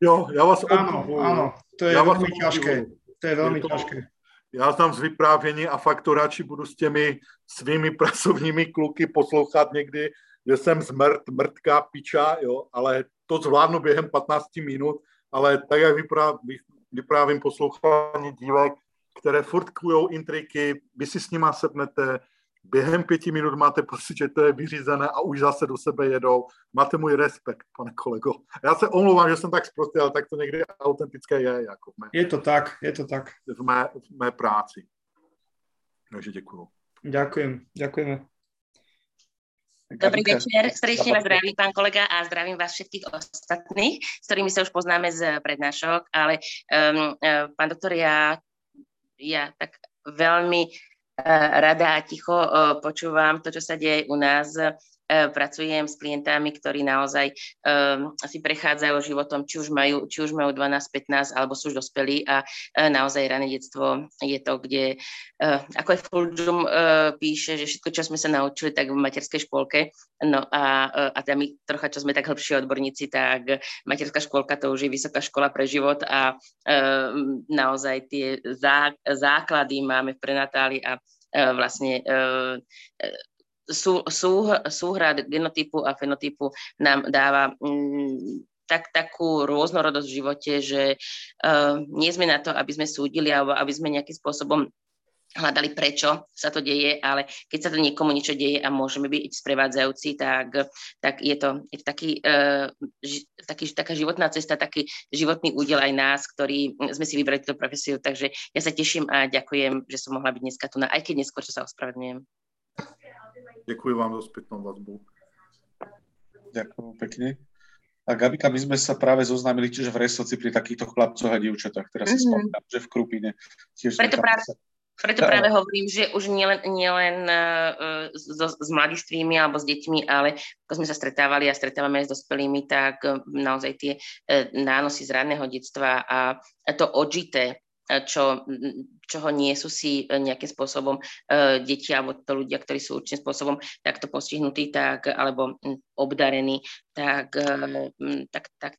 C: Jo, já vás
G: Áno, áno, to je já veľmi ťažké. To je
C: to,
G: ťažké
C: já znám z vyprávění a fakt to radši budu s těmi svými pracovními kluky poslouchat někdy, že jsem zmrt, mrtká piča, jo, ale to zvládnu během 15 minut, ale tak, jak vyprávím, vyprávím poslouchání dívek, které furt kujou intriky, vy si s nima sednete, během pěti minut máte pocit, že to je vyřízené a už zase do sebe jedou. Máte můj respekt, pane kolego. Já se omlouvám, že jsem tak zprostý, ale tak to někdy autentické je. Jako
G: mé, je to tak, je to tak.
C: V mé, v mé práci. Takže děkuju.
G: Ďakujem, ďakujeme.
L: Dobrý večer, srdečne vás zdraví pán kolega a zdravím vás všetkých ostatných, s ktorými sa už poznáme z prednášok, ale um, uh, pán doktor, ja, ja tak veľmi rada a ticho počúvam to, čo sa deje u nás pracujem s klientami, ktorí naozaj um, si prechádzajú životom, či už majú, či už majú 12, 15, alebo sú už dospelí a uh, naozaj rané detstvo je to, kde, uh, ako aj Fulžum uh, píše, že všetko, čo sme sa naučili, tak v materskej škôlke, no a, uh, a teda my trocha, čo sme tak hĺbšie odborníci, tak materská škôlka to už je vysoká škola pre život a uh, naozaj tie zá, základy máme v prenatáli a uh, vlastne uh, sú, sú, súhrad genotypu a fenotypu nám dáva mm, tak, takú rôznorodosť v živote, že uh, nie sme na to, aby sme súdili alebo aby sme nejakým spôsobom hľadali, prečo sa to deje, ale keď sa to niekomu niečo deje a môžeme byť sprevádzajúci, tak, tak je to, je to taký, uh, ži, taký, taká životná cesta, taký životný údel aj nás, ktorý sme si vybrali túto profesiu. Takže ja sa teším a ďakujem, že som mohla byť dneska tu, na, aj keď neskôr, čo sa ospravedlňujem.
C: Děkuji vám za zpětnou vazbu.
A: Ďakujem pekne. A Gabika, my sme sa práve zoznámili tiež v Resoci pri takýchto chlapcoch a dievčatách, teraz si mm-hmm. spomínam, že v Krupine tiež
L: Preto práve, sa... preto práve hovorím, že už nielen, nielen uh, s, s mladistvými alebo s deťmi, ale ako sme sa stretávali a stretávame aj s dospelými, tak uh, naozaj tie uh, nánosy z ranného detstva a to odžité čo, čoho nie sú si e, nejakým spôsobom uh, deti alebo to ľudia, ktorí sú určitým spôsobom takto postihnutí tak, alebo obdarení, tak, uh, tak, tak,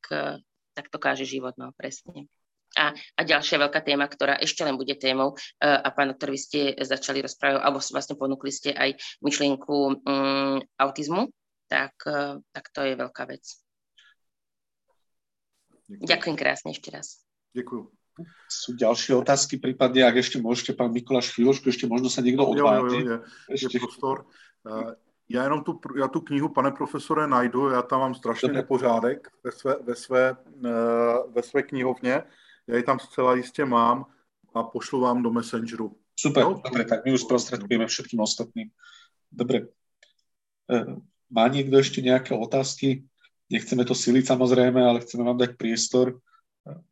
L: tak to káže život, no presne. A, a ďalšia veľká téma, ktorá ešte len bude témou, a pán doktor, vy ste začali rozprávať, alebo vlastne ponúkli ste aj myšlienku um, autizmu, tak, tak to je veľká vec. Ďakujem. Ďakujem krásne ešte raz.
C: Ďakujem.
A: Sú ďalšie otázky, prípadne, ak ešte môžete, pán Mikuláš, chvíľočku, ešte možno sa niekto odváži.
C: Jo, jo, jo, je, je prostor. Uh, já jenom tu, já tu knihu, pane profesore, najdu, já tam mám strašně nepořádek ve své, ve, své, uh, ve své knihovně, já ji tam zcela jistě mám a pošlu vám do Messengeru.
A: Super, no? dobre, tak my už sprostredkujeme všetkým ostatným. Dobre. Uh, má niekto ešte nejaké otázky? Nechceme to siliť samozrejme, ale chceme vám dať priestor,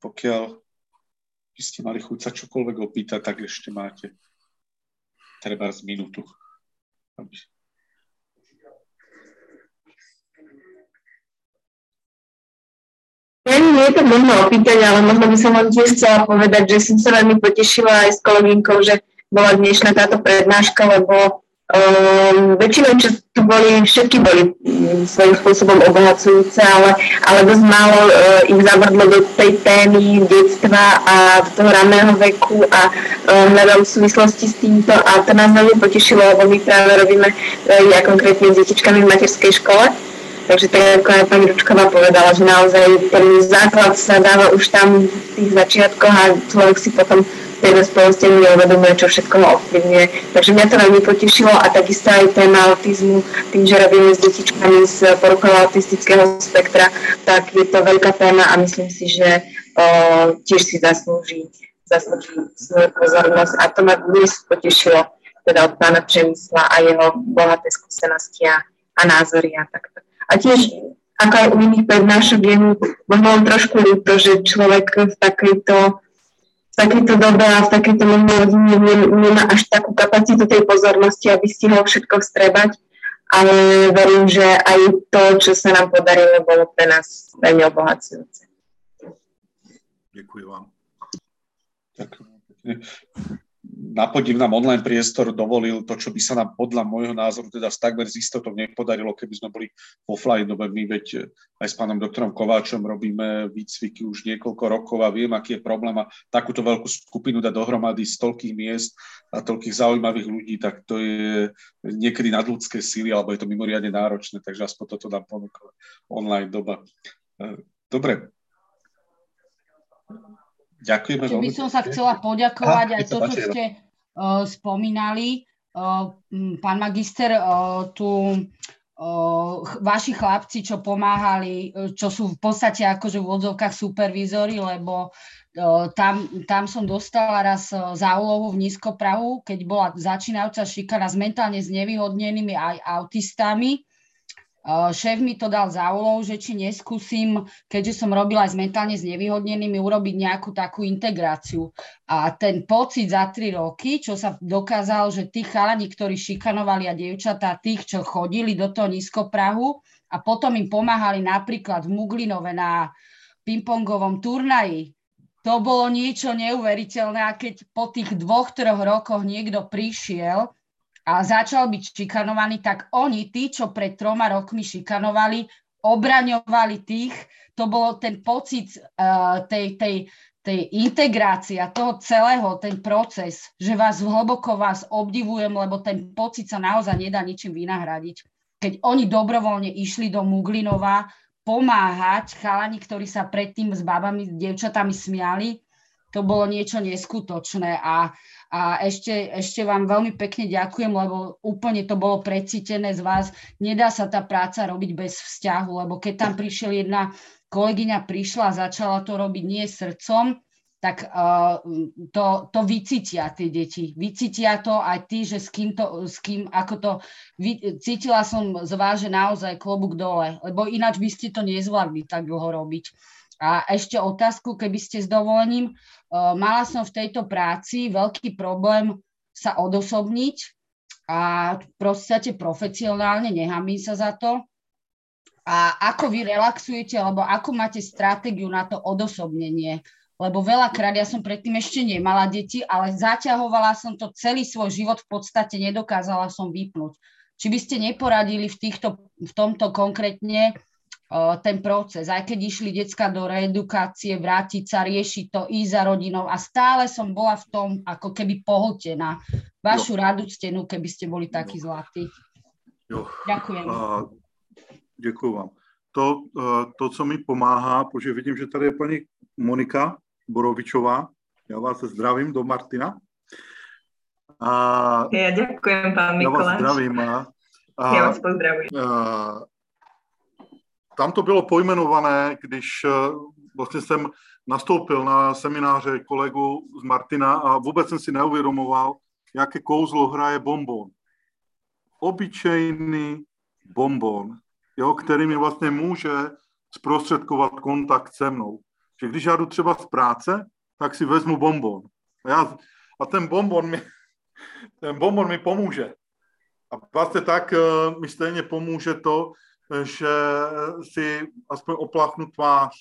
A: pokiaľ by ste mali chuť sa čokoľvek opýtať, tak ešte máte treba z minútu.
I: Ja nie je to možno opýtať, ale možno by som vám tiež chcela povedať, že som sa veľmi potešila aj s kolegynkou, že bola dnešná táto prednáška, lebo Um, väčšinou, čo tu boli, všetky boli svojím spôsobom obohacujúce, ale, ale dosť málo uh, ich zabrdlo do tej témy detstva a toho raného veku a um, hľadal v súvislosti s týmto a to nás veľmi potešilo, lebo my práve robíme uh, ja konkrétne s detičkami v materskej škole. Takže tak ako aj pani Ručková povedala, že naozaj ten základ sa dáva už tam v tých začiatkoch a človek si potom tej dospelosti neuvedomuje, čo všetko ho ovplyvňuje. Takže mňa to veľmi potešilo a takisto aj téma autizmu, tým, že robíme s detičkami z poruchou autistického spektra, tak je to veľká téma a myslím si, že o, tiež si zaslúži, zaslúži svoju pozornosť a to ma dnes potešilo teda od pána Přemysla a jeho bohaté skúsenosti a, a názory a takto. A tiež ako aj u iných prednášok je možno trošku ľúto, že človek v takejto takejto dobe a v takejto rodine nemá až takú kapacitu tej pozornosti, aby stihol všetko vstrebať, ale verím, že aj to, čo sa nám podarilo, bolo pre nás veľmi obohacujúce.
C: Ďakujem vám.
A: Ďakujem na podiv nám online priestor dovolil to, čo by sa nám podľa môjho názoru teda s takmer z istotou nepodarilo, keby sme boli v offline dobe. My veď eh, aj s pánom doktorom Kováčom robíme výcviky už niekoľko rokov a viem, aký je problém a takúto veľkú skupinu dať dohromady z toľkých miest a toľkých zaujímavých ľudí, tak to je niekedy nadľudské síly, alebo je to mimoriadne náročné, takže aspoň toto nám ponúkla online doba. Eh, dobre, Ďakujeme
E: veľmi. by som sa chcela poďakovať aj to, čo ste uh, spomínali. Uh, pán magister, uh, tu vaši chlapci, čo pomáhali, čo sú v podstate akože v odzovkách supervízory, lebo tam, tam som dostala raz za úlohu v Nízkoprahu, keď bola začínajúca šikana s mentálne znevýhodnenými aj autistami Šéf mi to dal za úlohu, že či neskúsim, keďže som robila aj s mentálne znevýhodnenými, urobiť nejakú takú integráciu. A ten pocit za tri roky, čo sa dokázal, že tí chalani, ktorí šikanovali a dievčatá, tých, čo chodili do toho nízkoprahu a potom im pomáhali napríklad v Muglinove na pingpongovom turnaji, to bolo niečo neuveriteľné a keď po tých dvoch, troch rokoch niekto prišiel a začal byť šikanovaný, tak oni, tí, čo pred troma rokmi šikanovali, obraňovali tých, to bolo ten pocit uh, tej, tej, tej integrácie a toho celého, ten proces, že vás hlboko vás obdivujem, lebo ten pocit sa naozaj nedá ničím vynahradiť. Keď oni dobrovoľne išli do Muglinova pomáhať chalani, ktorí sa predtým s babami, s dievčatami smiali, to bolo niečo neskutočné a a ešte, ešte vám veľmi pekne ďakujem, lebo úplne to bolo precítené z vás. Nedá sa tá práca robiť bez vzťahu, lebo keď tam prišiel jedna kolegyňa, prišla a začala to robiť nie srdcom, tak uh, to, to vycítia tie deti. Vycítia to aj ty, že s kým to, s kým, ako to, vy, cítila som z vás, že naozaj klobúk dole, lebo ináč by ste to nezvládli tak dlho robiť. A ešte otázku, keby ste s dovolením, uh, mala som v tejto práci veľký problém sa odosobniť a v podstate profesionálne, nehambím sa za to. A ako vy relaxujete, alebo ako máte stratégiu na to odosobnenie? lebo veľakrát ja som predtým ešte nemala deti, ale zaťahovala som to celý svoj život, v podstate nedokázala som vypnúť. Či by ste neporadili v, týchto, v tomto konkrétne ten proces, aj keď išli decka do reedukácie, vrátiť sa, riešiť to, ísť za rodinou a stále som bola v tom ako keby pohltená. Vašu jo. radu stenu, keby ste boli takí zlatí.
C: Jo.
E: Ďakujem. Uh,
C: děkuji vám. To, uh, to, co mi pomáhá, protože vidím, že tady je paní Monika, Borovičová. Já vás zdravím do Martina.
M: A ja ďakujem, pán Mikoláš.
C: Já vás zdravím. A,
M: a, já vás pozdravujem.
C: Tam to bylo pojmenované, když e, vlastně jsem nastoupil na semináře kolegu z Martina a vůbec jsem si neuvědomoval, jaké kouzlo hraje bonbon. Obyčejný bonbon, jo, který mi vlastně může zprostředkovat kontakt se mnou že když já jdu třeba z práce, tak si vezmu bonbon. A, já, a ten bonbon mi, ten bonbon mi pomůže. A vlastně tak uh, mi stejně pomůže to, že si aspoň opláchnu tvář,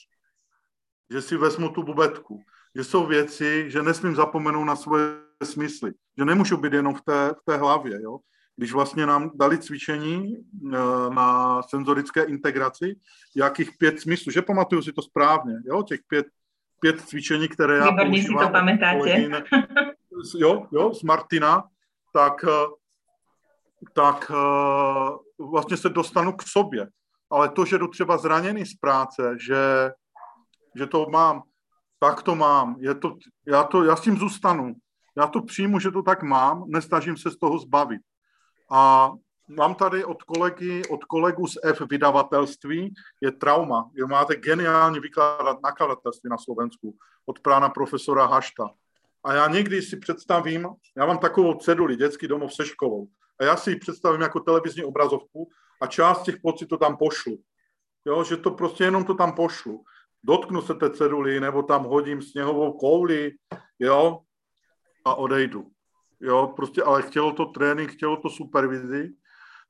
C: že si vezmu tu bubetku, že jsou věci, že nesmím zapomenout na svoje smysly, že nemůžu být jenom v té, v té hlavě. Jo? když vlastně nám dali cvičení eh, na senzorické integraci, jakých pět smyslů, že pamatuju si to správně, jo, těch pět, pět cvičení, které já
M: Výborně používám. si to pamätáte.
C: jo, jo, z Martina, tak, eh, tak eh, vlastně se dostanu k sobě. Ale to, že jdu třeba zraněný z práce, že, že to mám, tak to mám, je to, já, to, já s tím zůstanu. Já to přijmu, že to tak mám, nesnažím se z toho zbavit. A mám tady od kolegy, od kolegu z F vydavatelství, je trauma. Je máte geniální vykládat nakladatelství na Slovensku od prána profesora Hašta. A já někdy si představím, já mám takovou ceduli, dětský domov se školou, a já si ji představím jako televizní obrazovku a část těch pocitů tam pošlu. Jo, že to prostě jenom to tam pošlu. Dotknu se té ceduly, nebo tam hodím sněhovou kouli, jo, a odejdu. Jo, prostě, ale chtělo to trénink, chtělo to supervizi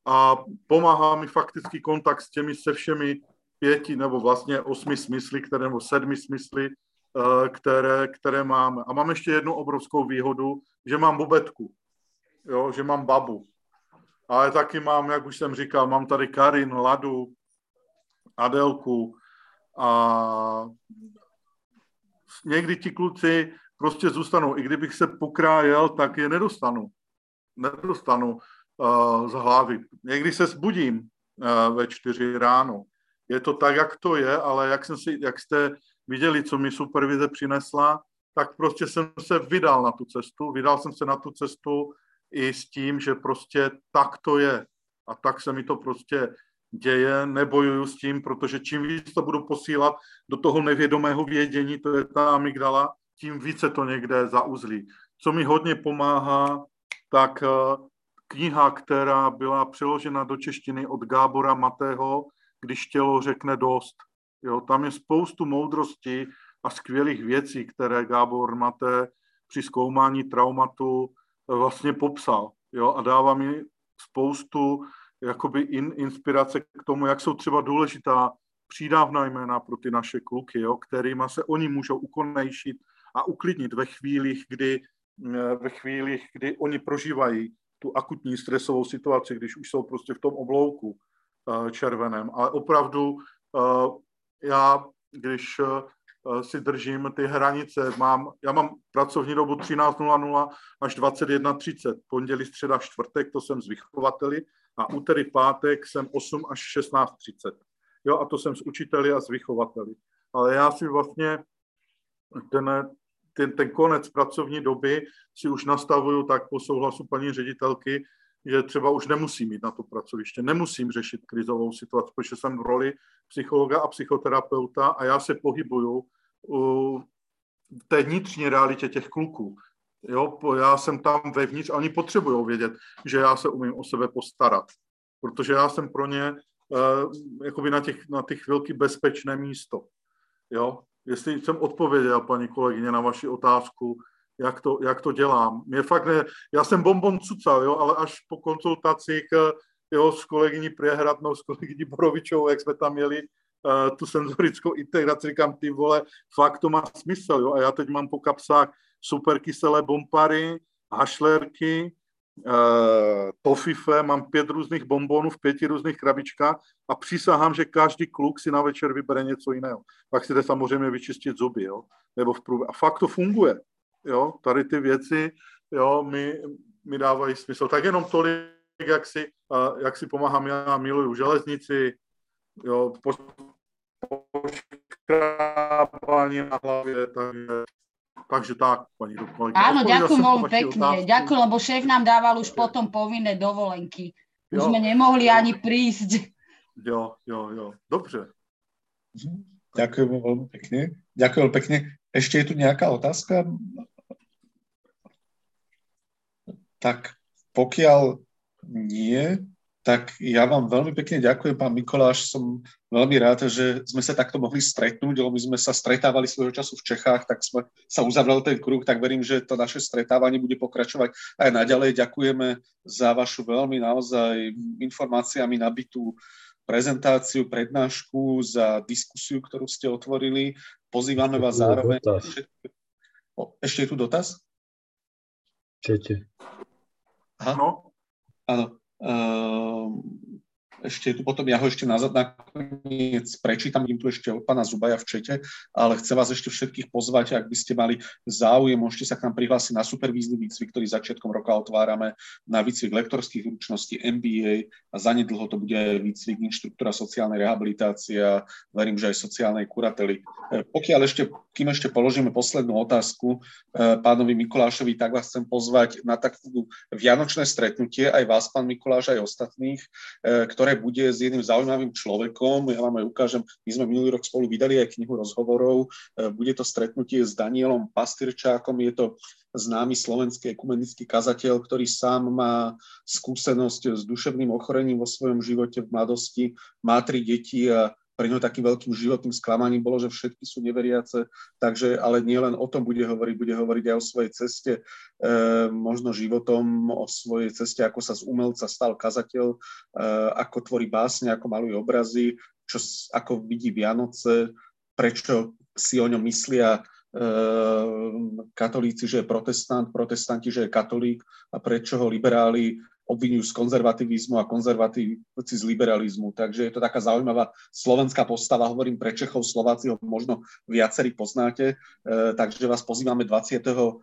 C: a pomáhá mi faktický kontakt s těmi se všemi pěti nebo vlastně osmi smysly, které, nebo sedmi smysly, eh, které, které máme. A mám ještě jednu obrovskou výhodu, že mám bubetku, jo, že mám babu. Ale taky mám, jak už jsem říkal, mám tady Karin, Ladu, Adelku a někdy ti kluci prostě zůstanou. I kdybych se pokrájel, tak je nedostanu. Nedostanu uh, z hlavy. Někdy se zbudím uh, ve čtyři ráno. Je to tak, jak to je, ale jak, jsem si, jak jste viděli, co mi supervize přinesla, tak prostě jsem se vydal na tu cestu. Vydal jsem se na tu cestu i s tím, že prostě tak to je. A tak se mi to prostě děje, nebojuju s tím, protože čím víc to budu posílat do toho nevědomého vědění, to je ta amygdala, tím více to někde zauzlí. Co mi hodně pomáhá, tak eh, kniha, která byla přeložena do češtiny od Gábora Matého, když tělo řekne dost. Jo, tam je spoustu moudrosti a skvělých věcí, které Gábor Maté při zkoumání traumatu vlastně popsal. Jo, a dává mi spoustu jakoby in, inspirace k tomu, jak jsou třeba důležitá přídavná jména pro ty naše kluky, jo, kterýma se oni můžou ukonejšit a uklidnit ve chvílích, kdy, eh, ve chvílích, kdy oni prožívají tu akutní stresovou situaci, když už jsou prostě v tom oblouku eh, červeném. Ale opravdu eh, já, když si držím ty hranice, mám, já mám pracovní dobu 13.00 až 21.30, pondělí, středa, čtvrtek, to jsem s vychovateli, a úterý, pátek jsem 8 až 16.30. Jo, a to jsem s učiteli a s vychovateli. Ale já si vlastně ten, ten, ten konec pracovní doby si už nastavuju tak po souhlasu paní ředitelky, že třeba už nemusím jít na to pracoviště, nemusím řešit krizovou situaci, protože jsem v roli psychologa a psychoterapeuta a já se pohybuju u, v té vnitřní realitě těch kluků. Jo, já jsem tam vevnitř a oni potřebují vědět, že já se umím o sebe postarat, protože já jsem pro ně uh, jakoby na těch, na těch chvilky bezpečné místo. Jo, jestli jsem odpověděl, paní kolegyně, na vaši otázku, jak to, jak to dělám. Mě fakt ne, já jsem bonbon cucal, jo, ale až po konzultaci k, jo, s kolegyní Priehradnou, s kolegyní Borovičovou, jak jsme tam měli uh, tu senzorickou integraci, říkám, ty vole, fakt to má smysl, jo, a já teď mám po kapsách superkyselé bompary, hašlerky, uh, tofife, mám pět různých bombonů v pěti různých krabičkách a přísahám, že každý kluk si na večer vybere něco jiného. Pak si jde samozřejmě vyčistit zuby, jo, nebo v průběhu. A fakt to funguje, jo, tady ty věci, jo, mi, mi dávají smysl. Tak jenom tolik, jak si, uh, jak si pomáhám já, miluju železnici, jo, po, poškrábání na hlavě, takže Takže tak, pani
E: kolegyňa. Áno, ďakujem veľmi pekne. Ďakujem, lebo šéf nám dával už potom povinné dovolenky. Už jo. sme nemohli ani prísť.
C: Jo, jo, jo. Dobře.
A: Ďakujem veľmi pekne. Ďakujem pekne. Ešte je tu nejaká otázka? Tak pokiaľ nie, tak ja vám veľmi pekne ďakujem, pán Mikoláš. Som veľmi rád, že sme sa takto mohli stretnúť, lebo my sme sa stretávali svojho času v Čechách, tak sme sa uzavrel ten kruh, tak verím, že to naše stretávanie bude pokračovať aj naďalej. Ďakujeme za vašu veľmi naozaj informáciami nabitú prezentáciu, prednášku, za diskusiu, ktorú ste otvorili. Pozývame vás zároveň. O, ešte je tu dotaz?
B: Čete.
A: Aha. No. Áno. Ešte tu potom, ja ho ešte nazad nakoniec prečítam, idem tu ešte od pána Zubaja v čete, ale chcem vás ešte všetkých pozvať, ak by ste mali záujem, môžete sa k nám prihlásiť na supervízny výcvik, ktorý začiatkom roka otvárame, na výcvik lektorských zručností MBA a zanedlho to bude výcvik inštruktora sociálnej rehabilitácie a verím, že aj sociálnej kurately. E, pokiaľ ešte, kým ešte položíme poslednú otázku e, pánovi Mikulášovi, tak vás chcem pozvať na takú vianočné stretnutie, aj vás, pán Mikuláš, aj ostatných, e, ktoré bude s jedným zaujímavým človekom. Ja vám aj ukážem, my sme minulý rok spolu vydali aj knihu rozhovorov. E, bude to stretnutie s Danielom Pastyrčákom. Je to známy slovenský ekumenický kazateľ, ktorý sám má skúsenosť s duševným ochorením vo svojom živote v mladosti, má tri deti a pre ňo takým veľkým životným sklamaním bolo, že všetky sú neveriace, takže ale nie len o tom bude hovoriť, bude hovoriť aj o svojej ceste, e, možno životom, o svojej ceste, ako sa z umelca stal kazateľ, e, ako tvorí básne, ako maluje obrazy, čo, ako vidí Vianoce, prečo si o ňom myslia e, katolíci, že je protestant, protestanti, že je katolík a prečo ho liberáli obvinujú z konzervativizmu a konzervatívci z liberalizmu. Takže je to taká zaujímavá slovenská postava. Hovorím pre Čechov, Slováci ho možno viacerí poznáte. E, takže vás pozývame 21.12.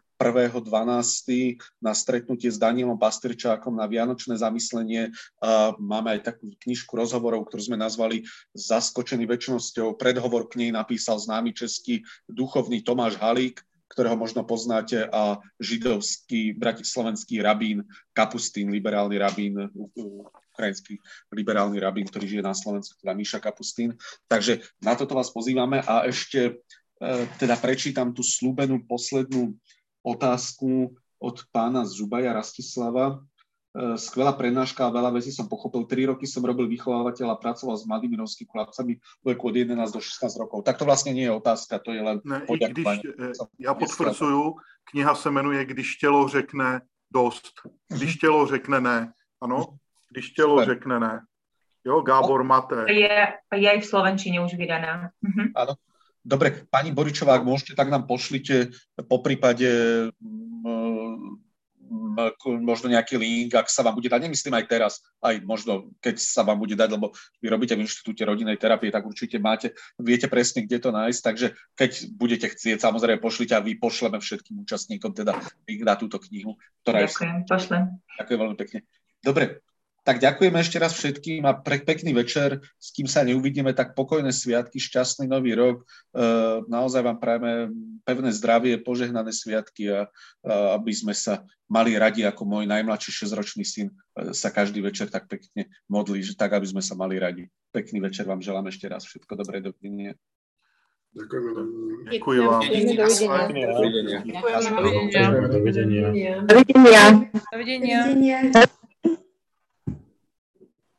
A: na stretnutie s Danielom Pastrčákom na Vianočné zamyslenie. A máme aj takú knižku rozhovorov, ktorú sme nazvali Zaskočený väčšnosťou. Predhovor k nej napísal známy český duchovný Tomáš Halík ktorého možno poznáte, a židovský, bratislovenský rabín Kapustín, liberálny rabín, ukrajinský liberálny rabín, ktorý žije na Slovensku, teda Míša Kapustín. Takže na toto vás pozývame a ešte teda prečítam tú slúbenú poslednú otázku od pána Zubaja Rastislava. E, skvelá prednáška a veľa vecí som pochopil. Tri roky som robil vychovávateľ a pracoval s mladými romskými chlapcami v veku od 11 do 16 rokov. Tak to vlastne nie je otázka, to je len ne,
C: když, e, Já potvrzuju, kniha se jmenuje Když tělo řekne dost. Když tělo řekne ne. Ano? Když tělo Super. řekne ne. Jo, Gábor Mate.
M: Je, je aj v Slovenčine už vydaná. Mhm.
A: Áno. Dobre, pani Boričová, ak môžete, tak nám pošlite po prípade možno nejaký link, ak sa vám bude dať, nemyslím aj teraz, aj možno keď sa vám bude dať, lebo vy robíte v Inštitúte rodinej terapie, tak určite máte, viete presne, kde to nájsť, takže keď budete chcieť, samozrejme pošlite a vy pošleme všetkým účastníkom teda link na túto knihu,
M: ktorá Ďakujem, je... pošlem.
A: Ďakujem veľmi pekne. Dobre, tak ďakujeme ešte raz všetkým a pre pekný večer, s kým sa neuvidíme, tak pokojné sviatky, šťastný nový rok. E, naozaj vám prajeme pevné zdravie, požehnané sviatky a, aby sme sa mali radi, ako môj najmladší 6-ročný syn e, sa každý večer tak pekne modlí, že tak, aby sme sa mali radi. Pekný večer vám želám ešte raz. Všetko dobré, dovidenia.
C: Děkuji vám.
J: Dovidenia.
B: Dovidenia.
F: Dovidenia.
J: Dovidenia.
F: Dovidenia.